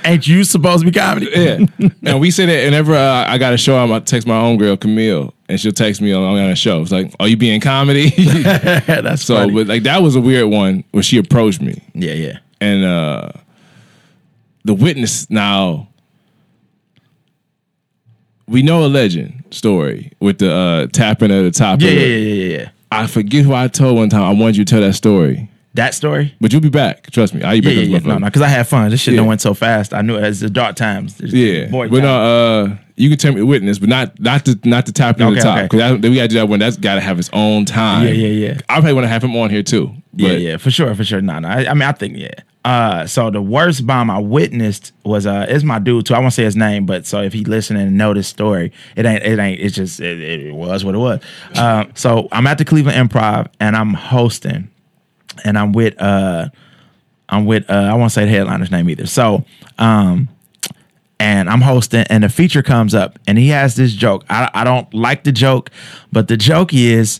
Speaker 3: Ain't you supposed to be comedy?
Speaker 2: Yeah. and we say that whenever uh, I got a show, I'm gonna text my own homegirl Camille, and she'll text me on, on a show. It's like, Are you being comedy? [LAUGHS]
Speaker 3: That's [LAUGHS]
Speaker 2: so
Speaker 3: funny.
Speaker 2: but like that was a weird one where she approached me.
Speaker 3: yeah, yeah.
Speaker 2: And uh the witness now we know a legend story with the uh tapping at the top
Speaker 3: Yeah,
Speaker 2: of
Speaker 3: yeah,
Speaker 2: it.
Speaker 3: yeah, yeah, yeah.
Speaker 2: I forget who I told one time. I wanted you to tell that story.
Speaker 3: That story?
Speaker 2: But you'll be back. Trust me. I'll be
Speaker 3: Yeah,
Speaker 2: back.
Speaker 3: yeah,
Speaker 2: this
Speaker 3: yeah. No, no, because I had fun. This shit
Speaker 2: Yeah.
Speaker 3: done went so fast. I knew it as the dark times. There's
Speaker 2: Yeah,
Speaker 3: boy
Speaker 2: but no, uh, you can tell me witness, but not not the not the tapping at the
Speaker 3: Okay,
Speaker 2: top
Speaker 3: okay.
Speaker 2: because we got to do that one. That's got to have its own time.
Speaker 3: Yeah, yeah, yeah.
Speaker 2: I probably want to have him on here too.
Speaker 3: yeah, yeah, for sure, for sure. No, no. I, I mean, I think yeah. Uh, so the worst bomb I witnessed was uh, is my dude too. I won't say his name, but so if he listening and know this story, it ain't it ain't it's just it, it was what it was. Um, so I'm at the Cleveland Improv and I'm hosting, and I'm with uh, I'm with uh, I won't say the headliner's name either. So um, and I'm hosting, and the feature comes up, and he has this joke. I, I don't like the joke, but the joke is,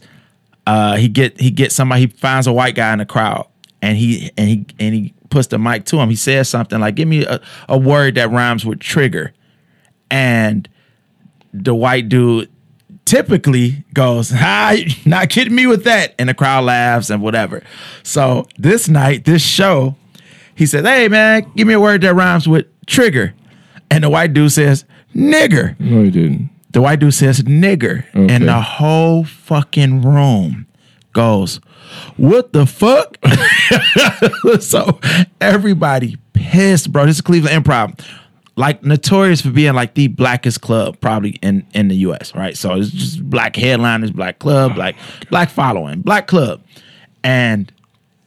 Speaker 3: uh, he get he gets somebody, he finds a white guy in the crowd, and he and he and he puts the mic to him. He says something like, "Give me a, a word that rhymes with trigger," and the white dude typically goes, "Hi, not kidding me with that," and the crowd laughs and whatever. So this night, this show, he says, "Hey man, give me a word that rhymes with trigger," and the white dude says, "Nigger."
Speaker 2: No, he didn't.
Speaker 3: The white dude says nigger,
Speaker 2: Okay.
Speaker 3: and the whole fucking room goes, "What the fuck?" [LAUGHS] so everybody pissed, bro. This is Cleveland Improv, like notorious for being like the blackest club probably in in the U.S. Right? So it's just black headliners, black club, black black following, black club, and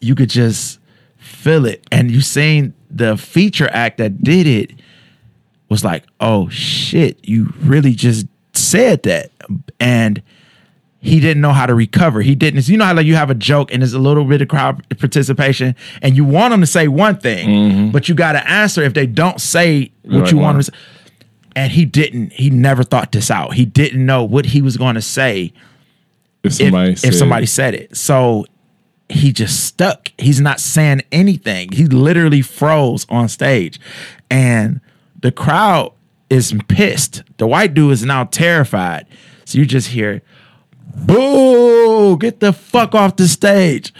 Speaker 3: you could just feel it. And you seen the feature act that did it was like, oh shit, you really just said that. And he didn't know how to recover. He didn't. You know how like you have a joke and there's a little bit of crowd participation, and you want them to say one thing, mm-hmm. but you got to answer if they don't say what
Speaker 2: Right
Speaker 3: you want them to say. And he didn't. He never thought this out. He didn't know what he was going to say
Speaker 2: If
Speaker 3: if,
Speaker 2: somebody
Speaker 3: if
Speaker 2: said,
Speaker 3: somebody said it. So he just stuck. He's not saying anything. He literally froze on stage. And the crowd is pissed. The white dude is now terrified. So you just hear, boo, get the fuck off the stage.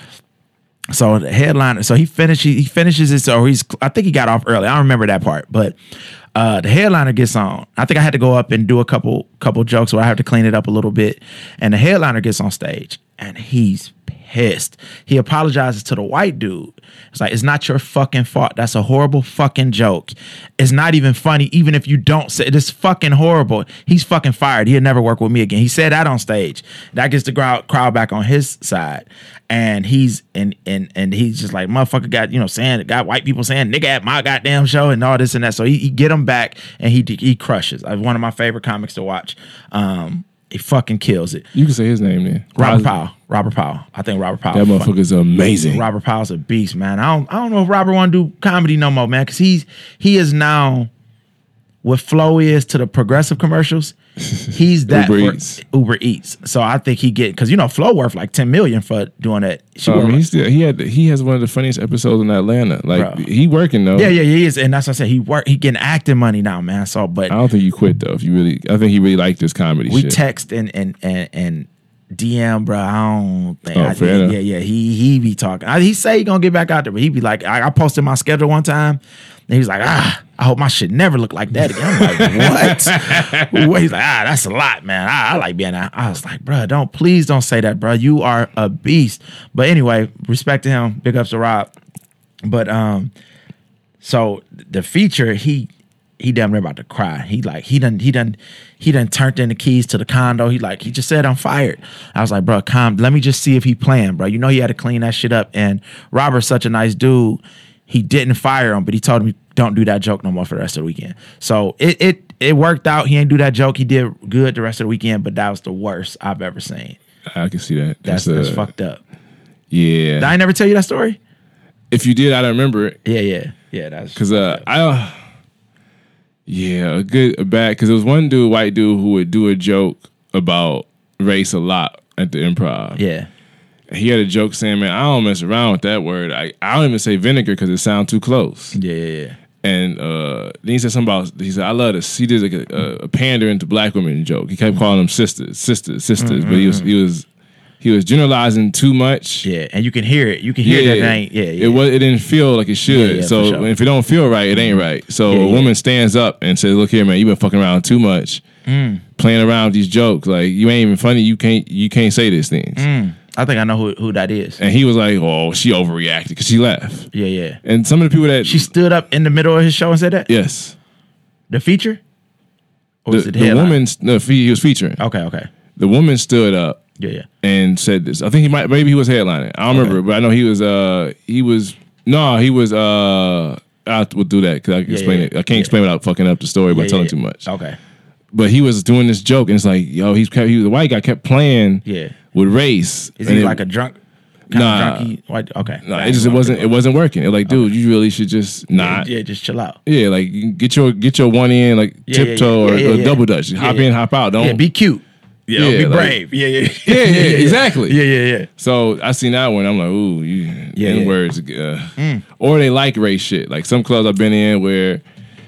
Speaker 3: So the headliner, so he finishes he finishes it, So he's I think he got off early. I don't remember that part, but uh the headliner gets on. I think I had to go up and do a couple couple jokes, so I have to clean it up a little bit. And the headliner gets on stage and he's pissed. He apologizes to the white dude. It's like, it's not your fucking fault. That's a horrible fucking joke. It's not even funny, even if you don't say it. it's fucking horrible. He's fucking fired. He'll never work with me again. He said that on stage. That gets the crowd back on his side. And he's and and and he's just like motherfucker got you know saying got white people saying nigga at my goddamn show and all this and that. So he, he get him back and he he crushes. Uh, One of my favorite comics to watch. Um, he fucking kills it.
Speaker 2: You can say his name then.
Speaker 3: Robert. Powell. Robert Powell. I think Robert Powell.
Speaker 2: That
Speaker 3: fuck-
Speaker 2: motherfucker's amazing.
Speaker 3: Robert Powell's a beast, man. I don't I don't know if Robert want to do comedy no more, man, because he's he is now what Flow is to the progressive commercials. He's that
Speaker 2: Uber Eats.
Speaker 3: Uber Eats. So I think he get because you know Flow worth like ten million for doing that. She
Speaker 2: Um, he still he had he has one of the funniest episodes in Atlanta. Like
Speaker 3: Bro.
Speaker 2: he working though.
Speaker 3: yeah, yeah, he is, and that's what I said. He work. He getting acting money now, man. So, but
Speaker 2: I don't think you quit though. If you really, I think he really liked this comedy
Speaker 3: we
Speaker 2: shit.
Speaker 3: text and and and and DM, bro. I don't think.
Speaker 2: Oh,
Speaker 3: I, yeah, yeah, yeah. He he be talking. I, he say he gonna get back out there, but he be like, I, I posted my schedule one time, and he was like, ah, I hope my shit never look like that again. I'm like, [LAUGHS] what? He's like, ah, that's a lot, man. I, I like being out. I was like, bro, don't please don't say that, bro. You are a beast. But anyway, respect to him. Big ups to Rob. But um, so the feature, he he damn near about to cry. He like he done he done he done turned in the keys to the condo. He like he just said I'm fired. I was like, bro, calm. Let me just see if he playing, bro. You know he had to clean that shit up. And Robert's such a nice dude. He didn't fire him, but he told him don't do that joke no more for the rest of the weekend. So it it it worked out. He ain't do that joke. He did good the rest of the weekend, but that was the worst I've ever seen.
Speaker 2: I can see that.
Speaker 3: That's
Speaker 2: That's,
Speaker 3: that's
Speaker 2: uh,
Speaker 3: fucked up.
Speaker 2: Yeah.
Speaker 3: Did I never tell you that story?
Speaker 2: if you did, I don't remember it
Speaker 3: Yeah, yeah, yeah. That's
Speaker 2: because uh, I. Uh, yeah, a good, a bad. Because there was one dude, white dude, who would do a joke about race a lot at the improv.
Speaker 3: yeah.
Speaker 2: He had a joke saying, "Man, I don't mess around with that word. I, I don't even say vinegar because it sounds too close."
Speaker 3: Yeah, yeah, yeah.
Speaker 2: And uh, then he said something about he said, "I love this." He did like a, a pandering to black women joke. He kept calling them sisters, sisters, sisters, but he was he was he was generalizing too much.
Speaker 3: Yeah, and you can hear it. You can hear that it ain't. Yeah, yeah.
Speaker 2: It was. It didn't feel like it should.
Speaker 3: Yeah, yeah,
Speaker 2: so
Speaker 3: sure.
Speaker 2: if it don't feel right, it ain't right. So
Speaker 3: Yeah,
Speaker 2: a
Speaker 3: yeah.
Speaker 2: woman stands up and says, "Look here, man. You been fucking around too much,
Speaker 3: Mm.
Speaker 2: playing around with these jokes. Like you ain't even funny. You can't. You can't say these things."
Speaker 3: Mm. I think I know who who that is.
Speaker 2: And he was like, "Oh, she overreacted because she laughed."
Speaker 3: Yeah, yeah.
Speaker 2: And some of the people that
Speaker 3: She stood up in the middle of his show and said that.
Speaker 2: yes,
Speaker 3: The feature. Or
Speaker 2: the,
Speaker 3: was it
Speaker 2: the
Speaker 3: headline?
Speaker 2: woman no he was featuring.
Speaker 3: Okay, okay.
Speaker 2: The woman stood up
Speaker 3: Yeah, yeah.
Speaker 2: and said this. I think he might maybe he was headlining. I don't remember, but I know he was uh he was No, he was. uh I will do that because I can
Speaker 3: Yeah,
Speaker 2: explain
Speaker 3: yeah,
Speaker 2: it. I can't
Speaker 3: yeah.
Speaker 2: explain without fucking up the story by telling too much.
Speaker 3: Okay.
Speaker 2: But he was doing this joke, and it's like, yo, he's kept, he was the white guy kept playing
Speaker 3: Yeah.
Speaker 2: With race.
Speaker 3: Is
Speaker 2: and
Speaker 3: he
Speaker 2: it-
Speaker 3: like a drunk? Kind
Speaker 2: Nah.
Speaker 3: White, okay.
Speaker 2: No,
Speaker 3: That
Speaker 2: it just it wasn't it wasn't working. It like, dude, you really should just not.
Speaker 3: Yeah, just chill out.
Speaker 2: Yeah, like get your get your one in, like
Speaker 3: Yeah, yeah,
Speaker 2: tiptoe
Speaker 3: yeah,
Speaker 2: or,
Speaker 3: yeah,
Speaker 2: or
Speaker 3: yeah.
Speaker 2: double dutch. Hop
Speaker 3: yeah.
Speaker 2: in, hop out. Don't.
Speaker 3: Yeah, be cute. Yeah,
Speaker 2: Yeah,
Speaker 3: be
Speaker 2: like-
Speaker 3: brave. Yeah, yeah, [LAUGHS]
Speaker 2: yeah, yeah, exactly.
Speaker 3: Yeah, yeah, yeah.
Speaker 2: So I seen that one. I'm like, ooh, you
Speaker 3: Yeah, yeah.
Speaker 2: words. Uh, Or they like race shit. Like some clubs I've been in where,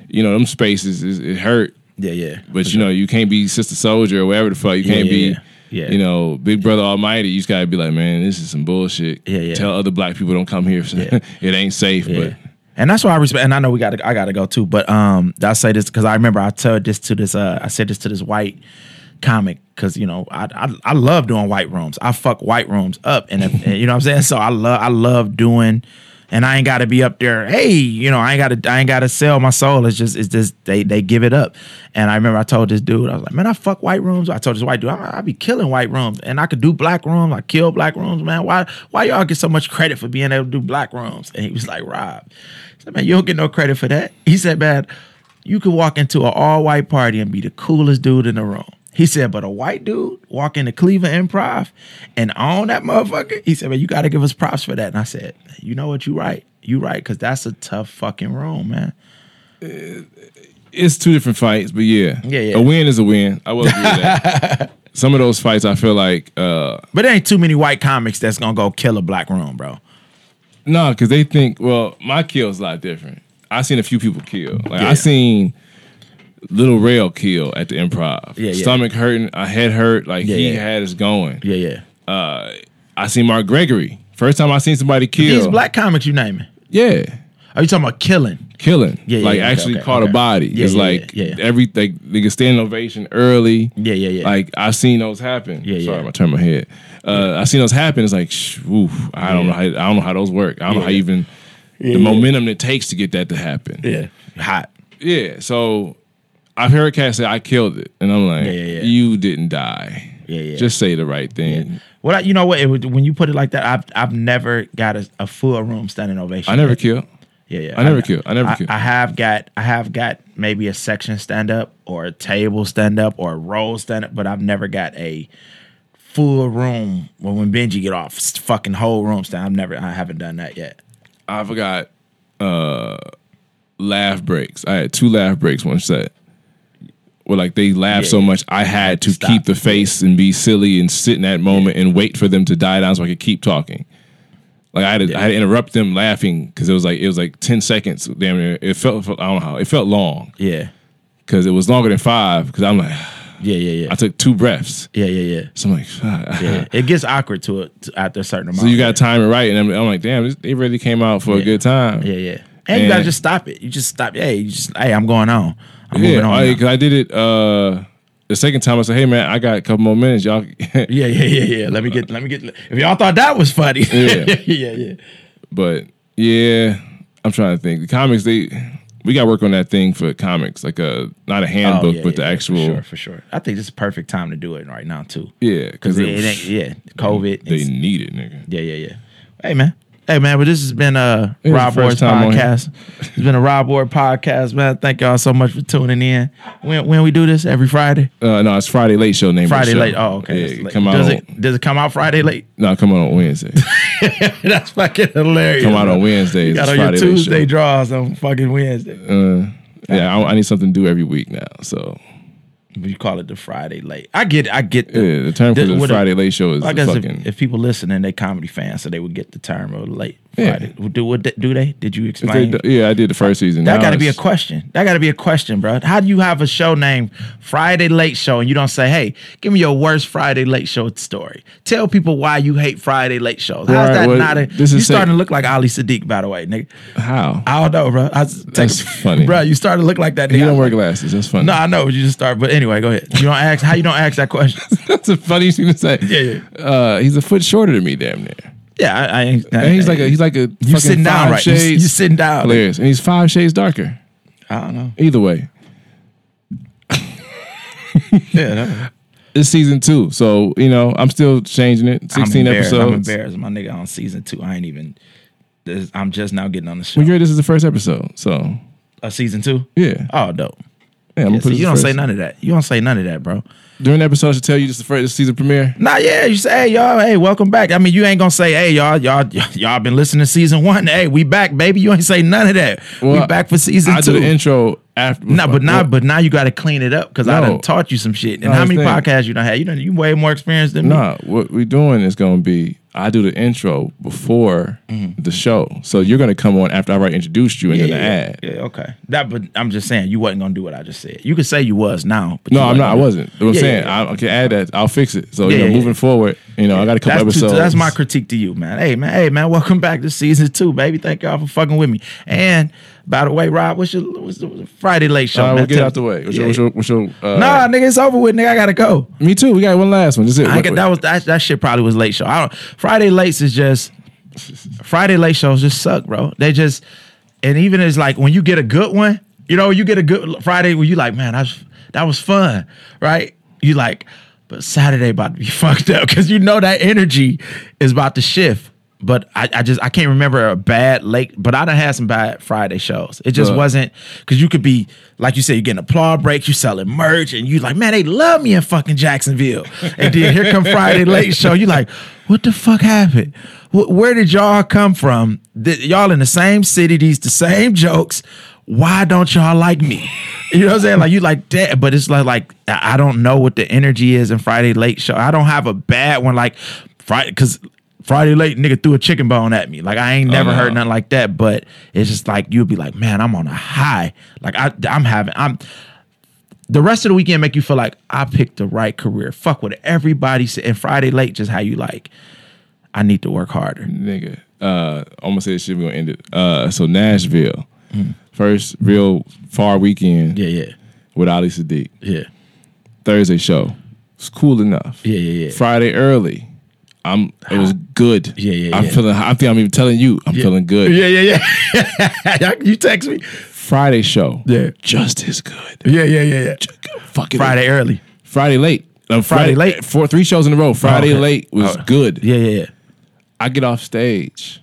Speaker 2: you know, them spaces is, it hurt.
Speaker 3: Yeah, yeah.
Speaker 2: But you know, you can't be Sister Souljah or whatever the fuck. You
Speaker 3: Yeah,
Speaker 2: can't
Speaker 3: yeah,
Speaker 2: be,
Speaker 3: yeah.
Speaker 2: You know, Big Brother Almighty. You just gotta be like, man, this is some bullshit.
Speaker 3: Yeah, yeah.
Speaker 2: Tell other black people don't come here. [LAUGHS] It ain't safe. But
Speaker 3: And that's why I respect. And I know we got to. I got to go too. But um, I say this because I remember I told this to this. Uh, I said this to this white comic because you know I, I I love doing white rooms. I fuck white rooms up, and, if, and [LAUGHS] you know what I'm saying. So I love I love doing. And I ain't got to be up there. Hey, you know, I ain't got to. I ain't got to sell my soul. It's just, it's just they they give it up. And I remember I told this dude, I was like, man, I fuck white rooms. I told this white dude, I, I be killing white rooms, and I could do black rooms. I kill black rooms, man. Why why y'all get so much credit for being able to do black rooms? And he was like, Rob, I said, man, you don't get no credit for that. He said, man, you could walk into an all white party and be the coolest dude in the room. He said, but a white dude walk into Cleveland Improv and own that motherfucker. He said, man, you got to give us props for that. And I said, you know what? You right. You right, because that's a tough fucking room, man.
Speaker 2: it's two different fights. But yeah,
Speaker 3: Yeah, yeah.
Speaker 2: a win is a win. I will agree with that. [LAUGHS] Some of those fights, I feel like, uh,
Speaker 3: But there ain't too many white comics that's gonna go kill a black room, bro.
Speaker 2: no, because they think, well, my kill's a lot different. I seen a few people kill. Like
Speaker 3: Yeah.
Speaker 2: I seen Lil Rel kill at the improv.
Speaker 3: Yeah, yeah.
Speaker 2: Stomach hurting, a head hurt. Like
Speaker 3: Yeah,
Speaker 2: he
Speaker 3: yeah.
Speaker 2: had us going.
Speaker 3: Yeah, yeah.
Speaker 2: Uh, I seen Mark Gregory. First time I seen somebody kill.
Speaker 3: These black comics you naming?
Speaker 2: yeah.
Speaker 3: Are you talking about killing?
Speaker 2: Killing,
Speaker 3: Yeah, yeah,
Speaker 2: like
Speaker 3: yeah,
Speaker 2: actually
Speaker 3: okay,
Speaker 2: caught
Speaker 3: okay.
Speaker 2: a body.
Speaker 3: Yeah,
Speaker 2: it's
Speaker 3: yeah,
Speaker 2: like
Speaker 3: yeah, yeah.
Speaker 2: every like they can stand ovation early.
Speaker 3: Yeah, yeah, yeah.
Speaker 2: Like I've seen those happen.
Speaker 3: Yeah,
Speaker 2: Sorry,
Speaker 3: yeah.
Speaker 2: I turned my head. Uh, I seen those happen. It's like, shh, oof, I don't know how I don't know how those work. I don't know how even the momentum it takes to get that to happen.
Speaker 3: yeah, hot.
Speaker 2: Yeah, So I've heard cats say I killed it, and I'm like,
Speaker 3: Yeah, yeah, yeah.
Speaker 2: you didn't die.
Speaker 3: Yeah, yeah.
Speaker 2: Just say the right thing.
Speaker 3: Well, I- you know what? It, when you put it like that, I've I've never got a, a full room standing ovation.
Speaker 2: I never killed.
Speaker 3: Yeah, yeah.
Speaker 2: I never kill. I never
Speaker 3: I,
Speaker 2: kill.
Speaker 3: I have got I have got maybe a section stand up or a table stand up or a row stand up, but I've never got a full room. Well, when Benji get off, fucking whole room stand. I've never. I haven't done that yet.
Speaker 2: I forgot uh laugh breaks. I had two laugh breaks one set. Where like they laughed
Speaker 3: Yeah,
Speaker 2: so much, I had to
Speaker 3: Stop.
Speaker 2: keep the face and be silly and sit in that moment and wait for them to die down so I could keep talking. Like I had to, I had to interrupt them laughing because it was like it was like ten seconds. Damn near. It felt I don't know how it felt long
Speaker 3: Yeah,
Speaker 2: because it was longer than five. Because I'm like [SIGHS]
Speaker 3: yeah, yeah, yeah,
Speaker 2: I took two breaths.
Speaker 3: yeah, yeah, yeah.
Speaker 2: So I'm like,
Speaker 3: yeah. [LAUGHS] It gets awkward to it after a certain amount.
Speaker 2: so you got to time it right, and I'm, I'm like, damn, this, they really came out for a good time.
Speaker 3: Yeah, yeah. And, you gotta just stop it. You just stop. Hey, you just hey, I'm going on.
Speaker 2: Yeah,
Speaker 3: on.
Speaker 2: I, I did it uh the second time. I said, "Hey man, I got a couple more minutes, y'all." [LAUGHS]
Speaker 3: Yeah, yeah, yeah, yeah. Let me get. Let me get. If y'all thought that was funny,
Speaker 2: Yeah. [LAUGHS]
Speaker 3: yeah, yeah.
Speaker 2: but yeah, I'm trying to think. The comics, they we got to work on that thing for comics, like a not a handbook,
Speaker 3: Oh, yeah,
Speaker 2: but the
Speaker 3: yeah,
Speaker 2: actual
Speaker 3: For sure, for sure. I think this is a perfect time to do it right now too.
Speaker 2: yeah, because
Speaker 3: Because it, it ain't. Yeah, COVID.
Speaker 2: they need it, nigga.
Speaker 3: yeah, yeah, yeah. Hey man. Hey man, but this has been a
Speaker 2: It
Speaker 3: Rob Ward
Speaker 2: first time on here.
Speaker 3: podcast. It's been a Rob Ward podcast, man. Thank y'all so much for tuning in. When when we do this every Friday,
Speaker 2: Uh, no, it's Friday late show. Name
Speaker 3: Friday
Speaker 2: show.
Speaker 3: late. Oh, okay.
Speaker 2: Yeah,
Speaker 3: late.
Speaker 2: come out.
Speaker 3: Does it does it come out Friday late?
Speaker 2: No, come out on Wednesday. [LAUGHS]
Speaker 3: That's fucking hilarious.
Speaker 2: come out on Wednesday.
Speaker 3: You got on your
Speaker 2: Friday
Speaker 3: Tuesday draws on fucking Wednesday.
Speaker 2: Uh, yeah, I, I need something to do every week now. So
Speaker 3: You call it the Friday late. I get. I get. The,
Speaker 2: yeah, the term for
Speaker 3: The-
Speaker 2: the
Speaker 3: what a-
Speaker 2: Friday late show is
Speaker 3: I guess
Speaker 2: fucking.
Speaker 3: if, if people listening, they comedy fans, so they would get the term of late
Speaker 2: Yeah.
Speaker 3: Do what? Do they? Did you
Speaker 2: if they
Speaker 3: explain?
Speaker 2: yeah, I did the first season.
Speaker 3: That got to be a question. That got to be a question, bro. How do you have a show named Friday Late Show and you don't say, "Hey, give me your worst Friday Late Show story"? Tell people why you hate Friday Late shows. How's
Speaker 2: Right,
Speaker 3: that
Speaker 2: well,
Speaker 3: not a?
Speaker 2: this
Speaker 3: you
Speaker 2: is
Speaker 3: starting to look like Ali Siddiq, by the way, nigga.
Speaker 2: How?
Speaker 3: I don't know, bro. I
Speaker 2: That's [LAUGHS] funny.
Speaker 3: bro. You started to look like that. Nigga. I
Speaker 2: don't wear glasses. That's funny.
Speaker 3: No, I know. but You just start. But anyway, go ahead. You don't ask. How you don't ask that question? [LAUGHS]
Speaker 2: That's a funny thing to say.
Speaker 3: Yeah, yeah,
Speaker 2: Uh, he's a foot shorter than me, damn near.
Speaker 3: Yeah, I, I ain't.
Speaker 2: And he's like a he's like a
Speaker 3: you sitting down
Speaker 2: five
Speaker 3: right. You,
Speaker 2: shades
Speaker 3: you sitting down.
Speaker 2: hilarious, and he's five shades darker.
Speaker 3: I don't know.
Speaker 2: Either way, [LAUGHS]
Speaker 3: Yeah, no.
Speaker 2: it's season two, so you know I'm still changing it.
Speaker 3: I'm
Speaker 2: Sixteen episodes.
Speaker 3: I'm embarrassed. My nigga on season two. I ain't even. this- I'm just now getting on the show.
Speaker 2: Well, you're, this is the first episode, so
Speaker 3: Uh, season two.
Speaker 2: yeah.
Speaker 3: Oh, dope.
Speaker 2: yeah, I'm
Speaker 3: Yeah, see, you don't
Speaker 2: first.
Speaker 3: say none of that. You don't say none of that, bro.
Speaker 2: During the episode, I should tell you just the first season premiere.
Speaker 3: Nah, yeah, you say, hey, y'all, hey, welcome back. I mean, you ain't gonna say, hey, y'all, y'all, y'all been listening to season one. Hey, we back, baby. You ain't say none of that. we back for season
Speaker 2: I
Speaker 3: two.
Speaker 2: do the intro after.
Speaker 3: No, but now,
Speaker 2: well,
Speaker 3: but now you got to clean it up because I
Speaker 2: No.
Speaker 3: done taught you some shit. And
Speaker 2: No,
Speaker 3: how many podcasts you done had? You done you way more experience than me.
Speaker 2: Nah, what we're doing is going to be I do the intro before
Speaker 3: Mm-hmm.
Speaker 2: the show, so you're going to come on after I already introduced you and
Speaker 3: Yeah,
Speaker 2: then the ad.
Speaker 3: yeah, okay. That, but I'm just saying you wasn't gonna do what I just said. You could say you was now. But
Speaker 2: No, I'm not. I
Speaker 3: gonna
Speaker 2: wasn't. What I'm
Speaker 3: Yeah,
Speaker 2: saying,
Speaker 3: yeah,
Speaker 2: I, I can add that. I'll fix it. So
Speaker 3: Yeah,
Speaker 2: you know, moving forward, you know, I got a couple
Speaker 3: That's,
Speaker 2: episodes.
Speaker 3: to, that's my critique to you, man. Hey, man. Hey, man. [LAUGHS] Welcome back to season two, baby. Thank y'all for fucking with me. And by the way, Rob, what's your what's the Friday late show?
Speaker 2: All right,
Speaker 3: man?
Speaker 2: we'll get
Speaker 3: Tell-
Speaker 2: out the way. What's
Speaker 3: Yeah.
Speaker 2: your, what's your, what's your, uh,
Speaker 3: Nah, nigga, it's over with, nigga. I gotta go.
Speaker 2: me too. We got one last one. Just it.
Speaker 3: I that was that, that shit probably was late show. I don't Friday lates is just Friday late shows just suck, bro. They just and even it's like when you get a good one, you know, you get a good Friday where you like, man, that's that was fun, right? You like, but Saturday about to be [LAUGHS] fucked up because you know that energy is about to shift. But I, I just I can't remember a bad late, but I done had some bad Friday shows. It just
Speaker 2: Look.
Speaker 3: wasn't because you could be like you said, you're getting applause breaks, you selling merch, and you like, man, they love me in fucking Jacksonville. And then here come Friday late show. You like, what the fuck happened? Wh- Where did y'all come from? Th- y'all in the same city, these the same jokes. Why don't y'all like me? You know what I'm saying? Like you like that, but it's like like I don't know what the energy is in Friday late show. I don't have a bad one like Friday because Friday late nigga threw a chicken bone at me. Like I ain't never
Speaker 2: no.
Speaker 3: heard nothing like that. But it's just like you'll be like, man, I'm on a high. Like I I'm having I'm the rest of the weekend make you feel like I picked the right career. Fuck what everybody said. And Friday late just how you like. I need to work harder.
Speaker 2: nigga. Uh, I'm gonna say this shit. We gonna end it. Uh, so Nashville, first real far weekend.
Speaker 3: Yeah, yeah,
Speaker 2: with Ali Siddiq.
Speaker 3: yeah,
Speaker 2: Thursday show. It's cool enough.
Speaker 3: yeah, yeah, yeah.
Speaker 2: Friday early. I'm. It was good.
Speaker 3: Yeah, yeah,
Speaker 2: I'm
Speaker 3: yeah.
Speaker 2: feeling. I think I'm even telling you. I'm feeling good.
Speaker 3: Yeah, yeah, yeah. [LAUGHS] you text me.
Speaker 2: Friday show.
Speaker 3: Yeah.
Speaker 2: Just as good.
Speaker 3: Yeah, yeah, yeah, yeah.
Speaker 2: Fucking
Speaker 3: Friday early.
Speaker 2: Friday late. Um,
Speaker 3: Friday late?
Speaker 2: Four, three shows in a row. Friday
Speaker 3: okay.
Speaker 2: late was
Speaker 3: Oh.
Speaker 2: good.
Speaker 3: Yeah, yeah, yeah.
Speaker 2: I get off stage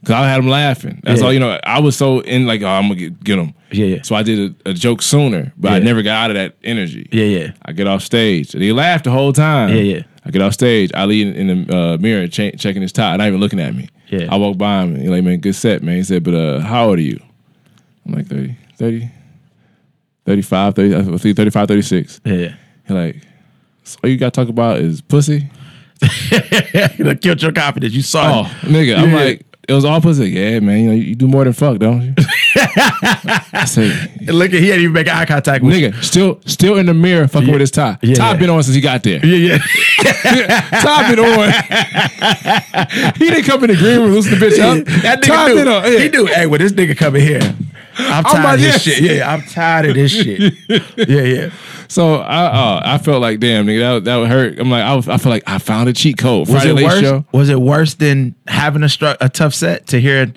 Speaker 2: because I had them laughing. That's
Speaker 3: Yeah.
Speaker 2: all you know. I was so in like, oh, I'm gonna get, get them.
Speaker 3: Yeah, yeah.
Speaker 2: So I did a, a joke sooner, but I never got out of that energy.
Speaker 3: Yeah, yeah.
Speaker 2: I get off stage. And he laughed the whole time.
Speaker 3: Yeah, yeah.
Speaker 2: I get off stage. Ali in, in the uh, mirror cha- checking his tie, not even looking at me.
Speaker 3: Yeah.
Speaker 2: I walk by him. And he's like, man, good set, man. He said, but uh, how old are you? I'm like 30, 30, 35, 30, I think 35, 36.
Speaker 3: Yeah, yeah.
Speaker 2: He like, so all you got to talk about is pussy?
Speaker 3: that killed your confidence. You saw
Speaker 2: Oh,
Speaker 3: it.
Speaker 2: nigga. I'm like, it was all pussy. Yeah, man. You know, you do more than fuck, don't you? [LAUGHS] I say,
Speaker 3: And look at he ain't even making eye contact with
Speaker 2: nigga, still, still in the mirror, fucking
Speaker 3: Yeah.
Speaker 2: with his tie.
Speaker 3: Yeah.
Speaker 2: Tie been on since he got there.
Speaker 3: you. Yeah, yeah. [LAUGHS]
Speaker 2: Tie been on. he didn't come in the green room, loosen the bitch up. [LAUGHS]
Speaker 3: That nigga
Speaker 2: Tie been on. Yeah.
Speaker 3: He knew. Hey, when this nigga coming here, I'm tired
Speaker 2: about
Speaker 3: of this
Speaker 2: this.
Speaker 3: shit. Yeah, yeah, I'm tired of this shit. Yeah, yeah.
Speaker 2: So I, uh, I felt like, damn, nigga, that, that would hurt. I'm like, I, was- I feel like I found a cheat code.
Speaker 3: Was
Speaker 2: Friday
Speaker 3: it worse?
Speaker 2: show.
Speaker 3: Was it worse than having a stru- a tough set to hear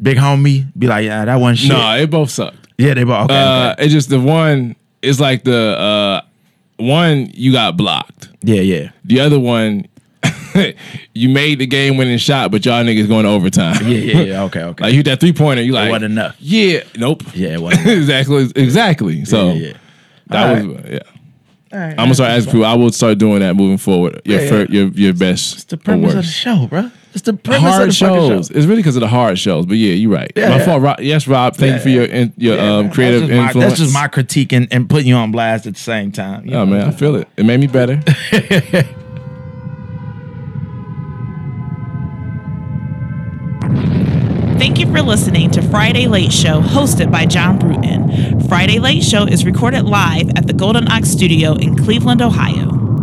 Speaker 3: big homie be like, yeah, that wasn't shit.
Speaker 2: No, it both sucked.
Speaker 3: Yeah, they both. Okay,
Speaker 2: Uh,
Speaker 3: okay.
Speaker 2: It's just the one is like the uh, one you got blocked.
Speaker 3: Yeah, yeah.
Speaker 2: The other one, [LAUGHS] you made the game winning shot, but y'all niggas going to overtime.
Speaker 3: Yeah, yeah, yeah. [LAUGHS] Okay, okay.
Speaker 2: Like you hit that three pointer, you like
Speaker 3: wasn't enough.
Speaker 2: Yeah, nope.
Speaker 3: yeah, it [LAUGHS] wasn't.
Speaker 2: exactly, exactly. So
Speaker 3: yeah, yeah.
Speaker 2: That
Speaker 3: All
Speaker 2: was yeah.
Speaker 3: All right,
Speaker 2: I'm gonna start asking people. I will start doing that moving forward. Your
Speaker 3: Yeah,
Speaker 2: fir-
Speaker 3: yeah.
Speaker 2: your your best
Speaker 3: It's the premise
Speaker 2: or
Speaker 3: of the
Speaker 2: worst.
Speaker 3: show, bro. It's the premise
Speaker 2: Hard
Speaker 3: of the fucking
Speaker 2: shows.
Speaker 3: show.
Speaker 2: It's really because of the hard shows. But yeah, you're right.
Speaker 3: Yeah,
Speaker 2: My
Speaker 3: yeah.
Speaker 2: fault. Rob. Yes, Rob. Thank you for your in, your
Speaker 3: Yeah,
Speaker 2: um,
Speaker 3: man.
Speaker 2: creative
Speaker 3: that's just my,
Speaker 2: influence.
Speaker 3: That's just my critique and, and putting you on blast at the same time. You
Speaker 2: Oh
Speaker 3: know?
Speaker 2: man, I feel it. It made me better. [LAUGHS]
Speaker 1: Thank you for listening to Friday Late Show, hosted by John Bruton. Friday Late Show is recorded live at the Golden Ox Studio in Cleveland, Ohio.